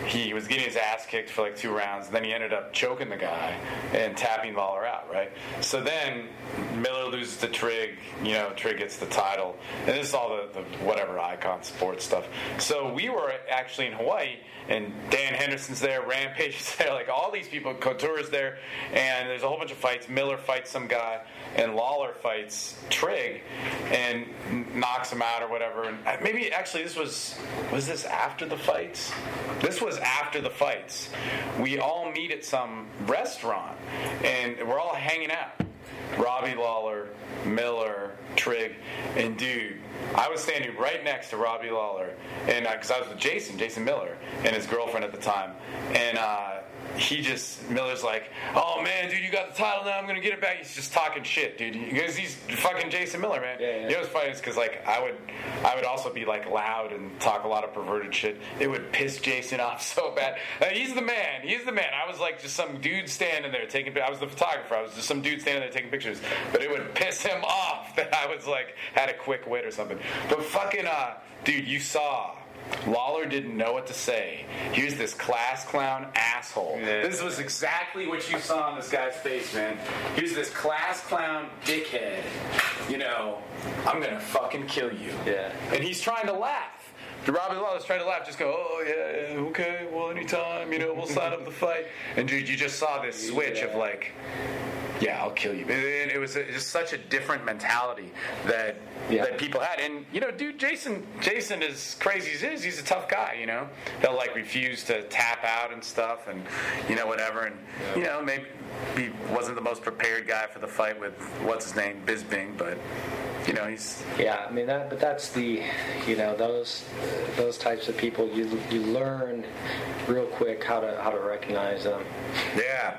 He was getting his ass kicked for like two rounds. And then he ended up choking the guy and tapping Lawler out, right? So then Miller loses to Trigg. You know, Trigg gets the title. And this is all the, the whatever icon sports stuff. So we were actually in Hawaii, and Dan Henderson's there, Rampage is there, like all these people, Couture's there, and there's a whole bunch of fights. Miller fights some guy, and Lawler fights Trigg, and knocks him out or whatever. And uh, maybe actually this was was this after the fights? This was after the fights. We all meet at some restaurant, and we're all hanging out. Robbie Lawler, Miller, Trigg, and dude, I was standing right next to Robbie Lawler, and because I was with Jason, Jason Miller, and his girlfriend at the time, and uh, he just Miller's like, oh man, dude, you got the title now. I'm gonna get it back. He's just talking shit, dude, because he's fucking Jason Miller, man. Yeah, yeah. You know what's funny is because like I would, I would also be like loud and talk a lot of perverted shit. It would piss Jason off so bad. Uh, he's the man. He's the man. I was like just some dude standing there taking. I was the photographer. I was just some dude standing there taking pictures. But it would piss him off that I was like had a quick wit or something. But fucking uh, dude, you saw Lawler didn't know what to say. He was this class clown asshole. Yeah. This was exactly what you saw on this guy's face, man. He was this class clown dickhead. You know, I'm gonna fucking kill you. Yeah. And he's trying to laugh. Robbie Lawler's trying to laugh, just go, oh yeah, yeah, okay, well anytime, you know, we'll sign up the fight. And dude, you just saw this switch of like, yeah, I'll kill you. And it was a, just such a different mentality that Yeah. that people had. And you know, dude, Jason, Jason is crazy as is. He's a tough guy. You know, he'll like refuse to tap out and stuff, and you know whatever. And you know, maybe he wasn't the most prepared guy for the fight with what's his name, Bisping, but you know, he's Yeah, I mean that, but that's the, you know, those those types of people. You you learn real quick how to how to recognize them. Yeah,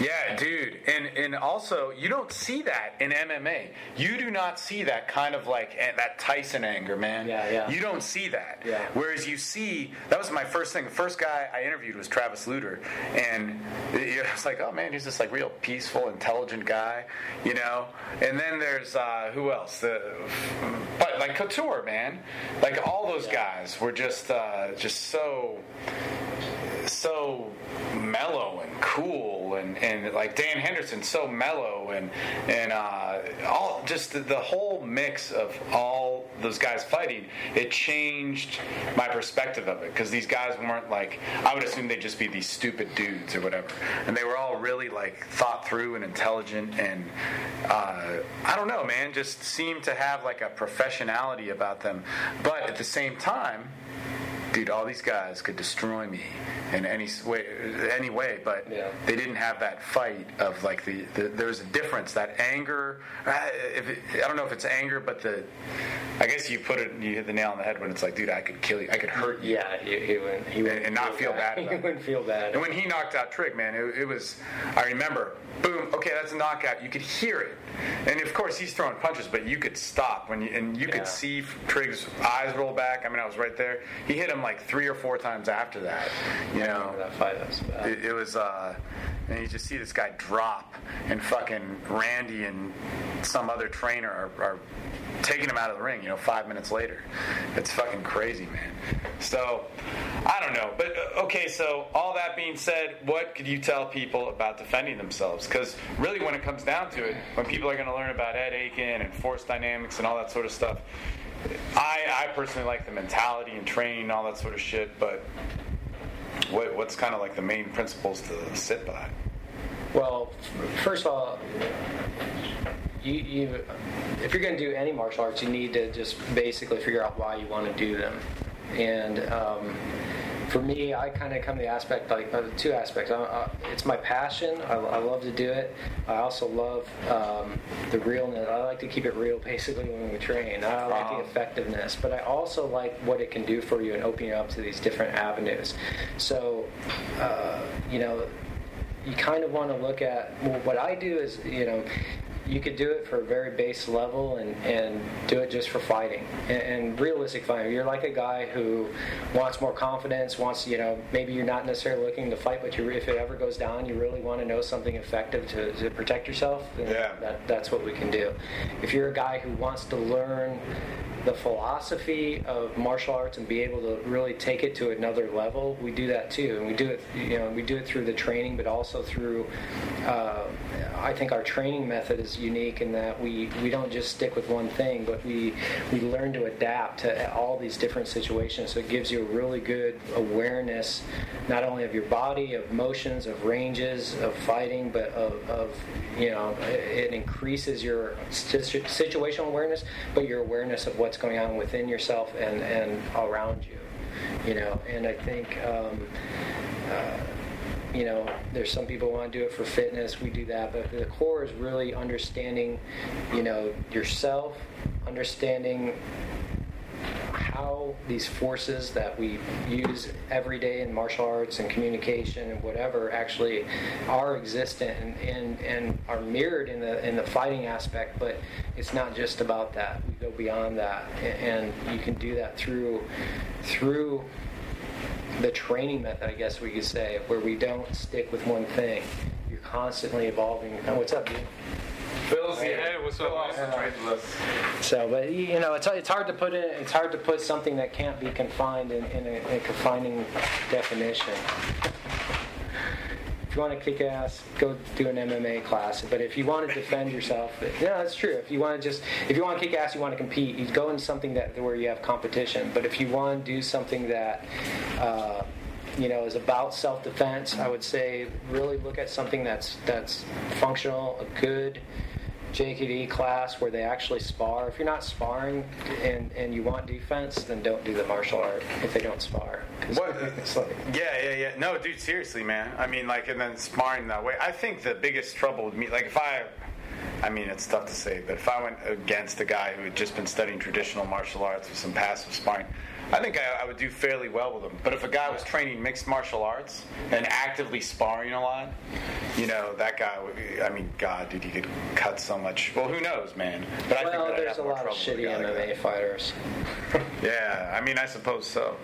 yeah, dude, and and also you don't see that in MMA. You do not see that kind of like eh, that Tyson anger, man. Yeah, yeah. You don't see that. Yeah. Whereas you see that was my first thing. The first guy I interviewed was Travis Lutter, and it, it was like, oh man, he's this like real peaceful, intelligent guy, you know. And then there's uh, who else? The but like Couture, man, like all those guys were just uh, just so so mellow and cool and, and like Dan Henderson so mellow and and uh, all just the, the whole mix of all those guys fighting it changed my perspective of it. Because these guys weren't like I would assume they'd just be these stupid dudes or whatever. And they were all really like thought through and intelligent and uh, I don't know man just seemed to have like a professionality about them. But at the same time dude, all these guys could destroy me in any way, any way, but Yeah. they didn't have that fight of like the, the there's a difference. That anger, if it, I don't know if it's anger, but the, I guess you put it, you hit the nail on the head when it's like, dude, I could kill you, I could hurt you. Yeah, he, he wouldn't he wouldn't and not feel bad He about it. wouldn't feel bad. And when he knocked out Trigg, man, it, it was. I remember, boom. Okay, that's a knockout. You could hear it, and of course he's throwing punches, but you could stop when you and you Yeah. could see Trigg's eyes roll back. I mean, I was right there. He hit him like three or four times after that. You know, that fight? Was it, it was. uh and you just see this guy drop, and fucking Randy and some other trainer are, are taking him out of the ring. You know, five minutes later, it's fucking crazy, man. So, I don't know, but uh, okay. So, all that being said, what could you tell people about defending themselves? Because really, when it comes down to it, when people are going to learn about Ed Aiken and force dynamics and all that sort of stuff, I, I personally like the mentality and training and all that sort of shit, but. What, what's kind of like the main principles to sit by? Well, first of all, you, you if you're going to do any martial arts, you need to just basically figure out why you want to do them. And um, for me, I kind of come to the aspect like uh, two aspects. I, uh, it's my passion. I, I love to do it. I also love um, the realness. I like to keep it real, basically, when we train. I like Wow. the effectiveness, but I also like what it can do for you and open you up to these different avenues. So, uh, you know, you kind of want to look at well, what I do is you know you could do it for a very base level and, and do it just for fighting and, and realistic fighting. You're like a guy who wants more confidence, wants you know maybe you're not necessarily looking to fight, but you, if it ever goes down, you really want to know something effective to, to protect yourself. Yeah. that, that's what we can do. If you're a guy who wants to learn the philosophy of martial arts and be able to really take it to another level, we do that too, and we do it. You know, we do it through the training, but also through. Uh, I think our training method is unique in that we we don't just stick with one thing, but we we learn to adapt to all these different situations. So it gives you a really good awareness, not only of your body, of motions, of ranges, of fighting, but of, of you know, it increases your situational awareness, but your awareness of what's going on within yourself and, and around you. You know, and I think, um, uh, you know, there's some people want to do it for fitness. We do that, but the core is really understanding, you know, yourself, understanding how these forces that we use every day in martial arts and communication and whatever actually are existent and, and, and are mirrored in the in the fighting aspect. But it's not just about that. We go beyond that, and you can do that through through the training method, I guess we could say, where we don't stick with one thing. You're constantly evolving. Oh, what's up, dude? Phil's hey, what's up? Uh, so, but you know, it's, it's hard to put it. It's hard to put something that can't be confined in, in, a, in a confining definition. You want to kick ass, go do an MMA class. But if you want to defend yourself, yeah, that's true. If you want to just, if you want to kick ass, you want to compete, you go into something that where you have competition. But if you want to do something that uh, you know is about self-defense, I would say really look at something that's that's functional, a good JKD class where they actually spar. If you're not sparring and, and you want defense, then don't do the martial art if they don't spar. What? Like, yeah, yeah, yeah. No, dude, seriously, man. I mean, like, and then sparring that way. I think the biggest trouble with me, like, if I, I mean, it's tough to say, but if I went against a guy who had just been studying traditional martial arts with some passive sparring, I think I, I, would do fairly well with him. But if a guy was training mixed martial arts and actively sparring a lot, you know, that guy would. Be, I mean, God, dude, he could cut so much. Well, who knows, man? But well, I think there's a lot of shitty MMA like fighters. yeah, I mean, I suppose so.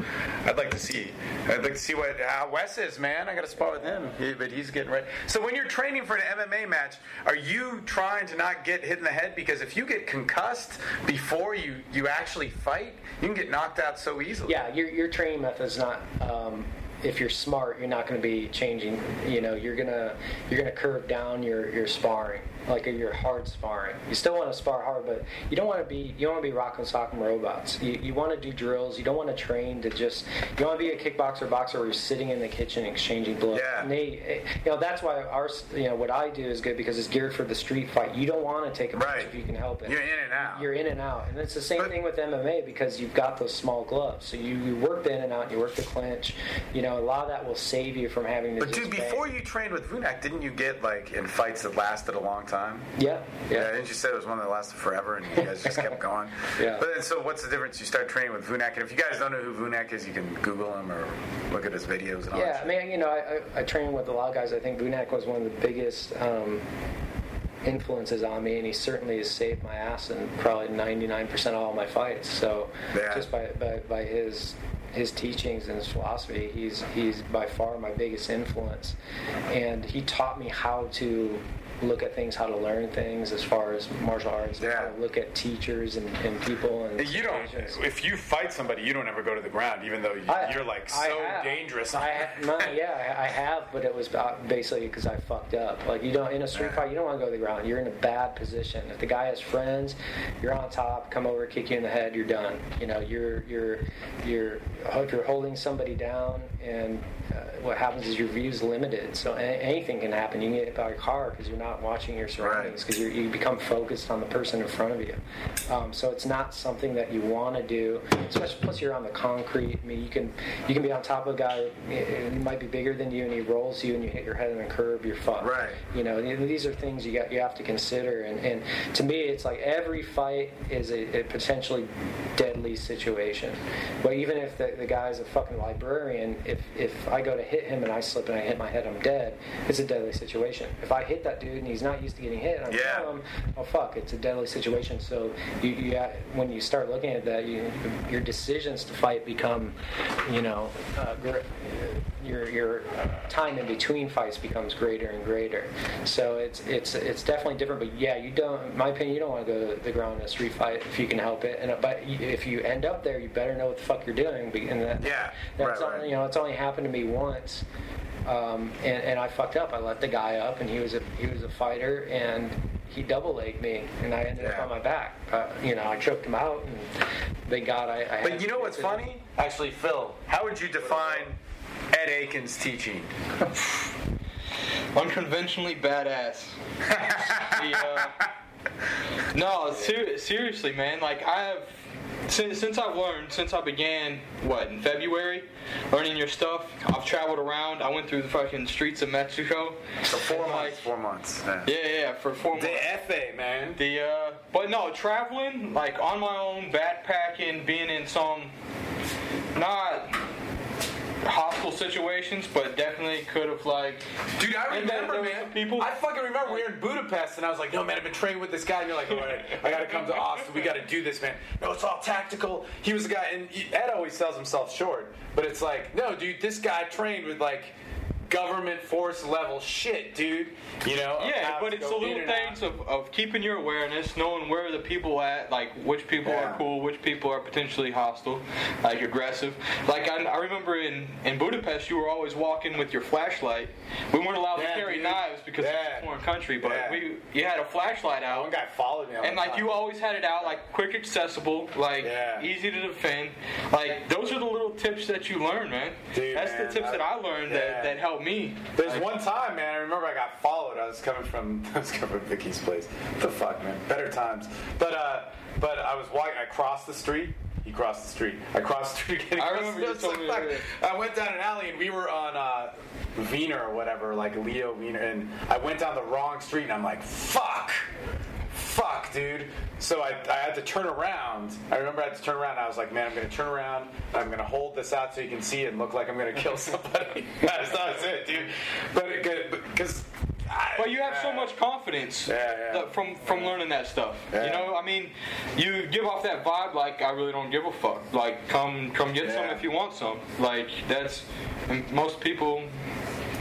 I'd like to see. I'd like to see what how Wes is, man. I got to spar with him, he, but he's getting ready. So when you're training for an MMA match, are you trying to not get hit in the head? Because if you get concussed before you you actually fight, you can get knocked out so easily. Yeah, your your training method is not. Um, if you're smart, you're not going to be changing. You know, you're gonna you're gonna curve down your your sparring like your hard sparring. You still want to spar hard, but you don't want to be you don't want to be Rock 'Em Sock 'Em Robots. You, you want to do drills. You don't want to train to just you want to be a kickboxer boxer where you're sitting in the kitchen exchanging blows. Yeah. They, eh, you know that's why our you know what I do is good because it's geared for the street fight. You don't want to take a punch right. if you can help it. You're in and out. You're in and out, and it's the same but, thing with MMA because you've got those small gloves. So you, you work the in and out. You work the clinch. You know a lot of that will save you from having to. But dude, before you trained with Vunak, didn't you get like in fights that lasted a long time? Time? Yeah. Yeah. Didn't you say it was one that lasted forever and you guys just kept going? yeah. But then, so what's the difference? You start training with Vunak, and if you guys don't know who Vunak is, you can Google him or look at his videos. And yeah, I mean, you know, I, I, I train with a lot of guys. I think Vunak was one of the biggest. Um, influences on me, and he certainly has saved my ass in probably 99% of all my fights. So yeah. just by, by, by his his teachings and his philosophy, he's he's by far my biggest influence, and he taught me how to look at things, how to learn things as far as martial arts, yeah. how to look at teachers and, and people. And you don't. If you fight somebody, you don't ever go to the ground, even though you, are like so dangerous. I have, no, yeah, I have, but it was basically because I fucked up. Like you don't in a street fight, you don't want to go to the ground. You're in a bad position. If the guy has friends, you're on top. Come over, kick you in the head. You're done. You know, you're you're you're if you're holding somebody down and uh, what happens is your view is limited. So anything can happen. You can get hit by a car because you're not watching your surroundings because right. you become focused on the person in front of you. Um, so it's not something that you want to do. Especially plus you're on the concrete. I mean, you can you can be on top of a guy. He might be bigger than you, and he rolls you, and you hit your head on a curb. You're fucked. Right. You know, these are things you got you have to consider. And, and to me, it's like every fight is a, a potentially deadly situation. But even if the, the guy's a fucking librarian, if if I go to hit him and I slip and I hit my head, I'm dead. It's a deadly situation. If I hit that dude and he's not used to getting hit, I'm yeah. him. Oh fuck, it's a deadly situation. So you, you when you start looking at that, you, your decisions to fight become, you know, uh, your your time in between fights becomes greater and greater. So it's it's it's definitely different. But yeah, you don't. In my opinion, you don't want to go to the ground in a street fight if you can help it. And but if you end up there, you better know what the fuck you're doing. And that, yeah, that's right, right. you know, it's only happened to me once. Um, and, and I fucked up. I let the guy up, and he was a he was a fighter, and he double legged me, and I ended yeah. up on my back. Uh, you know, I choked him out, and thank God I. I but you know what's funny? Actually, Phil, how would you define Ed Akins' teaching? Unconventionally badass. the, uh, no, ser- seriously, man. Like I have since, since I've learned, since I began, what, in February, learning your stuff, I've traveled around. I went through the fucking streets of Mexico. For four months. Like, four months. Yeah, yeah, yeah for four the months. The FA, man. The, uh, but no, traveling like on my own, backpacking, being in some not hostile situations, but definitely could have like. Dude, I remember, man. people- I fucking remember we were in Budapest, and I was like, "No, man, I've been training with this guy." And you're like, "All right, I got to come to Austin. We got to do this, man." No, it's all tactical. He was the guy, and Ed always sells himself short, but it's like, no, dude, this guy trained with like government force level shit, dude. You know? Yeah, but it's go the little things of, of keeping your awareness, knowing where the people at, like which people Yeah. are cool, which people are potentially hostile, like aggressive. Like I, I remember in, in Budapest, you were always walking with your flashlight. We weren't allowed Yeah, to carry dude. knives because Yeah. it's a foreign country, but Yeah. we you had a flashlight out. One guy followed me, And like time. you always had it out, like quick accessible, like Yeah. easy to defend. Like those are the little tips that you learn, man. Dude, That's man, the tips I- that I learned yeah. that, that me. There's one time, man. I remember I got followed. I was coming from I was coming from Vicky's place. What the fuck, man? Better times. But uh, but I was walking. I crossed the street. He crossed the street. I crossed the street. Getting I remember you told me. I went down an alley and we were on uh, Wiener or whatever, like Leo Wiener, and I went down the wrong street and I'm like, fuck. Fuck, dude. So I, I had to turn around. I remember I had to turn around. I was like, man, I'm going to turn around. I'm going to hold this out so you can see it and look like I'm going to kill somebody. That's that was it, dude. But it because. But you have so much confidence Yeah, yeah. from from learning that stuff. Yeah. You know, I mean, you give off that vibe like I really don't give a fuck. Like come come get some if you want some. Like that's and most people.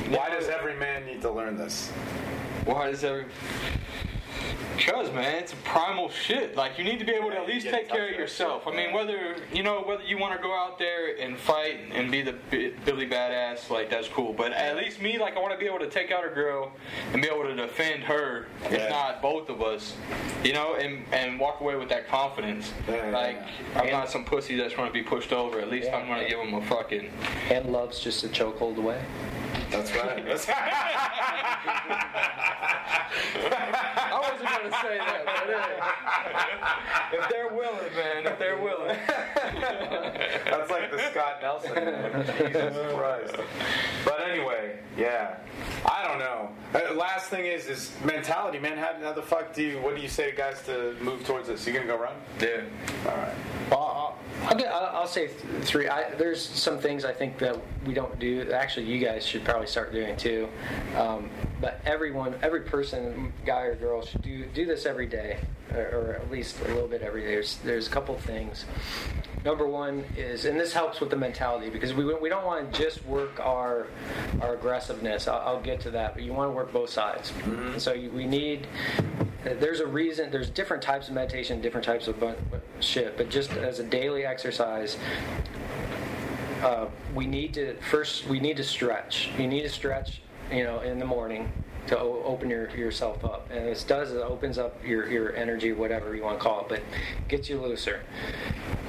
Why does every man need to learn this? Why does every? Because man, it's a primal shit. Like you need to be able to at least take care of yourself. I mean, whether you know whether you want to go out there and fight and be the bi- Billy badass, like that's cool. But at least me, like I want to be able to take out a girl and be able to defend her, Yeah. if not both of us. You know, and and walk away with that confidence. Yeah, yeah, like. I'm not some pussy that's going to be pushed over. At least Yeah. I'm going to give him a fucking. And love's just a chokehold away. That's right. That's I wasn't going to say that, but hey, if they're willing, man, if they're willing. That's like the Scott Nelson. Man. Jesus Christ. But anyway, yeah. I don't know. Uh, last thing is is mentality, man. How, how the fuck do you? What do you say to guys to move towards this? You gonna go run? Yeah. All right. Well, I'll, I'll, get, I'll I'll say th- three. I, there's some things I think that we don't do. Actually, you guys should probably start doing too. Um, but everyone, every person, guy or girl, should do do this every day, or, or at least a little bit every day. There's there's a couple things. Number one is, and this helps with the mentality because we we don't want to just work our our aggressiveness. I'll, I'll get to that, but you want to work both sides. And so you, we need there's a reason there's different types of meditation different types of shit but just as a daily exercise uh, we need to first we need to stretch. You need to stretch you know in the morning to o- open your, yourself up. And this does it opens up your, your energy whatever you want to call it but gets you looser.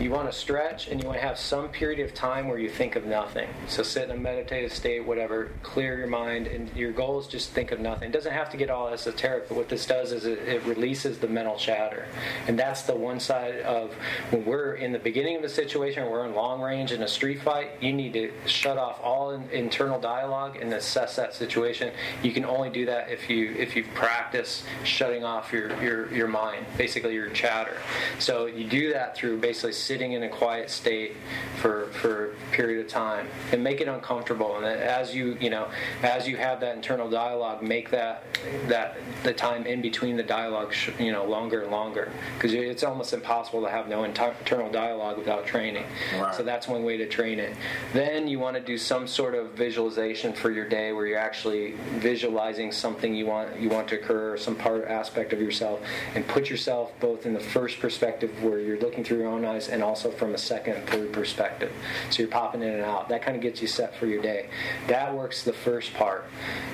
You want to stretch and you want to have some period of time where you think of nothing. So sit in a meditative state whatever clear your mind and your goal is just think of nothing. It doesn't have to get all esoteric but what this does is it, it releases the mental chatter. And that's the one side of when we're in the beginning of a situation we're in long range in a street fight you need to shut off all in, internal dialogue and assess that situation. You can only do that if you if you've practiced shutting off your your, your mind basically your chatter. So you do that through basically sitting in a quiet state for for a period of time and make it uncomfortable. And as you you know as you have that internal dialogue make that that the time in between the dialogue sh- you know longer and longer. Because it's almost impossible to have no internal dialogue without training. Right. so that's one way to train it. Then you want to do some sort of visualization for your day where you're actually visualizing something you want you want to occur or some part aspect of yourself and put yourself both in the first perspective where you're looking through your own eyes and also from a second and third perspective. So you're popping in and out. That kind of gets you set for your day. That works the first part.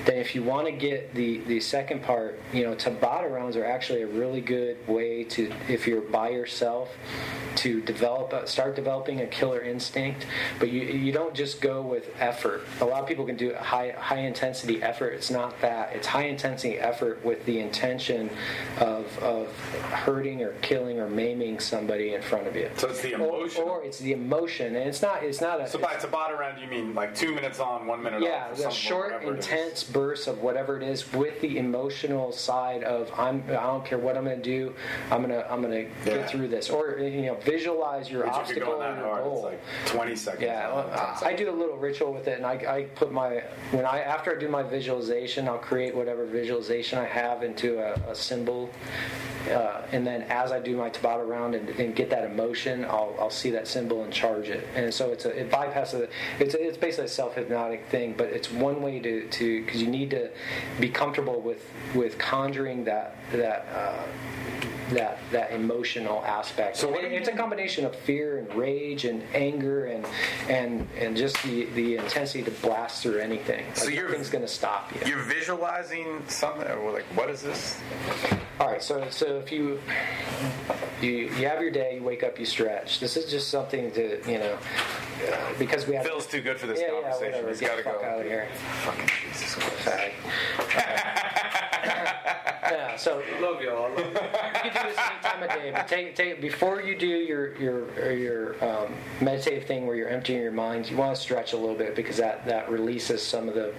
Then if you want to get the the second part you know tabata rounds are actually a really good way to if you're by yourself to develop a, start developing a killer instinct. But you you don't just go with effort. A lot of people can do high high intensity effort. It's not that it's high intensity effort with the intention of of hurting or killing or maiming somebody in front of you So it's the emotion. or it's the emotion, and it's not. It's not a. so by Tabata round, you mean like two minutes on, one minute yeah, off? or the short, whatever it is. intense bursts of whatever it is, with the emotional side of I'm. I don't care what I'm going to do. I'm gonna. I'm gonna Yeah. get through this, or you know, visualize your you're obstacle and your hard, goal. it's like 20 seconds. Yeah, on, 10 I, do a little ritual with it, and I, I put my when I after I do my visualization, I'll create whatever visualization I have into a, a symbol, uh, and then as I do my Tabata round and, and get that emotion, I'll, I'll see that symbol and charge it, and so it's a it bypasses it's it's basically a self hypnotic thing, but it's one way to to because you need to be comfortable with with conjuring that that. Uh, that that emotional aspect. So what it's a combination of fear and rage and anger and and and just the the intensity to blast through anything. Like So nothing's going to stop you. You're visualizing something, or like, what is this? All right, so so if you you you have your day, you wake up, you stretch. This is just something to you know uh, because we have Phil's too good for this yeah yeah conversation. whatever. He's got to go. out of here. Fucking Jesus Christ. Sorry. Yeah, so Love y'all. Love you can do this any time of day, but take take before you do your your your um, meditative thing where you're emptying your mind. You want to stretch a little bit because that that releases some of the.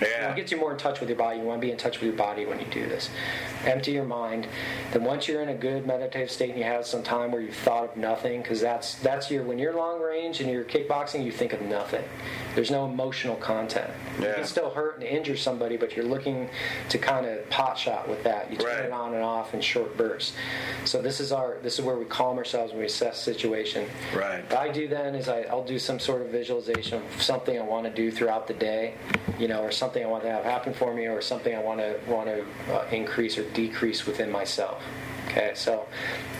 Yeah. It gets you more in touch with your body. You want to be in touch with your body when you do this. Empty your mind. Then once you're in a good meditative state and you have some time where you've thought of nothing, because that's that's your when you're long range and you're kickboxing, you think of nothing. There's no emotional content. Yeah. You can still hurt and injure somebody, but you're looking to kind of pot shot with that. You turn Right. it on and off in short bursts. So this is our this is where we calm ourselves when we assess the situation. Right. What I do then is I, I'll do some sort of visualization of something I want to do throughout the day, you know, or something I want to have happen for me, or something I want to want to uh, increase or decrease within myself. Okay, so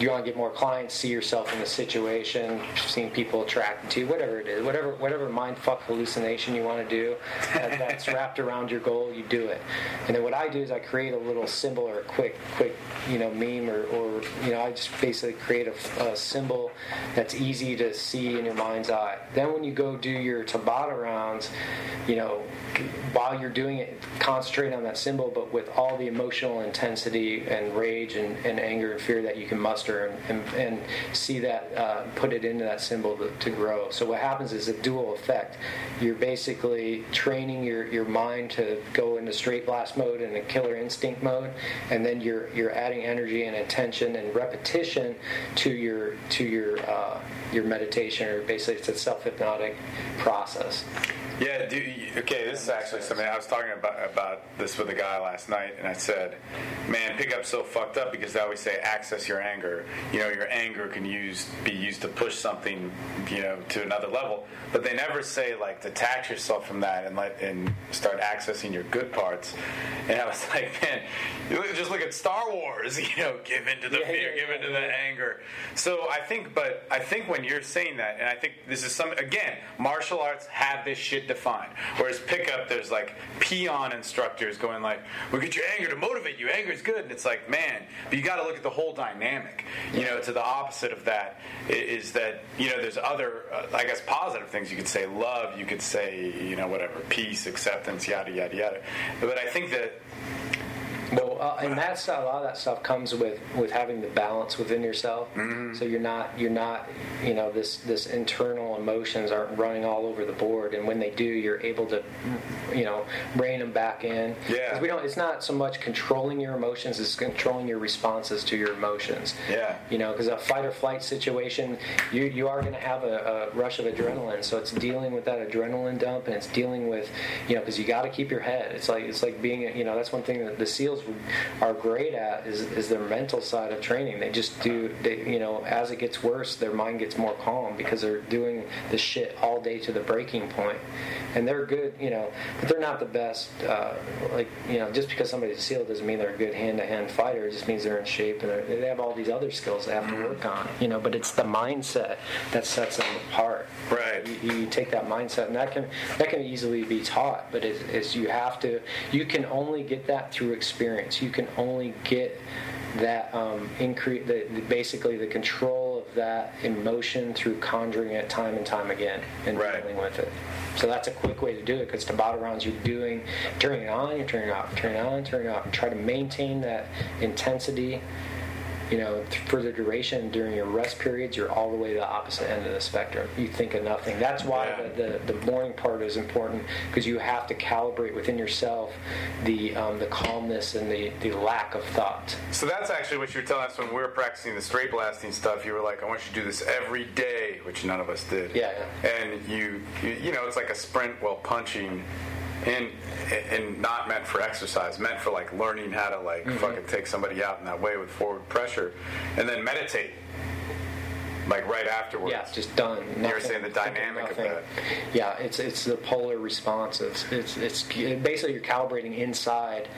you want to get more clients, see yourself in the situation, seeing people attracted to you, whatever it is, whatever whatever mind fuck hallucination you want to do, that, that's wrapped around your goal, you do it. And then what I do is I create a little symbol or a quick quick you know meme or, or you know I just basically create a, a symbol that's easy to see in your mind's eye. Then when you go do your Tabata rounds, you know while you're doing it, concentrate on that symbol, but with all the emotional intensity and rage and, and anger and fear that you can muster, and, and, and see that uh, put it into that symbol to, to grow. So what happens is a dual effect. You're basically training your, your mind to go into straight blast mode and a killer instinct mode, and then you're you're adding energy and attention and repetition to your to your uh, your meditation, or basically it's a self hypnotic process. Yeah, do okay. This is actually something I was talking about about this with a guy last night, and I said, "Man, pickup's so fucked up because they always say access your anger. You know, your anger can use be used to push something, you know, to another level. But they never say like detach yourself from that and let and start accessing your good parts." And I was like, "Man, you look, just look at Star Wars. You know, give into the Yeah, fear, yeah, give into yeah, the anger." So I think, but I think when you're saying that, and I think this is some again, martial arts have this shit defined. Whereas pickup, there's like peon instructors going like, "We well, get your anger to motivate you. Anger is good," and it's like, man, but you got to look at the whole dynamic. You know, to the opposite of that is that you know there's other, uh, I guess, positive things you could say, love, you could say, you know, whatever, peace, acceptance, yada yada yada. But I think that Well, uh, and that's a lot of that stuff comes with with having the balance within yourself. Mm-hmm. So you're not you're not you know this this internal emotions aren't running all over the board, and when they do, you're able to you know rein them back in. Yeah. we don't. It's not so much controlling your emotions; it's controlling your responses to your emotions. Yeah. You know, because a fight or flight situation, you you are going to have a, a rush of adrenaline. So it's dealing with that adrenaline dump, and it's dealing with, you know, because you got to keep your head. It's like it's like being, you know, that's one thing that the SEALs are great at is is their mental side of training. They just do, they, you know, as it gets worse, their mind gets more calm because they're doing the shit all day to the breaking point. and they're good, you know, but they're not the best. Uh, like you know, just because somebody's a SEAL doesn't mean they're a good hand-to-hand fighter. It just means they're in shape and they have all these other skills they have to work on. You know, but it's the mindset that sets them apart. Right. You, you take that mindset, and that can that can easily be taught. But it's, it's you have to. You can only get that through experience. You can only get that um, increase the, the basically the control of that emotion through conjuring it time and time again and Right. dealing with it. So that's a quick way to do it because Tabata rounds you're doing turning it on, you're turning it off, turning it on, turning it off, and try to maintain that intensity you know, for the duration during your rest periods, you're all the way to the opposite end of the spectrum. You think of nothing. That's why Yeah. the, the, the morning part is important because you have to calibrate within yourself the um, the calmness and the, the lack of thought. So that's actually what you were telling us when we were practicing the straight blasting stuff. You were like, "I want you to do this every day," which none of us did. Yeah, And you, you, you know, it's like a sprint while punching, and and not meant for exercise, meant for like learning how to like Mm-hmm. fucking take somebody out in that way with forward pressure, and then meditate, like right afterwards. Yeah, just done. You were saying the dynamic of nothing. that. Yeah, it's it's the polar response. It's, it's it's basically you're calibrating inside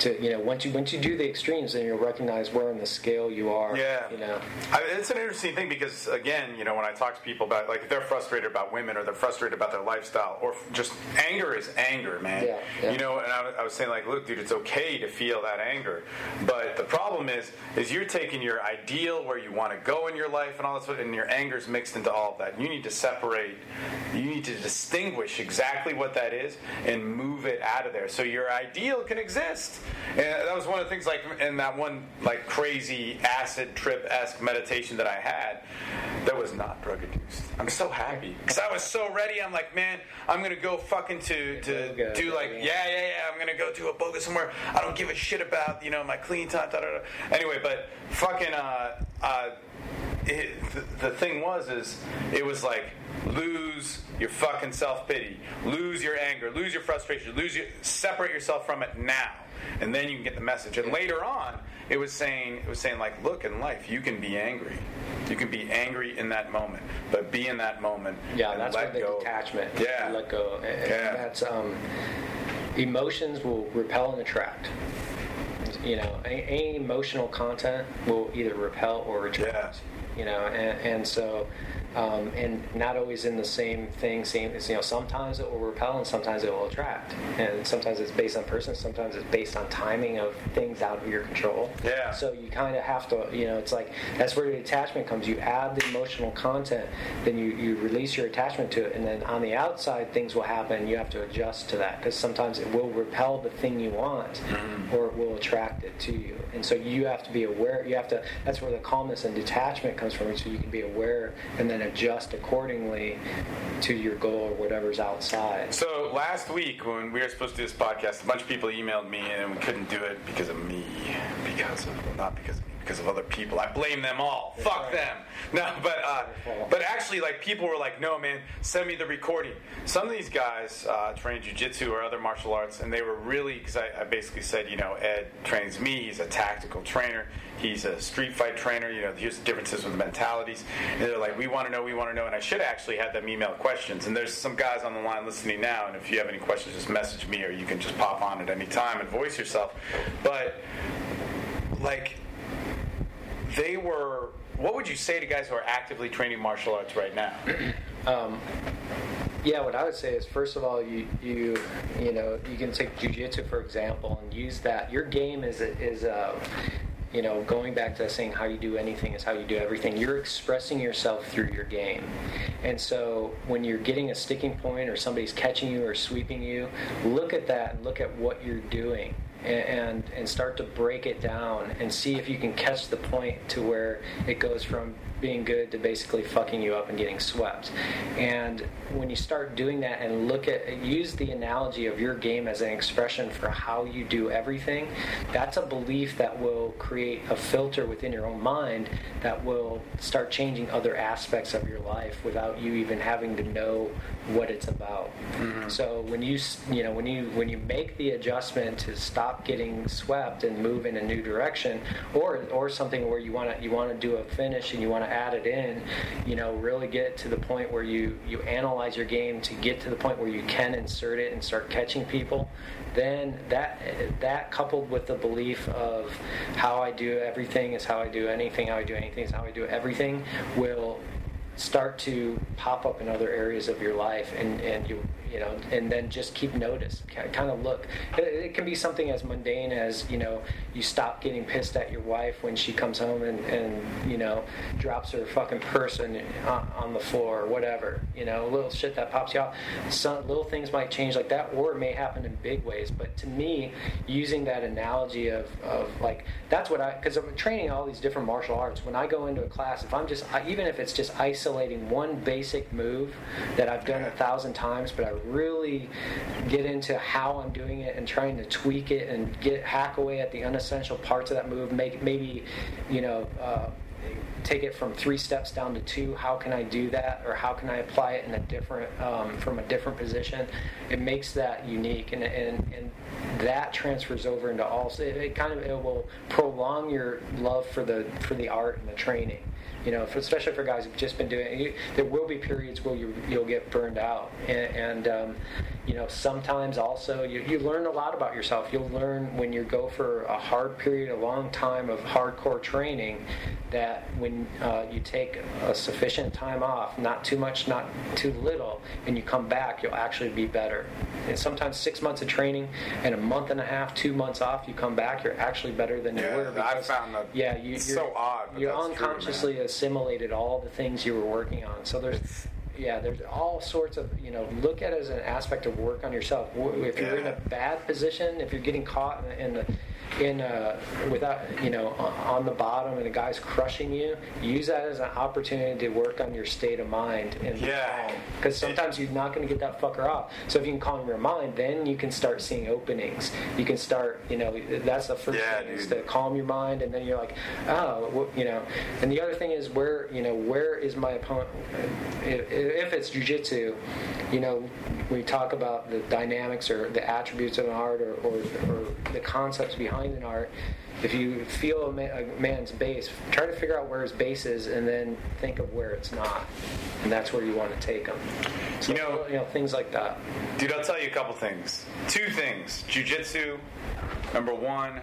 to you know once you once you do the extremes, then you'll recognize where in the scale you are. Yeah, you know. I, it's an interesting thing because again, you know, when I talk to people about like if they're frustrated about women or they're frustrated about their lifestyle or just anger is anger, man. Yeah, yeah. You know, and I, I was saying like, look, dude, it's okay to feel that anger, but the problem is, is you're taking your ideal where you want to go in your life and all this, and your anger's mixed into all of that. You need to separate. You need to distinguish exactly what that is and move it out of there so your ideal can exist. And that was one of the things, like in that one like crazy acid trip esque meditation that I had, that was not drug induced. I'm so happy because I was so ready. I'm like, man, I'm gonna go fucking to to do like yeah. yeah yeah yeah. I'm gonna go to a boga somewhere. I don't give a shit about you know my clean time. Da, da, da. Anyway, but fucking uh uh. It, the, the thing was is it was like lose your fucking self-pity lose your anger lose your frustration lose your separate yourself from it now and then you can get the message and later on it was saying it was saying like look in life you can be angry you can be angry in that moment but be in that moment Yeah, and that's let where the go. detachment. yeah let go. And- Yeah. That's um, emotions will repel and attract. You know, any, any emotional content will either repel or attract. You know, and, and so, um, and not always in the same thing. Same, you know, sometimes it will repel and sometimes it will attract. And sometimes it's based on person. Sometimes it's based on timing of things out of your control. Yeah. So you kind of have to, you know, it's like that's where the attachment comes. You add the emotional content, then you, you release your attachment to it, and then on the outside things will happen. You have to adjust to that because sometimes it will repel the thing you want, or it will attract it to you. And so you have to be aware. You have to. That's where the calmness and detachment comes from. So you can be aware and then adjust accordingly to your goal or whatever's outside. So last week when we were supposed to do this podcast, a bunch of people emailed me and we couldn't do it because of me, because of not because of because of other people. I blame them all. Fuck right. them. No, but uh, but actually, like people were like, "No, man, send me the recording." Some of these guys uh, train jujitsu or other martial arts, and they were really because I, I basically said, you know, Ed trains me. He's a tactical trainer. He's a street fight trainer. You know, here's the differences with the mentalities. And they're like, "We want to know. We want to know." And I should actually have them email questions. And there's some guys on the line listening now. And if you have any questions, just message me, or you can just pop on at any time and voice yourself. But like they were what would you say to guys who are actively training martial arts right now Yeah, what I would say is first of all, you you you know you can take jujitsu for example and use that. Your game is is uh, you know going back to saying how you do anything is how you do everything. You're expressing yourself through your game, and so when you're getting a sticking point or somebody's catching you or sweeping you, look at that and look at what you're doing. And, and start to break it down and see if you can catch the point to where it goes from being good to basically fucking you up and getting swept. And when you start doing that and look at use the analogy of your game as an expression for how you do everything, that's a belief that will create a filter within your own mind that will start changing other aspects of your life without you even having to know what it's about. Mm-hmm. So when you you know when you when you make the adjustment to stop getting swept and move in a new direction, or or something where you want to you want to do a finish and you want to add it in, you know, really get to the point where you you analyze your game to get to the point where you can insert it and start catching people. Then that that coupled with the belief of how I do everything is how I do anything, how I do anything is how I do everything will start to pop up in other areas of your life and, and you you know, and then just keep notice, kind of look. It, can be something as mundane as you know, you stop getting pissed at your wife when she comes home and, and you know drops her fucking purse on, on the floor or whatever. You know, little shit that pops you out. Some little things might change like that, or it may happen in big ways. But to me, using that analogy of, of like that's what I because I'm training all these different martial arts. When I go into a class, if I'm just even if it's just isolating one basic move that I've done a thousand times, but I really get into how I'm doing it and trying to tweak it and get hack away at the unessential parts of that move. Make maybe you know. Uh, take it from three steps down to two how can i do that or how can i apply it in a different um, from a different position it makes that unique and, and, and that transfers over into all it, it kind of it will prolong your love for the for the art and the training you know, for, especially for guys who've just been doing it, you, there will be periods where you, you'll get burned out. And, and um, you know, sometimes also you, you learn a lot about yourself. You'll learn when you go for a hard period, a long time of hardcore training, that when uh, you take a sufficient time off, not too much, not too little, and you come back, you'll actually be better. And sometimes six months of training and a month and a half, two months off, you come back, you're actually better than yeah, you were. Because, I found that. Yeah, you, are so odd. you're unconsciously true, assimilated all the things you were working on. So there's yeah, there's all sorts of you know. Look at it as an aspect of work on yourself. If you're in a bad position, if you're getting caught in the in uh, without you know on the bottom and a guy's crushing you use that as an opportunity to work on your state of mind and yeah. because sometimes you're not going to get that fucker off. So if you can calm your mind then you can start seeing openings. You can start you know that's the first yeah, thing dude. is to calm your mind and then you're like oh you know. And the other thing is where you know where is my opponent if, if it's jujitsu you know we talk about the dynamics or the attributes of an art or, or, or the concepts behind an art, if you feel a, ma- a, man's base, try to figure out where his base is, and then think of where it's not, and that's where you want to take him. So, you know, you know things like that. Dude, I'll tell you a couple things. Two things: jujitsu. Number one,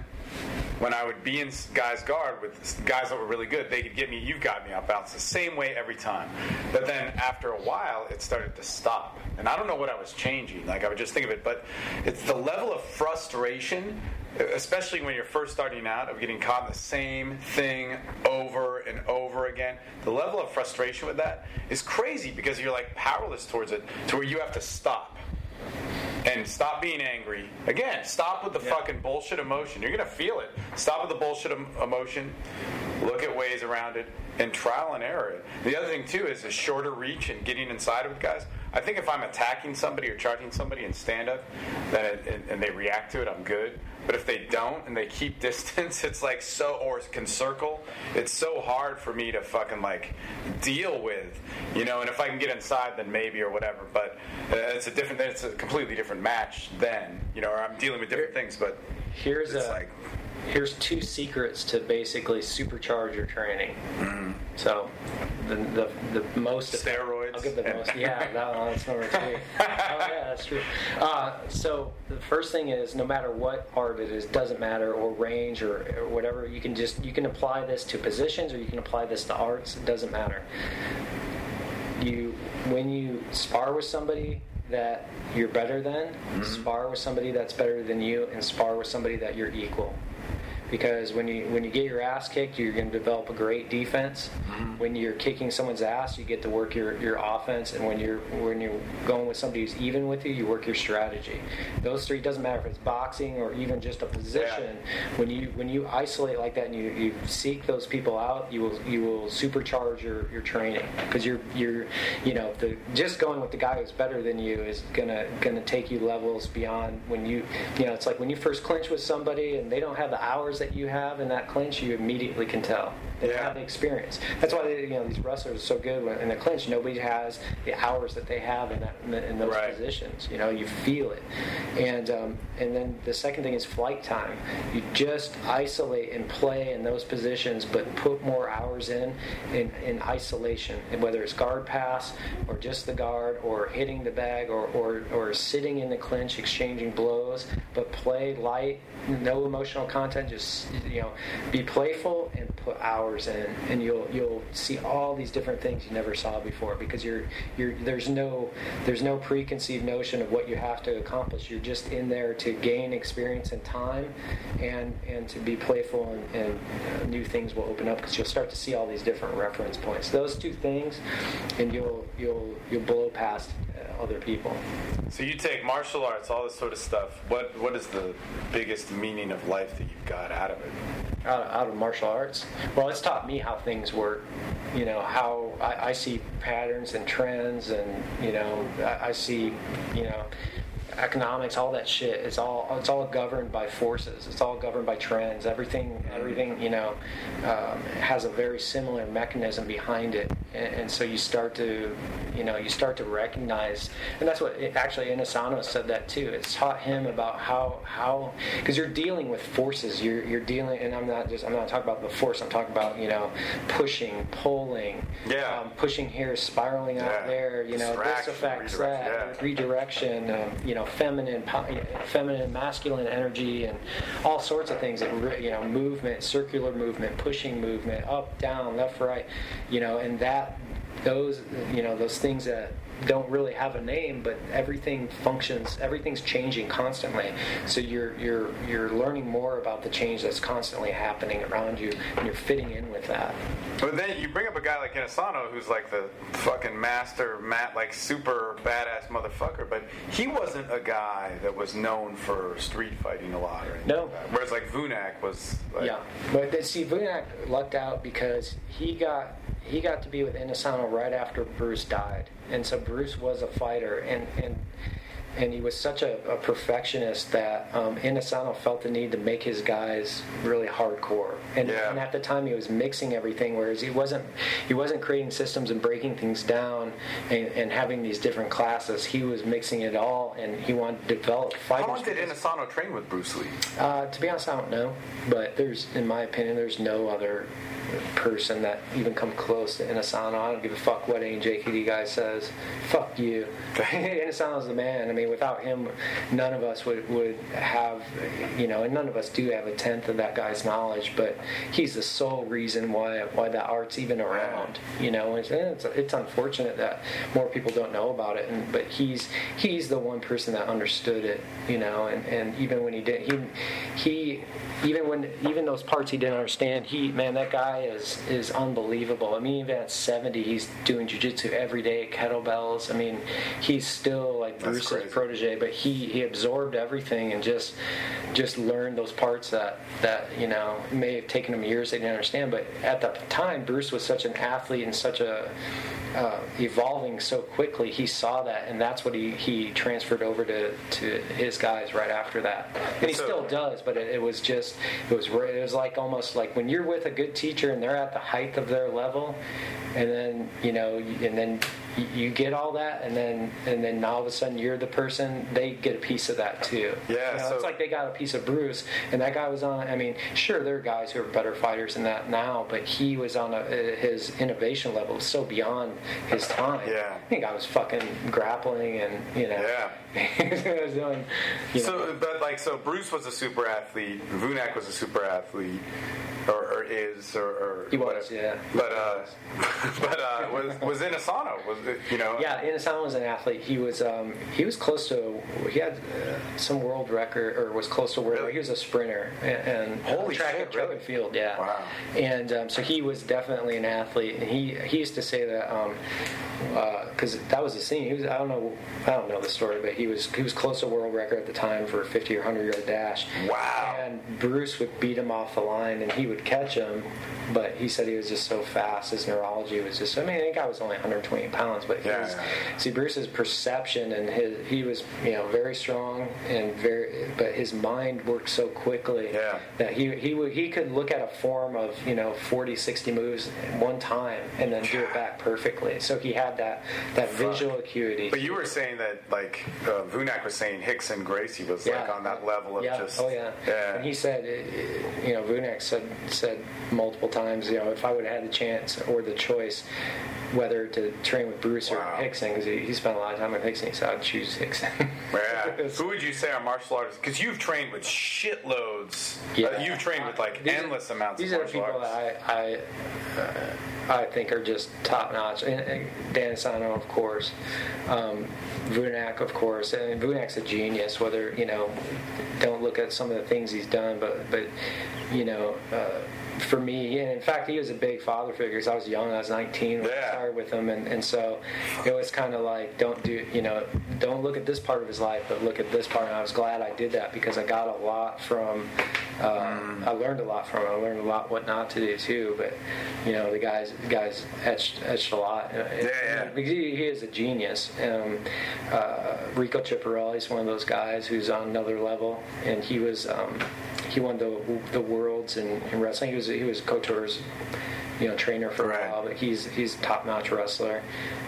when I would be in guys' guard with guys that were really good, they could get me, you've got me, I'll bounce the same way every time. But then after a while, it started to stop. And I don't know what I was changing. Like, I would just think of it, but it's the level of frustration especially when you're first starting out of getting caught in the same thing over and over again the level of frustration with that is crazy because you're like powerless towards it to where you have to stop. And stop being angry. Again stop with the yeah. fucking bullshit emotion. You're gonna feel it. Stop with the bullshit emotion. Look at ways around it and trial and error it. The other thing too is a shorter reach and getting inside with guys. I think if I'm attacking somebody or charging somebody in stand up, and, and they react to it, I'm good. But if they don't and they keep distance, it's like so, or can circle, it's so hard for me to fucking like deal with, you know. And if I can get inside, then maybe or whatever. But uh, it's a different, it's a completely different match then, you know. Or I'm dealing with different things, but here's a like here's two secrets to basically supercharge your training. Mm-hmm. So, the, the, the most steroids. I'll give the most. Yeah, that, that's number two. oh yeah, that's true. Uh, so the first thing is, no matter what art it is, doesn't matter or range or, or whatever. You can just you can apply this to positions or you can apply this to arts. It doesn't matter. You when you spar with somebody that you're better than, mm-hmm. spar with somebody that's better than you, and spar with somebody that you're equal because when you when you get your ass kicked, you're going to develop a great defense. Mm-hmm. When you're kicking someone's ass, you get to work your, your offense, and when you're when you're going with somebody who's even with you, you work your strategy. Those three doesn't matter if it's boxing or even just a position. Yeah. When you when you isolate like that and you, you seek those people out, you will you will supercharge your, your training because you're you're you know the just going with the guy who's better than you is gonna gonna take you levels beyond when you you know it's like when you first clinch with somebody and they don't have the hours that you have in that clinch, you immediately can tell. They yeah. have the experience. That's why they, you know these wrestlers are so good in the clinch. Nobody has the hours that they have in that in, those right. positions. You know, you feel it. And um, and then the second thing is flight time. You just isolate and play in those positions, but put more hours in in, in isolation. And whether it's guard pass or just the guard or hitting the bag or, or or sitting in the clinch exchanging blows, but play light, no emotional content. Just you know, be playful and put hours in, and you'll you'll see all these different things you never saw before because you're you're there's no there's no preconceived notion of what you have to accomplish. You're just in there to gain experience and time, and and to be playful and, and uh, new things will open up because you'll start to see all these different reference points. Those two things, and you'll you'll you'll blow past Uh, other people. So you take martial arts, all this sort of stuff. What what is the biggest meaning of life that you've got out of it? out, out of martial arts. Well, it's taught me how things work. You know how I, I see patterns and trends, and you know I, I see you know economics, all that shit. It's all it's all governed by forces. It's all governed by trends. Everything everything you know um, has a very similar mechanism behind it, and, and, so you start to you know you start to recognize, and that's what it, actually Inosanto said that too. It's taught him about how how because you're dealing with forces. You're you're dealing, and I'm not just I'm not talking about the force. I'm talking about you know pushing, pulling, yeah, um, pushing here, spiraling yeah. out there. You know this affects that yeah. redirection. Um, you know know feminine, feminine, masculine energy, and all sorts of things. That you know, movement, circular movement, pushing movement, up, down, left, right. You know, and that those you know those things that don't really have a name, but everything functions. Everything's changing constantly. So you're you're you're learning more about the change that's constantly happening around you, and you're fitting in with that. But then you bring up a guy like Inosanto, who's like the fucking master, mat, like super badass motherfucker. But he wasn't a guy that was known for street fighting a lot, or no. Like Whereas like Vunak was. Like, yeah, but see, Vunak lucked out because he got he got to be with Inosanto right after Bruce died, and so Bruce was a fighter, and and and he was such a, a perfectionist that um, Inosanto felt the need to make his guys really hardcore. And, yeah. and, at the time, he was mixing everything, whereas he wasn't he wasn't creating systems and breaking things down and, and having these different classes. He was mixing it all, and he wanted to develop fighters. How long did Inosanto train with Bruce Lee? Uh, to be honest, I don't know, but there's, in my opinion, there's no other person that even come close to Inosanto. I don't give a fuck what any JKD guy says. Fuck you. Inosanto's the man. I mean, without him, none of us would, would have, you know, and none of us do have a tenth of that guy's knowledge, but he's the sole reason why why that art's even around, you know. And it's, it's unfortunate that more people don't know about it, and, but he's he's the one person that understood it, you know, and, and even when he did, he he even when even those parts he didn't understand, he man, that guy is is unbelievable. I mean, even at 70, he's doing jujitsu every day, kettlebells. I mean, he's still like Bruce's protege, but he he absorbed everything and just just learned those parts that that you know may have taken him years they didn't understand. But at the time, Bruce was such an athlete and such a uh, evolving so quickly, he saw that, and that's what he, he transferred over to, to his guys right after that. And he so, still does, but it, it, was just it was it was like almost like when you're with a good teacher and they're at the height of their level, and then you know, and then you get all that, and then and then now all of a sudden you're the person they get a piece of that too. Yeah, you know, so it's like they got a piece of Bruce, and that guy was on. I mean, sure, there are guys who are better fighters than that now, but he was on a, his innovation level was so beyond his time. Yeah, I think I was fucking grappling, and you know, yeah. Was doing, so, know. but like, so Bruce was a super athlete. Vunak was a super athlete or, or is, or, or he was, whatever. yeah. But uh, but uh, was was Inosanto? Was it, you know? Yeah, Inosanto was an athlete. He was um, he was close to he had uh, some world record or was close to world. Really? He was a sprinter and, and holy track, shit, track really? and field. Yeah. Wow. And um, so he was definitely an athlete, and he he used to say that because um, uh, that was the scene. He was I don't know I don't know the story, but he was he was close to world record at the time for a 50 or 100 yard dash. Wow. And Bruce would beat him off the line, and he would catch him, but he said he was just so fast. His neurology was just. I mean, I think I was only 120 pounds, but yeah, was, yeah. see Bruce's perception and his he was you know very strong and very, but his mind worked so quickly yeah. that he he would he could look at a form of you know 40, 60 moves one time and then do it back perfectly. So he had that that Fuck. visual acuity. But you were saying that like uh, Vunak was saying Rickson Gracie was yeah. like on that level of yeah. just. Oh yeah. Yeah. And he said, you know, Vunak said said multiple times, you know, if I would have had the chance or the choice whether to train with Bruce wow. or Rickson, because he, he, spent a lot of time with Rickson, he said I'd choose Rickson. Yeah. Who would you say are martial artists? Because you've trained with shitloads. Yeah. Uh, you've trained with like These are- endless amounts These of are people arts. that I I, uh, I think are just top notch. And, and Dan Inosanto, of course, um, Vunak, of course. I mean, Vunak's a genius. Whether you know, don't look at some of the things he's done, but but you know. Uh, for me, and in fact, he was a big father figure because I was young; I was 19 when I Yeah. started with him, and, and so it was kind of like, don't do, you know, don't look at this part of his life, but look at this part. And I was glad I did that because I got a lot from, Mm. I learned a lot from him. I learned a lot what not to do too. But you know, the guys, the guys etched etched a lot. Yeah, yeah. Because he, he is a genius. Um, uh, Rico Chiapparelli is one of those guys who's on another level, and he was. Um, he won the the worlds in, in wrestling. He was he was Couture's you know trainer for Right. a while, but he's he's a top notch wrestler.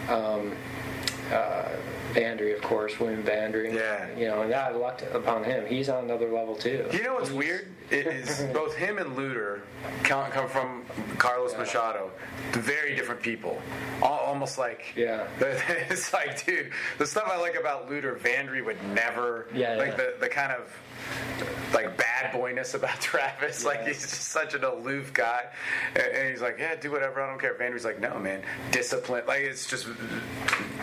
Um, uh, Vandry, of course, William Vandry. Yeah. You know, and I lucked upon him. He's on another level too. You know what's He's- weird? It is both him and Lutter come, come from Carlos Machado, very different people. Al- Almost like Yeah. It's like, dude, the stuff I like about Lutter, Vandry would never. Yeah, like yeah. the the kind of like bad boyness about Travis. Like he's just such an aloof guy, and, he's like, yeah, do whatever, I don't care. Vandry's like, no, man, discipline. Like it's just,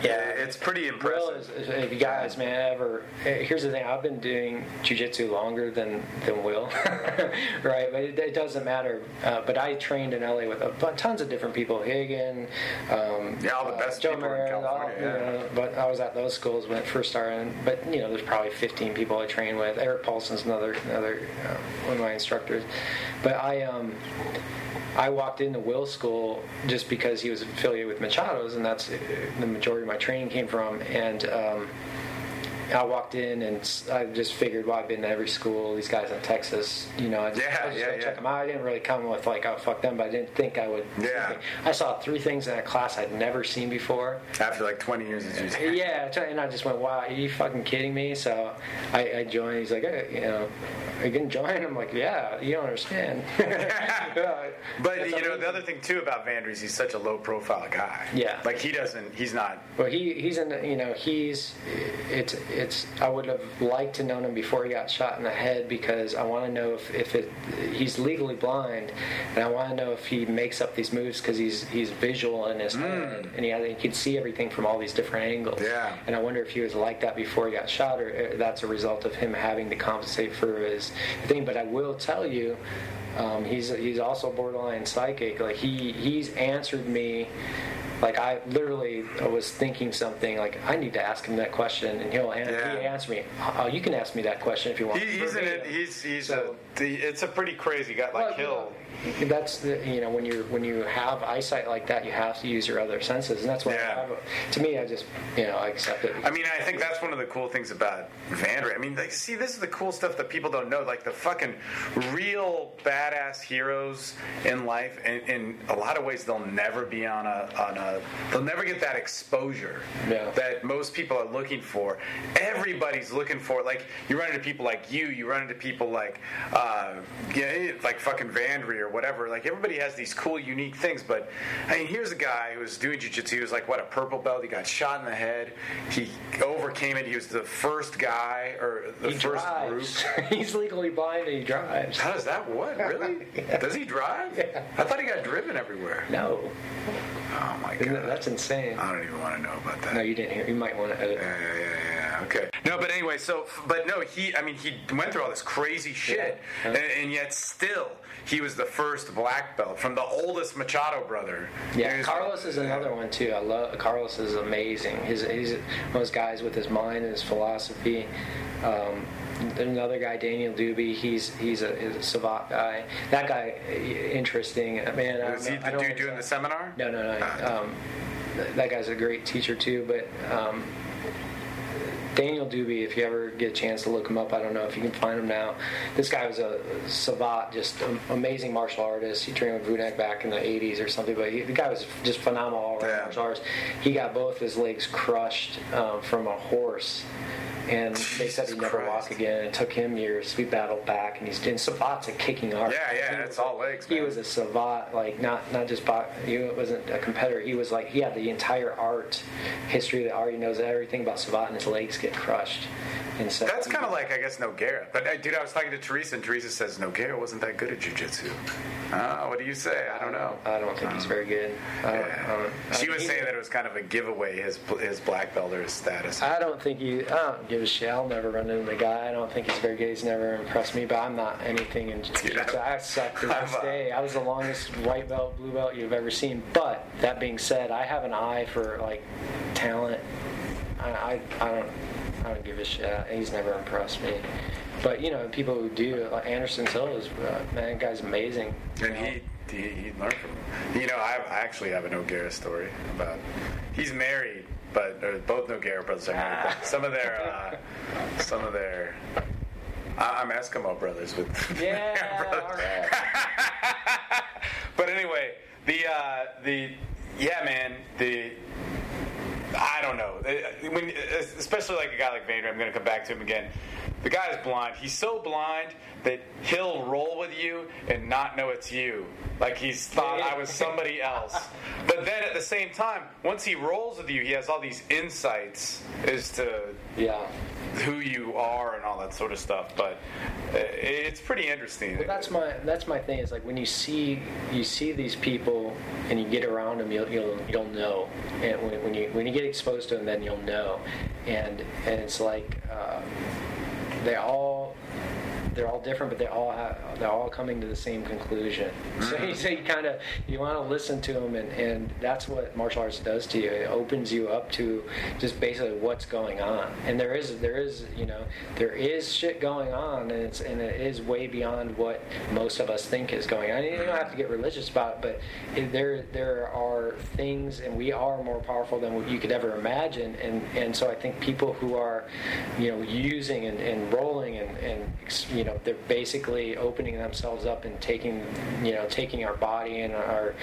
yeah, it's pretty impressive. is, is- if you guys, man, ever eh, here's the thing: I've been doing jujitsu longer than than Will, right? But it, it doesn't matter. Uh, but I trained in LA with a bunch, tons of different people: Hagen, um, Yeah, all the uh, best Joe people in California, all- you know, but I was at those schools when it first started. But you know, there's probably 15 people I trained with. Erik Paulson's another another uh, one of my instructors. But I um. I walked into Will School just because he was affiliated with Machado's, and that's uh, the majority of my training came from. And um, I walked in, and I just figured, well, I've been to every school. These guys in Texas, you know, I just, Yeah, I just yeah, yeah. check them out. I didn't really come with like, oh, fuck them, but I didn't think I would. Yeah. I saw three things in a class I'd never seen before. After like 20 years of jiu-jitsu. Yeah, and I just went, "Wow, are you fucking kidding me?" So I, I joined. He's like, hey, "You know, are you gonna join?" I'm like, "Yeah, you don't understand." But That's you know the other thing too about Vandry is he's such a low profile guy. Yeah. Like he doesn't. He's not. Well, he he's in the, you know he's it's it's I would have liked to known him before he got shot in the head because I want to know if, if it he's legally blind and I want to know if he makes up these moves because he's he's visual in his head and he, he could see everything from all these different angles. Yeah. And I wonder if he was like that before he got shot or uh, that's a result of him having to compensate for his thing. But I will tell you. Um, he's he's also borderline psychic. Like he he's answered me like I literally was thinking something like I need to ask him that question, and he'll an- Yeah. he answer me. Oh, you can ask me that question if you want. He, he's. Verbatim. He's he's So- a. The, it's a pretty crazy guy. Like Well, he'll. That's the, you know when you when you have eyesight like that, you have to use your other senses, and that's why Yeah. I have, to me, I just you know I accept it. I mean, I think that's one of the cool things about Vandry. I mean, like, see, this is the cool stuff that people don't know. Like the fucking real badass heroes in life, and in a lot of ways, they'll never be on a on a. They'll never get that exposure Yeah. that most people are looking for. Everybody's looking for. Like you run into people like you. You run into people like, uh, yeah, like fucking Vandry or whatever. Like everybody has these cool, unique things. But I mean, here's a guy who was doing jujitsu. He was like what a purple belt. He got shot in the head. He overcame it. He was the first guy or the he first drives. group. He's legally blind and he drives. How does that what really? Does he drive? Yeah. I thought he got driven everywhere. No, Oh my Isn't that- god, that's insane. I don't even want to know about that. No, you didn't hear. You might want to edit. Yeah, yeah, yeah, yeah. Okay. No, but anyway, so but no, he. I mean, he went through all this crazy shit, Yeah. and, and yet still, he was the first black belt from the oldest Machado brother. Yeah, Carlos is another one too. I love Carlos is amazing. He's he's one of those guys with his mind and his philosophy. Um, another guy, Daniel Doobie. He's he's a, he's a Savant guy. That guy, interesting man. I Was he the dude doing the seminar? No, no, no. Um, that guy's a great teacher too. But um, Daniel Doobie, if you ever get a chance to look him up, I don't know if you can find him now. This guy was a Savate, just an amazing martial artist. He trained with Vunak back in the 80s or something, but he, the guy was just phenomenal all around Yeah. martial arts. He got both his legs crushed um, from a horse. and they said he'd never Christ. walk again. It took him years. We battled back, and he's in Savate's a kicking artist. Yeah, yeah, He it's all legs, He was a Savate, like not not just bo- he wasn't a competitor. He was like he had the entire art history of the art. He knows everything about Savate, and his legs get crushed. And so That's kind of like, I guess, Nogueira. But, uh, dude, I was talking to Teresa, and Teresa says Nogueira wasn't that good at jujitsu. Uh, what do you say? I don't know. I don't think he's very good. I Yeah. don't- I She mean, was saying that it was kind of a giveaway, his his black belt or his status. I don't think he. I don't give a shit. I'll never run into the guy. I don't think he's very good. He's never impressed me. But I'm not anything in jiu-jitsu. I suck to this day. I was the longest white belt, blue belt you've ever seen. But that being said, I have an eye for like talent. I, I, I don't. I don't give a shit. He's never impressed me. But you know, people who do, like Anderson Silva, is uh, man, guy's amazing. And know. he, he he learned from him. You know, I, I actually have a Nogueira story about. He's married, but or both Nogueira brothers are married. But some of their uh, some of their. I- I'm Eskimo brothers with. Yeah, brothers. right. but anyway, the uh, the yeah, man, the I don't know. When, especially like a guy like Vader, I'm going to come back to him again. The guy is blind. He's so blind that he'll roll with you and not know it's you. Like he's thought I was somebody else. But then at the same time, once he rolls with you, he has all these insights as to Yeah. who you are and all that sort of stuff. But uh, it's pretty interesting. Well, that's my that's my thing. Is like when you see you see these people and you get around them, you'll you'll, you'll know. And when, when you when you get exposed to them, then you'll know. And and it's like uh, they all they're all different, but they all have, they're all coming to the same conclusion. So mm-hmm. you, so you kind of you want to listen to them, and, and that's what martial arts does to you. It opens you up to just basically what's going on. And there is there is you know there is shit going on, and it's and it is way beyond what most of us think is going on. And you don't have to get religious about it, but there there are things, and we are more powerful than what you could ever imagine. And and so I think people who are you know using and, and rolling and, and you know they're basically opening themselves up and taking you know taking our body and our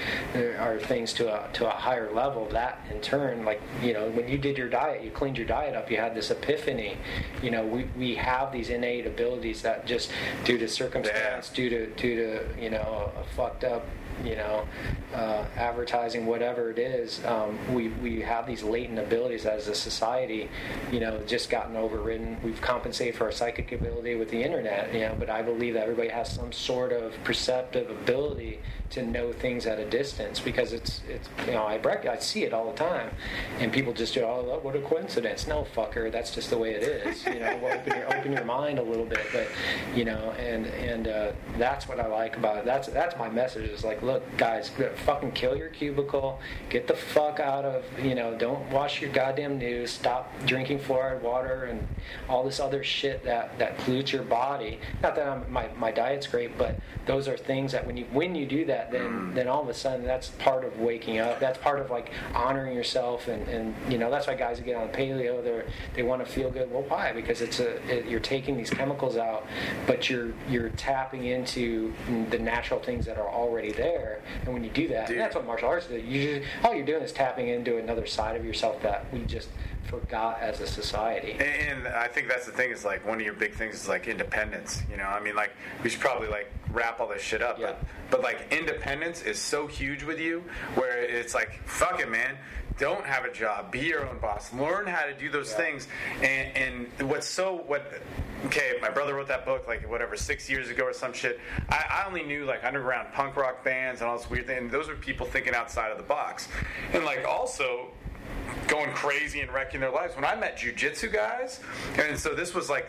our things to a to a higher level. That in turn like you know when you did your diet you cleaned your diet up you had this epiphany. You know we, we have these innate abilities that just due to circumstance due to due to you know a fucked up you know, uh, advertising, whatever it is, um, we, we have these latent abilities as a society, you know, just gotten overridden. We've compensated for our psychic ability with the internet, you know, but I believe that everybody has some sort of perceptive ability to know things at a distance because it's, it's you know, I, rec- I see it all the time. And people just do, oh, what a coincidence. No, fucker, that's just the way it is. You know, well, open, your, open your mind a little bit. But, you know, and, and uh, that's what I like about it. That's, that's my message is like, look, guys, fucking kill your cubicle, get the fuck out of, you know, don't watch your goddamn news, stop drinking fluoride water and all this other shit that, that pollutes your body. Not that I'm, my, my diet's great, but those are things that when you when you do that, then mm. then all of a sudden that's part of waking up. That's part of like honoring yourself, and, and you know that's why guys who get on paleo, they they want to feel good. Well, why? Because it's a it, you're taking these chemicals out, but you're you're tapping into the natural things that are already there. And when you do that, that's what martial arts do. You just, all you're doing is tapping into another side of yourself that we just forgot as a society. And I think that's the thing is like one of your big things is like independence. You know, I mean, like we should probably like wrap all this shit up, Yeah. but but like independence is so huge with you, where it's like fuck it, man. Don't have a job. Be your own boss. Learn how to do those Yeah. things. And and what's so what? Okay, my brother wrote that book like whatever six years ago or some shit. I, I only knew like underground punk rock bands and all this weird thing. And those were people thinking outside of the box. And like also going crazy and wrecking their lives. When I met jujitsu guys, and so this was like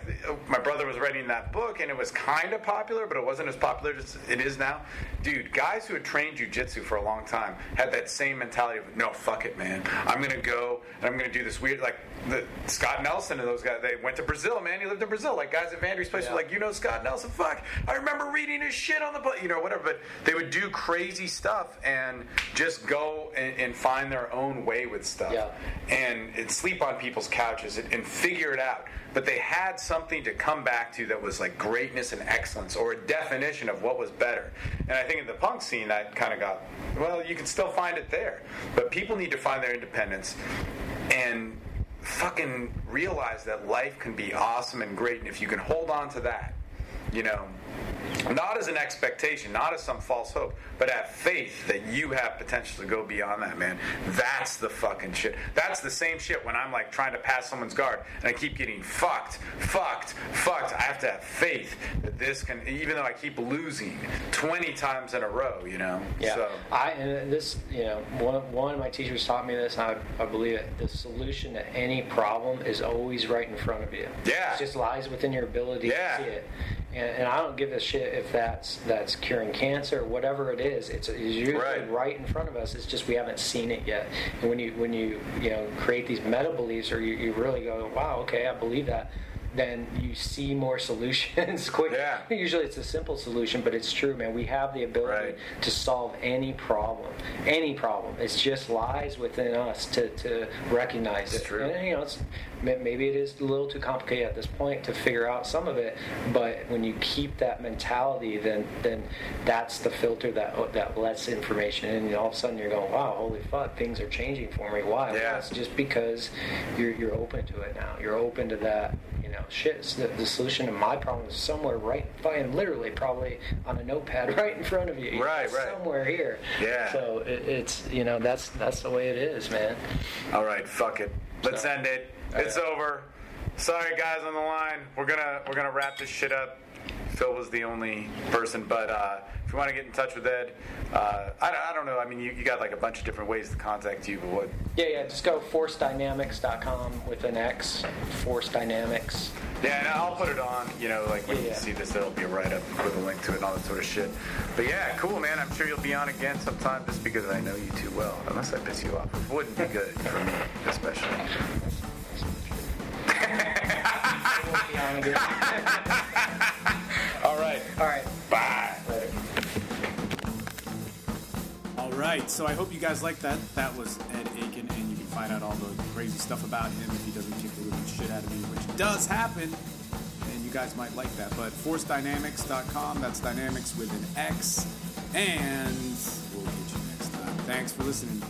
my brother was writing that book, and it was kind of popular, but it wasn't as popular as it is now. Dude, guys who had trained jujitsu for a long time had that same mentality of no, fuck it, man. I'm gonna go and I'm gonna do this weird like the Scott Nelson and those guys. They went to Brazil, man. He lived in Brazil. Like guys at Vandry's place Yeah. were like, you know Scott Nelson? Fuck, I remember reading his shit on the book, you know, whatever. But they would do crazy stuff and just go and, and find their own way with stuff Yeah. And, and sleep on people's couches and, and figure it out. But they had something to come back to that was like greatness and excellence, or a definition of what was better. And I think in the punk scene, that kind of got well. You can still find it there, but people need to find their independence. And fucking realize that life can be awesome and great, and if you can hold on to that, you know, not as an expectation, not as some false hope, but have faith that you have potential to go beyond that, man. That's the fucking shit. That's the same shit when I'm like trying to pass someone's guard and I keep getting fucked, fucked, fucked. I have to have faith that this can, even though I keep losing 20 times in a row, you know? Yeah, So, I and this, you know, one of, one of my teachers taught me this, and I, I believe it. The solution to any problem is always right in front of you. Yeah. it just lies within your ability Yeah. to see it. And, and I don't give a shit if that's that's curing cancer or whatever it is. It's, it's usually Right. right. in front of us. It's just we haven't seen it yet. And when you when you you know create these meta beliefs, or you, you really go, wow, okay, I believe that. Then you see more solutions quick. Yeah. Usually it's a simple solution, but it's true, man. We have the ability Right. to solve any problem, any problem. It just lies within us to, to recognize It's it. true. And you know, it's, maybe it is a little too complicated at this point to figure out some of it. But when you keep that mentality, then then that's the filter that that lets information in. And all of a sudden you're going, wow, holy fuck, things are changing for me. Why? Yeah. Well, just because you're you're open to it now. You're open to that. You know, shit. The, the solution to my problem is somewhere right, fucking literally, probably on a notepad right in front of you. You Right, know, right. Somewhere here. Yeah. So it, it's you know that's that's the way it is, man. all right, fuck it. Let's So- end it. It's over. Sorry, guys on the line. We're gonna we're gonna wrap this shit up. Phil was the only person, but uh, if you want to get in touch with Ed, uh, I, I don't know. I mean, you, you got like a bunch of different ways to contact you, but what? Yeah, yeah. Just go forcedynamix.com with an X. Force Dynamix. Yeah, and I'll put it on. You know, like when Yeah, you yeah. see this, it'll be a write up with a link to it and all that sort of shit. But yeah, cool, man. I'm sure you'll be on again sometime, just because I know you too well. Unless I piss you off, it wouldn't be good for me, especially. All right, All right. bye. Later. All right, so I hope you guys liked that. That was Ed Aiken, and you can find out all the crazy stuff about him if he doesn't kick the living shit out of me, which does happen, and you guys might like that. But forcedynamix.com, that's dynamics with an X, and we'll catch you next time. Thanks for listening.